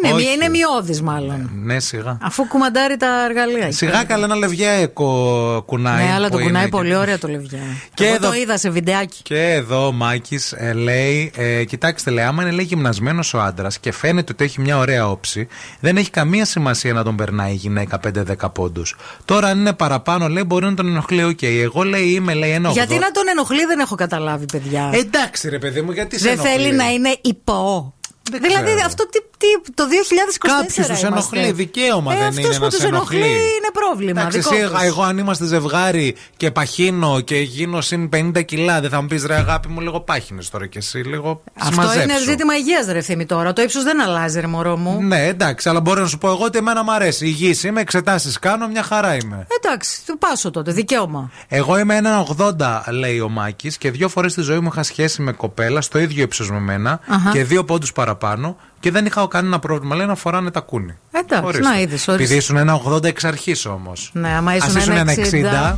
Είναι, Όχι. είναι μειώδης μάλλον. Ναι, σιγά. Αφού κουμαντάρει τα εργαλεία. Σιγά καλά ένα λευγιαίκο κουνάει. Ναι, αλλά που το κουνάει είναι πολύ και- ωραία το λευγιά. Και Εγώ εδώ- το είδα σε βιντεάκι. Και εδώ ο Μάκη λέει: ε, Κοιτάξτε, λέει, άμα είναι λέει γυμνασμένος ο άντρας και φαίνεται ότι έχει μια ωραία όψη, δεν έχει καμία σημασία να τον περνάει η γυναίκα 5-10 πόντους. Τώρα, αν είναι παραπάνω, λέει, μπορεί να τον ενοχλεί. Οκ, εγώ λέει είμαι λέει ένα Γιατί 80. να τον ενοχλεί δεν έχω καταλάβει, παιδιά. Εντάξει, ρε παιδί μου, γιατί σε δεν ενοχλεί; θέλει να είναι υπό. δηλαδή ξέρω. αυτό τι, τι, το 2024 Κάποιους τους είμαστε. ενοχλεί, δικαίωμα ε, δεν αυτούς είναι που να τους σε ενοχλεί. είναι πρόβλημα. Εντάξει, δικό εσύ, τους. εγώ αν είμαστε ζευγάρι και παχύνω και γίνω συν 50 κιλά, δεν θα μου πεις ρε αγάπη μου, λίγο πάχυνες τώρα και εσύ, λίγο Αυτό συμμαζέψου. είναι ζήτημα υγείας, ρε ευθύμη τώρα. Το ύψος δεν αλλάζει, ρε μωρό μου. Ναι, εντάξει, αλλά μπορώ να σου πω εγώ ότι εμένα μου αρέσει. Υγιής είμαι, εξετάσεις κάνω, μια χαρά είμαι. Εντάξει, του πάσω τότε, δικαίωμα. Εγώ είμαι ένα 80, λέει ο Μάκης, και δύο φορές στη ζωή μου είχα σχέση με κοπέλα στο ίδιο ύψος με μένα Αχα. και δύο πόντους παραπάνω και δεν είχα κανένα πρόβλημα. Λέει να φοράνε τα κούνη. Εντάξει, Ορίστε. να είδες. Επειδή ήσουν ένα 80 εξ αρχής όμως. Ναι, άμα Α ήσουν ήσουν ένα ένα 60. 60.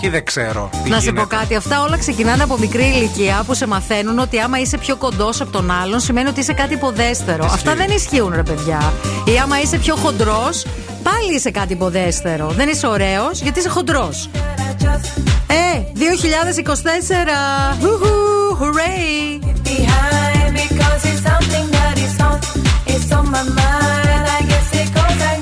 Και δεν ξέρω. τι Να σε γίνεται. πω κάτι, αυτά όλα ξεκινάνε από μικρή ηλικία που σε μαθαίνουν ότι άμα είσαι πιο κοντός από τον άλλον σημαίνει ότι είσαι κάτι υποδέστερο. Αυτά δεν ισχύουν, ρε παιδιά. Ή άμα είσαι πιο χοντρός, πάλι είσαι κάτι υποδέστερο. Δεν είσαι ωραίος γιατί είσαι χοντρός. Ε, 2024! Χουχου, hooray! behind because it's something that is on, it's on my mind. I guess it goes like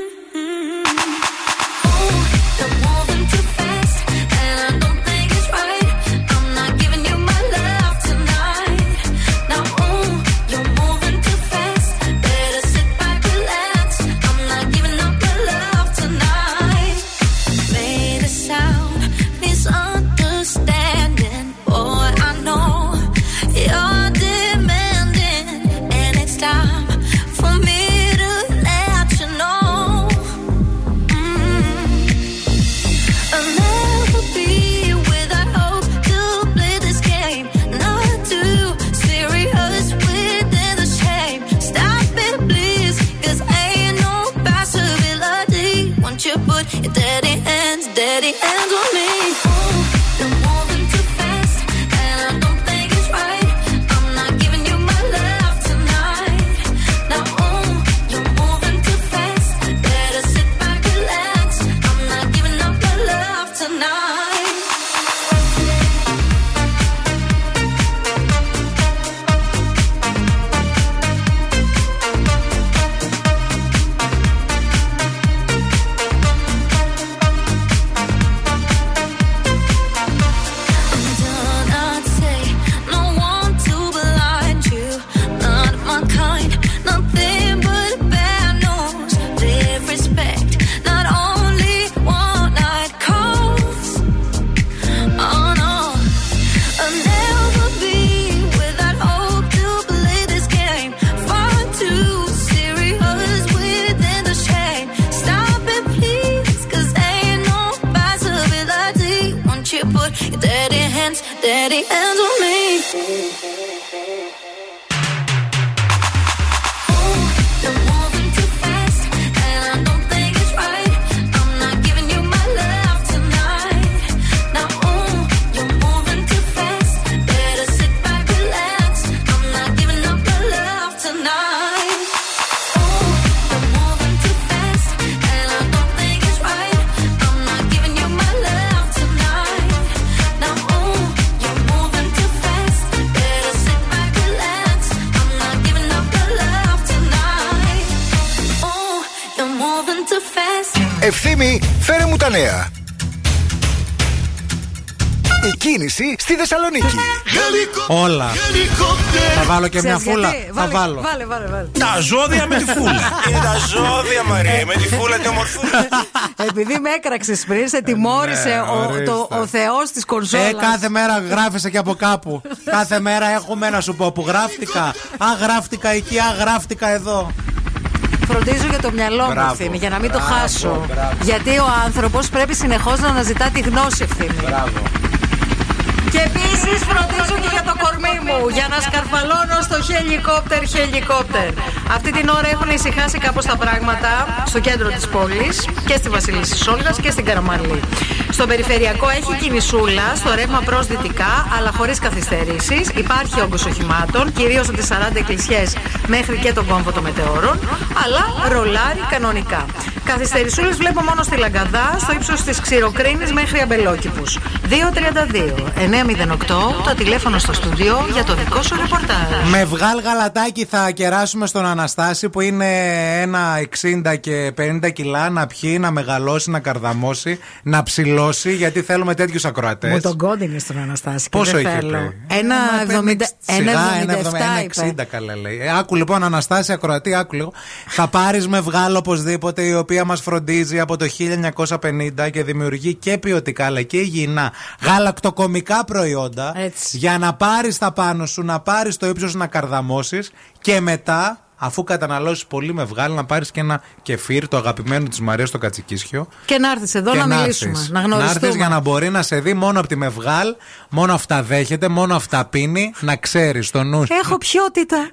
Όλα. Θα βάλω και μια Ξέρεις φούλα. γιατί; Θα Βάλε, βάλω. Βάλε, βάλε, βάλε. Τα ζώδια με τη φούλα. Είναι τα ζώδια, Μαρία, με τη φούλα και ομορφούλα. Επειδή με έκραξες πριν, σε τιμώρησε Ναι, ο, ορίστε. το, ο Θεός της κονσόλας. Ε, κάθε μέρα γράφεσαι και από κάπου. κάθε μέρα έχουμε να σου πω που γράφτηκα. Α, γράφτηκα εκεί, α, γράφτηκα εδώ. Φροντίζω για το μυαλό μου Μπράβο, ευθύνη, για να μην το μπράβο, χάσω. μπράβο. Γιατί ο άνθρωπος πρέπει συνεχώς να αναζητά τη γνώση ευθύνη. Μπράβο. Και επίση φροντίζω και για το κορμί μου, για να σκαρφαλώνω στο χελικόπτερ, χελικόπτερ. Αυτή την ώρα έχουν ησυχάσει κάπως τα πράγματα στο κέντρο της πόλης και στη Βασιλίση Σόλγας και στην Καραμαλή. Στο περιφερειακό έχει κινησούλα, στο ρεύμα προς δυτικά, αλλά χωρίς καθυστερήσεις. Υπάρχει όγκος οχημάτων, κυρίως από τις 40 εκκλησιές μέχρι και τον κόμβο των μετεώρων, αλλά ρολάρι κανονικά. Καθυστερησούλες βλέπω μόνο στη Λαγκαδά, στο ύψος της Ξηροκρίνης μέχρι Αμπελόκηπους. 232 908 το τηλέφωνο στο στούντιο για το δικό σου ρεπορτάζ. Με βγάλ γαλατάκι θα κεράσουμε στον Αναστάση που είναι ένα 60 και 50 κιλά να πιει, να μεγαλώσει, να καρδαμώσει, να ψηλώσει γιατί θέλουμε τέτοιους ακροατές. Μου τον κόντινε στον Αναστάση. και Πόσο δεν είχε θέλω. πει; Ένα Ένα 70 Σιγά, ένα 77 ένα είπε. 60 καλά λέει. Ε, άκου λοιπόν, Αναστάση Ακροατή, άκου λίγο. Θα πάρεις με βγάλο οπωσδήποτε, η οποία μας φροντίζει από το 1950 και δημιουργεί και ποιοτικά αλλά και υγιεινά γαλακτοκομικά προϊόντα. Έτσι. Για να πάρεις τα πάνω σου, να πάρεις το ύψος να καρδαμώσεις και μετά. Αφού καταναλώσεις πολύ με βγάλει, να πάρεις και ένα κεφίρ, το αγαπημένο της Μαρίας στο Κατσικίσιο. Και να έρθεις εδώ και να, να μιλήσουμε, έρθεις. να γνωριστούμε. έρθεις για να μπορεί να σε δει μόνο από τη Μευγάλ, μόνο αυτά δέχεται, μόνο αυτά πίνει, να ξέρεις το νου. σου. Έχω ποιότητα.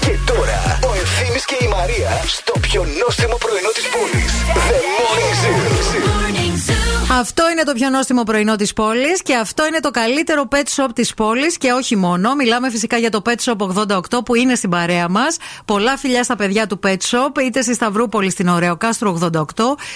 Και τώρα ο Ευθύνη και η Μαρία στο πιο νόστιμο πρωινό της πόλης. The Morning Zoo. Αυτό είναι το πιο νόστιμο πρωινό της πόλης και αυτό είναι το καλύτερο pet shop της πόλης και όχι μόνο. Μιλάμε φυσικά για το Pet Shop 88 που είναι στην παρέα μας. Πολλά φιλιά στα παιδιά του Pet Shop, είτε στη Σταυρούπολη στην Ωραίο Κάστρο 88,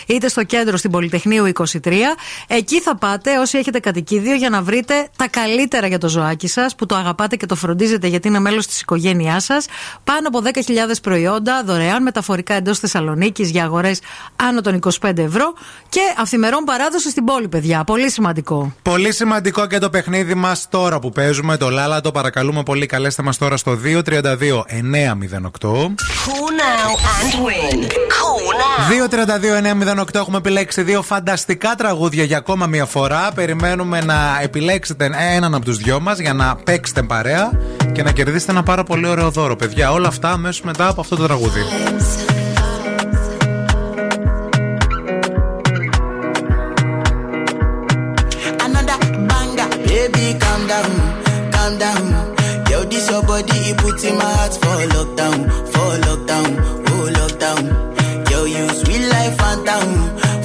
είτε στο κέντρο στην Πολυτεχνείου 23. Εκεί θα πάτε όσοι έχετε κατοικίδιο για να βρείτε τα καλύτερα για το ζωάκι σας που το αγαπάτε και το φροντίζετε γιατί είναι μέλος της οικογένειάς σας. Πάνω από 10.000 προϊόντα δωρεάν μεταφορικά εντός Θεσσαλονίκης για αγορές άνω των 25 ευρώ και αυθημερών παράδοση στην πόλη, παιδιά. Πολύ σημαντικό. Πολύ σημαντικό και το παιχνίδι μας τώρα που παίζουμε το Λάλα. Το παρακαλούμε πολύ. Καλέστε μας τώρα στο 232 908. Cool now and win. Cool now. 232-908 έχουμε επιλέξει δύο φανταστικά τραγούδια για ακόμα μία φορά. Περιμένουμε να επιλέξετε έναν από τους δυο μας για να παίξετε παρέα και να κερδίσετε ένα πάρα πολύ ωραίο δώρο, παιδιά. Όλα αυτά αμέσως μετά από αυτό το τραγούδι. Puts in my heart for lockdown, for lockdown, oh lockdown. Yo, you sweet life, phantom,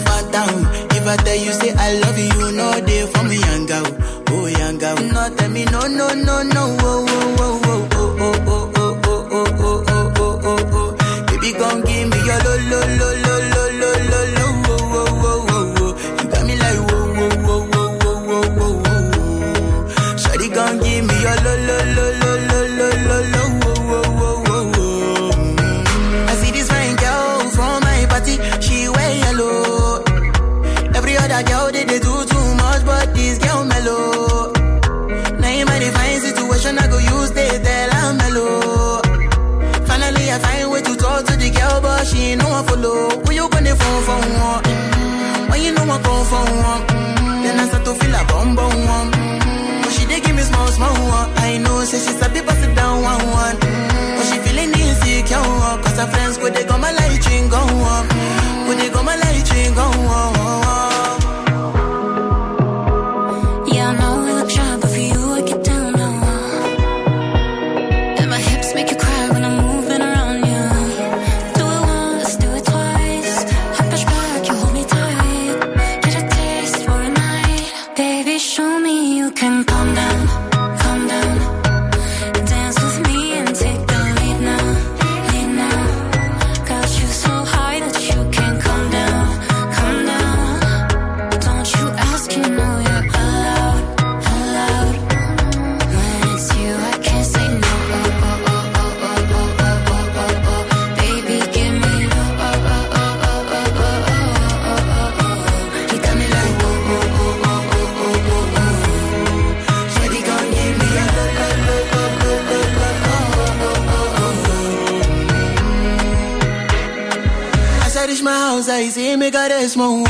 phantom. If I tell you say I love you, you know they for me, young girl, oh young girl. No, tell me no, no, no, no, oh, say she's Ain't me got a small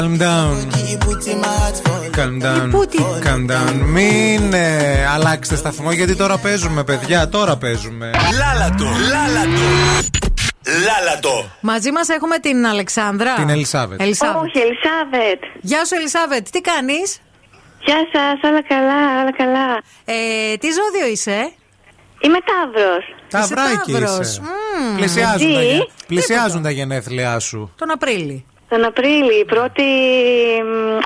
calm down. you put in my heart for Calm down, calm down. Μην ε, αλλάξετε σταθμό γιατί τώρα παίζουμε, παιδιά. Τώρα παίζουμε. Λάλατο, λάλατο. Λάλατο. Μαζί μας έχουμε την Αλεξάνδρα. Την Ελισάβετ. Ελισάβετ. Όχι, Ελισάβετ. Γεια σου, Ελισάβετ. Τι κάνεις; Γεια σας, όλα καλά, όλα καλά. Ε, τι ζώδιο είσαι, Είμαι Ταύρος. Ταυράκι Ταύρος. είσαι. Μμμ. Πλησιάζουν, τα, Τι; γε- πλησιάζουν τα γενέθλιά σου. Τον Απρίλη. Τον Απρίλη, πρώτη,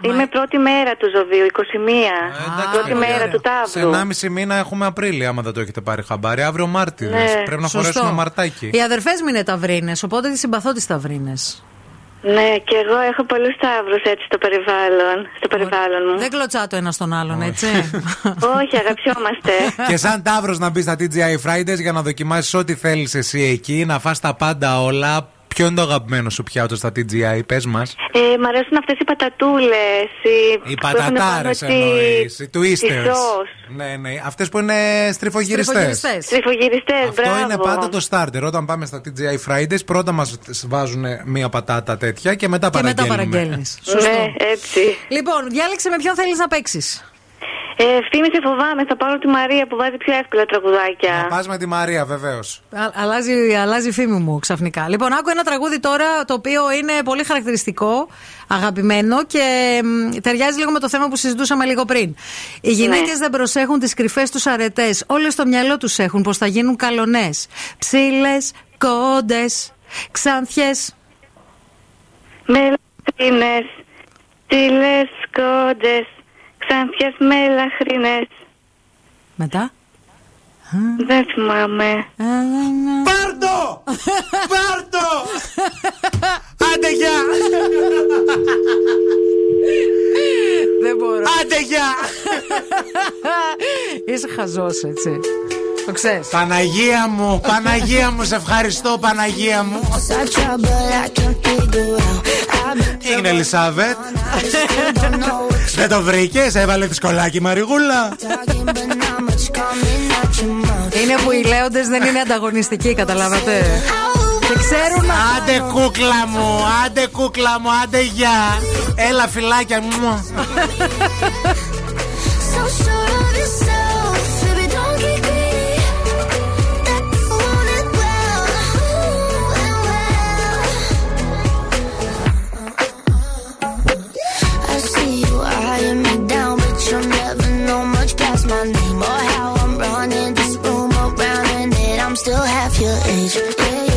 μ, είμαι πρώτη μέρα του ζωδίου, 21. πρώτη μέρα του Σε Ταύρου. 1,5 μήνα έχουμε Απρίλιο, άμα δεν το έχετε πάρει χαμπάρι. Αύριο Μάρτιο. Ναι. Πρέπει να Σωστό. φορέσουμε μαρτάκι. Οι αδερφές μου είναι ταυρίνες, οπότε τις συμπαθώ τις ταυρίνες. Ναι, και εγώ έχω πολλούς Ταύρους έτσι στο περιβάλλον, στο περιβάλλον μου. Δεν κλωτσά το ένα στον άλλον, έτσι. Όχι, αγαπιόμαστε. Και σαν τάβρο να μπεις στα TGI Fridays για να δοκιμάσεις ό,τι θέλεις εσύ εκεί, να φας τα πάντα όλα. Ποιο είναι το αγαπημένο σου πιάτο στα TGI, πες μας. Ε, μ' αρέσουν αυτές οι πατατούλες. Οι, Οι που έχουν πάνω πατατάρε τη- εννοείς. Οι τη twisters. σως. Ναι, ναι. Αυτές που είναι στριφογυριστές. Στριφογυριστές, Αυτό μπράβο. είναι πάντα το starter. Όταν πάμε στα TGI Fridays, πρώτα μας βάζουν μία πατάτα τέτοια και μετά Και μετά παραγγέλνουμε. παραγγέλνεις. Σωστό. Ναι, έτσι. Λοιπόν, διάλεξε με ποιον θέλεις να παίξεις. Ε, ευθύνη σε φοβάμαι, θα πάρω τη Μαρία που βάζει πιο εύκολα τραγουδάκια. Πας με τη Μαρία, βεβαίως. Αλλάζει, αλλάζει η φήμη μου ξαφνικά. Λοιπόν, άκου ένα τραγούδι τώρα το οποίο είναι πολύ χαρακτηριστικό, αγαπημένο και μ, ταιριάζει λίγο με το θέμα που συζητούσαμε λίγο πριν. Οι γυναίκες δεν προσέχουν τις κρυφές τους αρετές. Όλες στο μυαλό τους έχουν πως θα γίνουν καλονές. Ψήλες, κόντες, ξανθιές. Μελαχρινές, τίλες κόντες, ξανθιές μελαχρινές. Μετά; Δεν θυμάμαι. Πάρτο! Πάρτο! Άντε γεια! Δεν μπορώ. Άντε γεια! Είσαι χαζός, έτσι. Το ξέρεις. Παναγία μου, Παναγία μου, σε ευχαριστώ, Παναγία μου. Είναι Ελισάβετ. Δεν το βρήκες, έβαλε τη σκολάκι Μαριγούλα. Είναι που οι λέοντες δεν είναι ανταγωνιστικοί, καταλάβατε. Και ξέρουν να Άντε κούκλα μου, άντε κούκλα μου, άντε γεια. Έλα φυλάκια μου. My name or how I'm running this room around in it. I'm still half your age. Yeah, you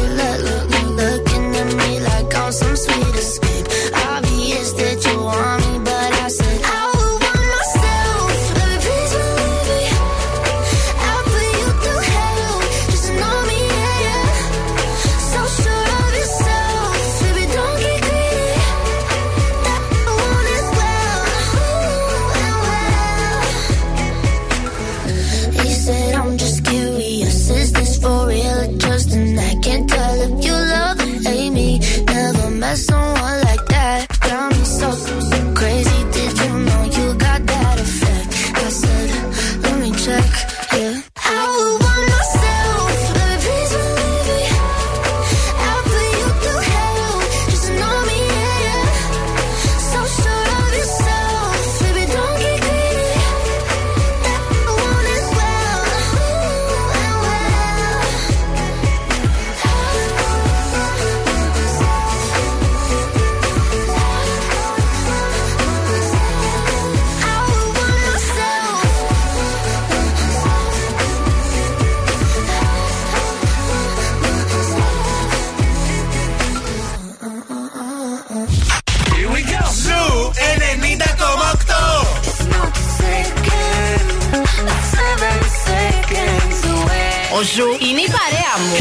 Ο Ζου είναι η παρέα μου.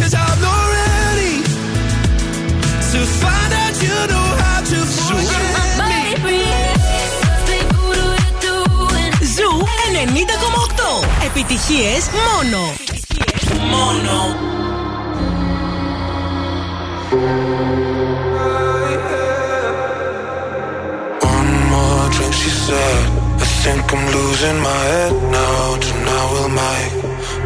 Ζου 90,8. Επιτυχίες μόνο. Μόνο. One more drink, she said. I think I'm losing my head now. Tonight we'll make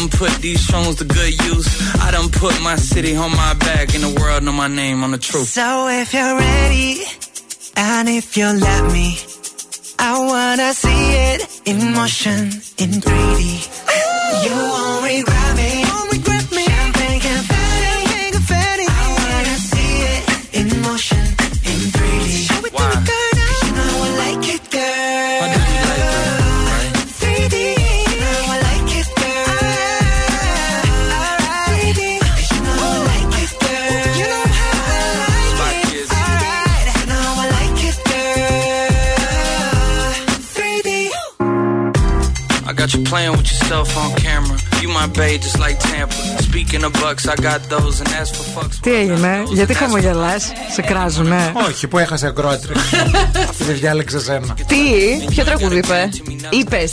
done put these phones to good use. I done put my city on my back, and the world know my name on the truth. So if you're ready, and if you let me, I wanna see it in motion in 3D. Τι έγινε, γιατί χαμογελάς, σε κράζουνε; Όχι, που έχασε ακρόατρι. Δεν διάλεξε ένα. Τι, ποιο τραγούδι είπε; Είπες.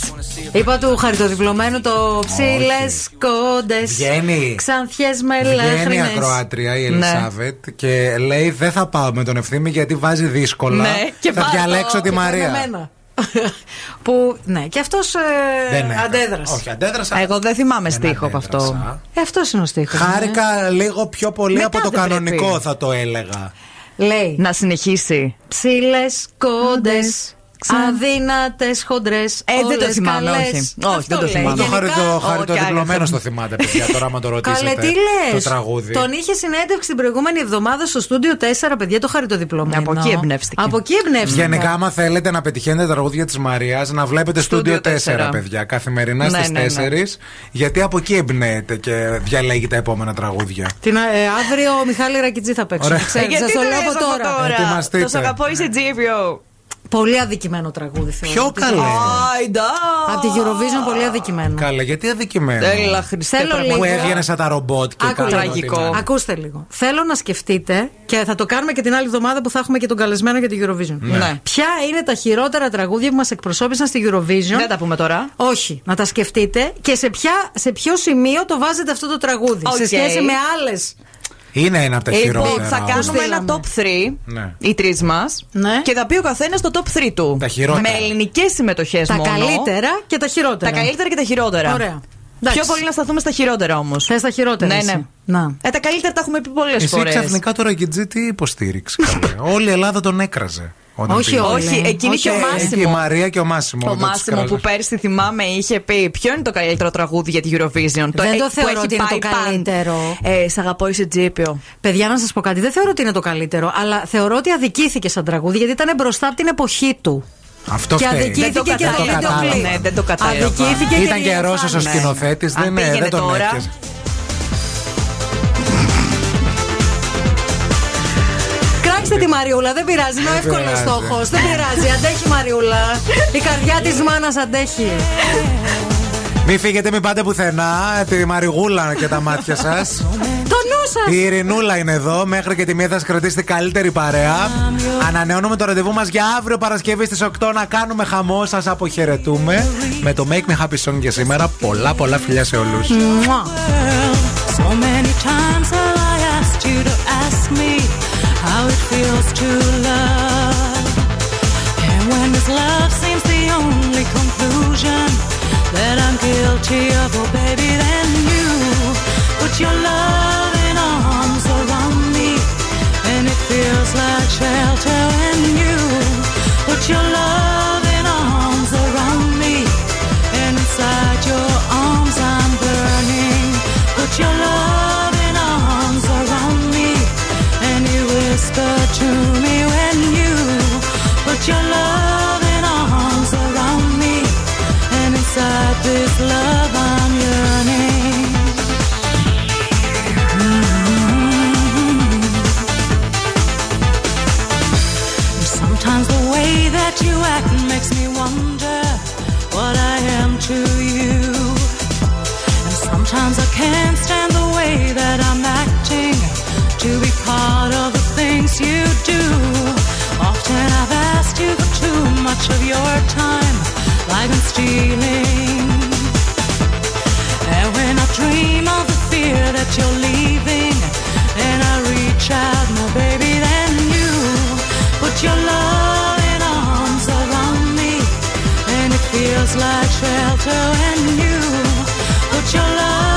Είπα του χαριτοδιπλωμένου το ψήλες κόντες. Βγαίνει. Ξανθιές με Βγαίνει ακροάτρια η ναι. Ελισάβετ και λέει δεν θα πάω με τον ευθύμη γιατί βάζει δύσκολα. Ναι, θα διαλέξω τη Μαρία. που, ναι, και αυτός ε, αντέδρασε. Όχι, αντέδρασα. Εγώ δεν θυμάμαι στίχο από αυτό. Ε, αυτός είναι ο στίχος. Ναι. Χάρηκα ναι. λίγο πιο πολύ Μετά από το πρέπει. κανονικό, θα το έλεγα. Λέει. Να συνεχίσει. Ψήλε, κόντες. Αδύνατες, χοντρές. Ε, δεν το θυμάμαι, όχι. Όχι, δεν το θυμάμαι. Το χαρι- το Όχι, χαριτοδιπλωμένο Άγιο. το θυμάται, παιδιά. Τώρα, άμα το ρωτήσετε. Καλέ, τι Το λε. τραγούδι. Τον είχε συνέντευξη την προηγούμενη εβδομάδα στο στούντιο 4, παιδιά, το χαριτοδιπλωμένο. Από εκεί εμπνεύστηκε. Από εκεί εμπνεύστηκε. Γενικά, άμα θέλετε να πετυχαίνετε τα τραγούδια της Μαρίας, να βλέπετε στούντιο 4, τέσσερα. παιδιά, καθημερινά Ναι, στις ναι, ναι. 4. Γιατί από εκεί εμπνέεται και διαλέγει τα επόμενα τραγούδια. Την, ε, αύριο ο Μιχάλη Ρακιτζή θα παίξει. Ωραία. Ξέρετε, Γιατί σας το το λέω λες από από τώρα. τώρα; Ετοιμαστείτε. Το σ' αγαπώ είσαι τζίβιο. Πολύ αδικημένο τραγούδι θεωρώ. Ποιο καλέ. Άιντα. Από τη Eurovision πολύ αδικημένο. Καλά, γιατί αδικημένο; Έλα, Χριστέ. Θέλω πραγματικά. Που λίγο. έβγαινε σαν τα ρομπότ και Άκου κάνανε λίγο. ό,τι Τραγικό. να. Ακούστε λίγο. Θέλω να σκεφτείτε και θα το κάνουμε και την άλλη εβδομάδα που θα έχουμε και τον καλεσμένο για τη Eurovision. Ναι. Ποια είναι τα χειρότερα τραγούδια που μας εκπροσώπησαν στη Eurovision; Δεν τα πούμε τώρα. Όχι, να τα σκεφτείτε και σε, ποια, σε ποιο σημείο το βάζετε αυτό το τραγούδι. Οκ. Σε σχέση με άλλες. Είναι ένα από τα Λοιπόν, χειρότερα. θα κάνουμε στείλαμε. ένα top 3, Ναι. οι τρεις μας, Ναι. και θα πει ο καθένας το top 3 του. Τα χειρότερα. Με ελληνικές συμμετοχές Τα μόνο. καλύτερα και τα χειρότερα. Τα καλύτερα και τα χειρότερα. Ωραία. Εντάξει. Πιο πολύ να σταθούμε στα χειρότερα όμως. Θες τα χειρότερα. Ναι, εσύ. ναι. Να. Ε, τα καλύτερα τα έχουμε πει πολλές Εσύ φορές. ξαφνικά τώρα Ρακιτζή τι υποστήριξε. καλέ. Όλη η Ελλάδα τον έκραζε. Όταν Όχι πήγε. όλοι. Όχι, εκείνη Όχι και ο όλοι. Ε, Μάσιμο. και η Μαρία και ο Μάσιμο. Το δεν τους Μάσιμο κράζε. που πέρσι θυμάμαι είχε πει Ποιο είναι το καλύτερο τραγούδι για τη Eurovision; Δεν ε- το που θεωρώ έχει ότι είναι πάει το πάντα. καλύτερο. Ε, Σ' αγαπώ, είσαι τζίπιο. Παιδιά, να σας πω κάτι. Δεν θεωρώ ότι είναι το καλύτερο, αλλά θεωρώ ότι αδικήθηκε σαν τραγούδι γιατί ήταν μπροστά από την εποχή του. Αυτό και φταίει. αδικήθηκε Δεν το και κατάλαβα. το βίντεο κατάλαβα. κλιπ. Ναι, δεν το κατάλαβα. Αδικήθηκε και Ήταν η και Ρώσος ο εμφάνιση. σκηνοθέτης. Αν Δεν, ναι, πήγαινε δεν τον τώρα, έπιασε. Κράξτε τη Μαριούλα, δεν πειράζει. Είναι ο εύκολος πειράζει. στόχος. Δεν πειράζει. Αντέχει η Μαριούλα. Η καρδιά της μάνας αντέχει. Μην φύγετε, μην πάτε πουθενά. Τη Μαριγούλα και τα μάτια σας. Το νου σας. Η Ειρηνούλα είναι εδώ. Μέχρι και τη μία θα σα κρατήσει την καλύτερη παρέα. Ανανεώνουμε το ραντεβού μας για αύριο Παρασκευή στις 8 να κάνουμε χαμό. Σας αποχαιρετούμε με το Make Me Happy Song για σήμερα. Πολλά πολλά φιλιά σε όλους. So many times have I asked you to ask me how it feels to love. And when this love seems the only conclusion that I'm guilty of, oh baby, then you put your loving arms around me. And it feels like shelter when you put your loving can't stand the way that I'm acting to be part of the things you do. Often I've asked you for too much of your time, like I'm stealing. And when I dream of the fear that you're leaving, and I reach out, my baby, then you put your loving arms around me, and it feels like shelter when you put your loving